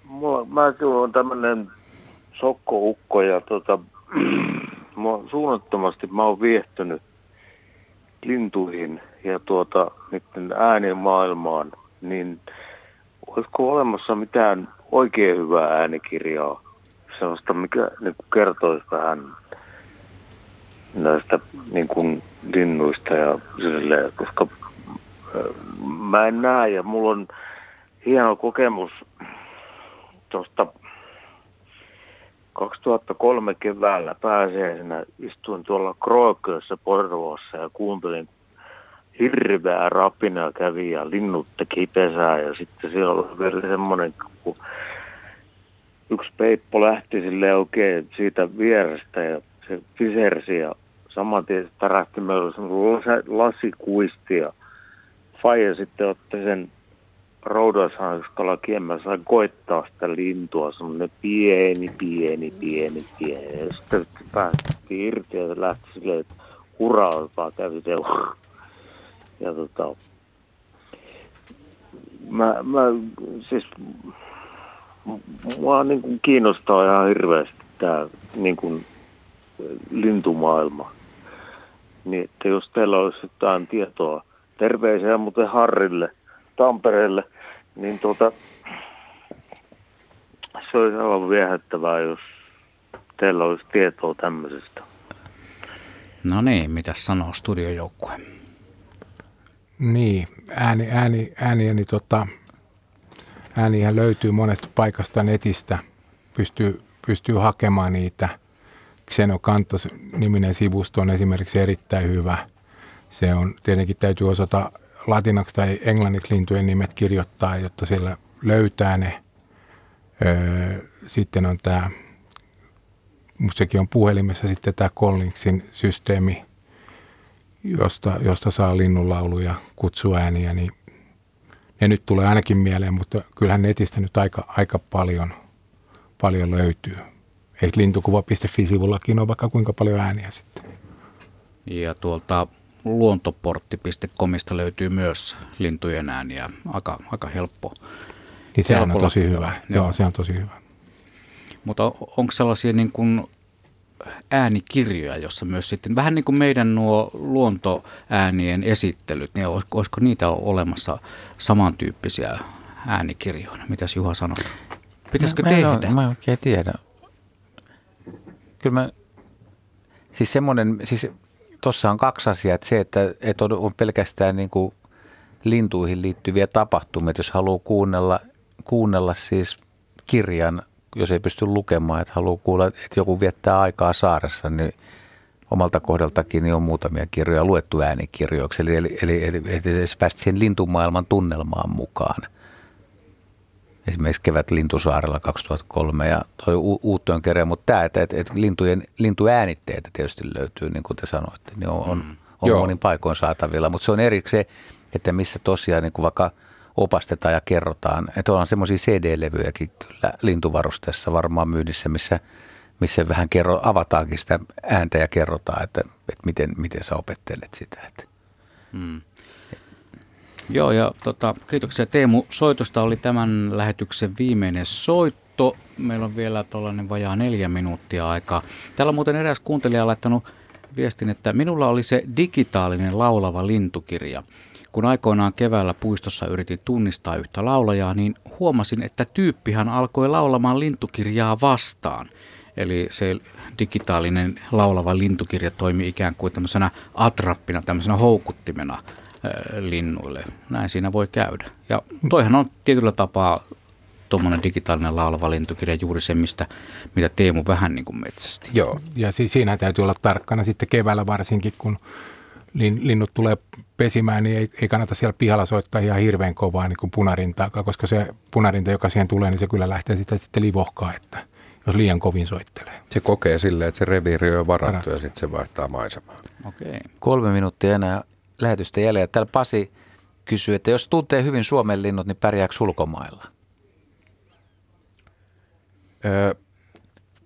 mulla, mäkin olen tämmöinen sokkoukko ja tuota, mua, suunnattomasti mä oon viehtynyt lintuihin ja tuota, niiden äänien maailmaan, niin olisiko olemassa mitään oikein hyvää äänikirjaa, sellaista, mikä niin kertoisi vähän näistä niin kuin linnuista ja silleen, koska mä en näe ja mulla on hieno kokemus tuosta 2003 keväällä pääsiäisenä istuin tuolla Krookiossa Porvoossa ja kuuntelin hirveää rapinaa kävi ja linnut teki pesää ja sitten siellä oli vielä semmoinen, kun yksi peippo lähti sille oikein siitä vierestä ja se fisersi ja saman tien tarähti meillä lasikuisti ja Faija sitten otti sen roudashanskalla kiemmä, sai koittaa sitä lintua, semmoinen pieni, pieni, pieni, pieni. Ja sitten päästiin irti ja se lähti silleen, että hurraa, kävi se Ja tota, mä, mä siis, mua niin kuin kiinnostaa ihan hirveästi tämä niin kuin lintumaailma. Niin, että jos teillä olisi jotain tietoa, terveisiä muuten Harrille, Tampereelle, niin tuota, se olisi aivan viehättävää, jos teillä olisi tietoa tämmöisestä. No niin, mitä sanoo studiojoukkue? Niin, ääni, ääni, ääni, niin tota, äänihän löytyy monesta paikasta netistä. Pystyy, pystyy hakemaan niitä – Xenokantos niminen sivusto on esimerkiksi erittäin hyvä. Se on tietenkin täytyy osata latinaksi tai englanniksi lintujen nimet kirjoittaa, jotta siellä löytää ne. sitten on tämä, sekin on puhelimessa sitten tämä Collinsin systeemi, josta, josta saa linnunlauluja, kutsuääniä, niin ne nyt tulee ainakin mieleen, mutta kyllähän netistä nyt aika, aika paljon, paljon löytyy. Eikö lintukuva.fi-sivullakin ole vaikka kuinka paljon ääniä sitten? Ja tuolta luontoportti.comista löytyy myös lintujen ääniä. Aika, aika helppo. Niin se on tosi hyvä. Joo. Joo, se on tosi hyvä. Mutta onko sellaisia niin kuin äänikirjoja, jossa myös sitten, vähän niin kuin meidän nuo luontoäänien esittelyt, niin olisiko niitä olemassa samantyyppisiä äänikirjoina. Mitäs Juha sanot? Pitäisikö mä, tehdä? Mä en, mä en oikein tiedä. Kyllä mä, siis semmoinen, siis tuossa on kaksi asiaa, että se, että, että on, on pelkästään niin kuin lintuihin liittyviä tapahtumia, jos haluaa kuunnella, kuunnella siis kirjan, jos ei pysty lukemaan, että haluaa kuulla, että joku viettää aikaa saaressa, niin omalta kohdaltakin niin on muutamia kirjoja luettu äänikirjoiksi, eli, eli, eli, eli, eli edes päästä siihen lintumaailman tunnelmaan mukaan. Esimerkiksi kevät Lintusaarella 2003 ja toi u- uuttojen kerran, mutta tämä, että, että, että lintujen, lintuäänitteitä tietysti löytyy, niin kuin te sanoitte, niin on, on, on monin paikoin saatavilla, mutta se on erikseen, että missä tosiaan niin kuin vaikka opastetaan ja kerrotaan, että ollaan semmoisia CD-levyjäkin kyllä lintuvarusteessa varmaan myynnissä, missä, missä vähän kerro, avataankin sitä ääntä ja kerrotaan, että, että miten, miten sä opettelet sitä. Että. Hmm. Joo, ja tota, kiitoksia Teemu. Soitosta oli tämän lähetyksen viimeinen soitto. Meillä on vielä tuollainen vajaa neljä minuuttia aikaa. Täällä on muuten eräs kuuntelija laittanut viestin, että minulla oli se digitaalinen laulava lintukirja. Kun aikoinaan keväällä puistossa yritin tunnistaa yhtä laulajaa, niin huomasin, että tyyppihän alkoi laulamaan lintukirjaa vastaan. Eli se digitaalinen laulava lintukirja toimi ikään kuin tämmöisenä atrappina, tämmöisenä houkuttimena linnuille. Näin siinä voi käydä. Ja toihan on tietyllä tapaa tuommoinen digitaalinen laulava lintukirja juuri se, mistä, mitä Teemu vähän niin kuin metsästi. Joo, ja siis siinä täytyy olla tarkkana sitten keväällä varsinkin, kun linnut tulee pesimään, niin ei, ei kannata siellä pihalla soittaa ihan hirveän kovaa niin kuin punarintaakaan, koska se punarinta, joka siihen tulee, niin se kyllä lähtee sitä sitten livohkaa, että jos liian kovin soittelee. Se kokee silleen, että se reviiri on varattu ja sitten se vaihtaa maisemaa. Okei. Kolme minuuttia enää lähetystä jäljellä. Täällä Pasi kysyy, että jos tuntee hyvin Suomen linnut, niin pärjääkö ulkomailla? Öö,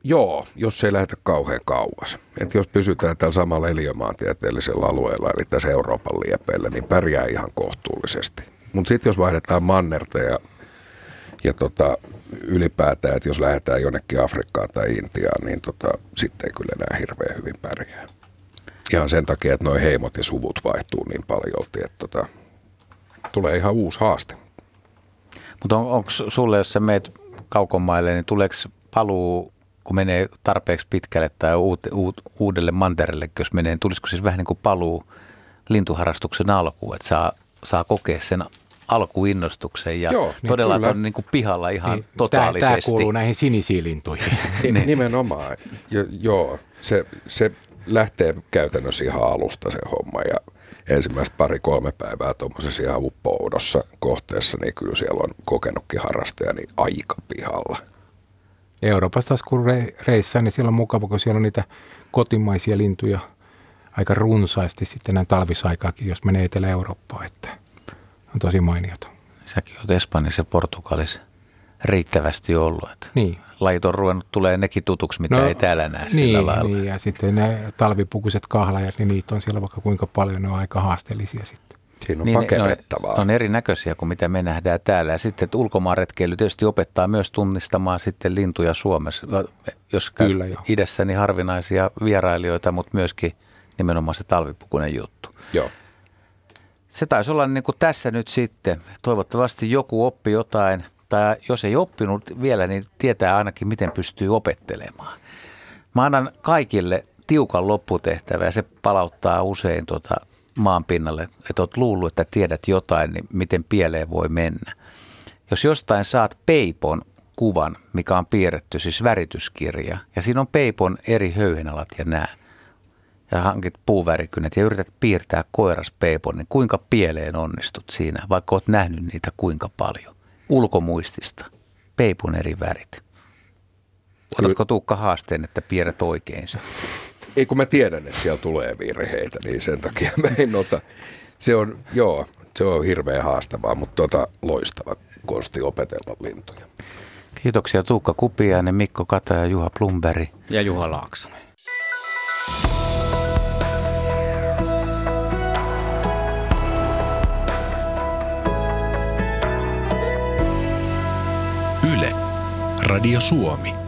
joo, jos ei lähdetä kauhean kauas. Et jos pysytään tällä samalla eliömaantieteellisellä alueella, eli tässä Euroopan liepeillä, niin pärjää ihan kohtuullisesti. Mutta sitten jos vaihdetaan mannerta ja, ja tota, ylipäätään, että jos lähdetään jonnekin Afrikkaan tai Intiaan, niin tota, sitten ei kyllä enää hirveän hyvin pärjää. Ihan sen takia, että nuo heimot ja suvut vaihtuu niin paljon, että tota, tulee ihan uusi haaste. Mutta on, onko sulle, jos sä meet kaukomaille, niin tuleeko paluu, kun menee tarpeeksi pitkälle tai uut, uut, uudelle mantereelle, jos menee, niin tulisiko siis vähän niin kuin paluu lintuharrastuksen alkuun, että saa, saa kokea sen alkuinnostuksen ja Joo, niin todella niin, on niin kuin pihalla ihan niin, totaalisesti. Tämä kuuluu näihin sinisiin lintuihin. niin. Nimenomaan, jo, joo, se, se lähtee käytännössä ihan alusta se homma ja ensimmäistä pari-kolme päivää tuommoisessa ihan uppoudossa kohteessa, niin kyllä siellä on kokenutkin harrastaja niin aika pihalla. Euroopassa taas kun reissaa, niin siellä on mukava, kun siellä on niitä kotimaisia lintuja aika runsaasti sitten näin talvisaikaakin, jos menee Etelä-Eurooppaan, että on tosi mainiota. Säkin olet Espanjassa ja Portugalissa riittävästi ollut. Että niin. Lajit on ruvennut, tulee nekin tutuksi, mitä no, ei täällä näe niin, sillä lailla. Niin, ja sitten ne talvipukuiset kahlajat, niin niitä on siellä vaikka kuinka paljon, ne on aika haasteellisia sitten. Siinä on niin, pakerettavaa. Ne on, on erinäköisiä kuin mitä me nähdään täällä. Ja sitten että ulkomaanretkeily tietysti opettaa myös tunnistamaan sitten lintuja Suomessa. Jos Kyllä, jo. idässä, niin harvinaisia vierailijoita, mutta myöskin nimenomaan se talvipukunen juttu. Joo. Se taisi olla niin kuin tässä nyt sitten. Toivottavasti joku oppi jotain – tai jos ei oppinut vielä, niin tietää ainakin, miten pystyy opettelemaan. Mä annan kaikille tiukan lopputehtävä ja se palauttaa usein tota maan pinnalle, että oot luullut, että tiedät jotain, niin miten pieleen voi mennä. Jos jostain saat peipon kuvan, mikä on piirretty, siis värityskirja, ja siinä on peipon eri höyhenalat ja nää, ja hankit puuvärikynnet ja yrität piirtää koiras peipon, niin kuinka pieleen onnistut siinä, vaikka oot nähnyt niitä kuinka paljon? ulkomuistista. Peipun eri värit. Otatko Tuukka haasteen, että piirrät oikein sen? Ei kun mä tiedän, että siellä tulee virheitä, niin sen takia mä en ota. Se on, joo, se on hirveän haastavaa, mutta tota, loistava konsti opetella lintuja. Kiitoksia Tuukka Kupiainen, Mikko Kata ja Juha Plumberi. Ja Juha Laaksonen. Radio Suomi.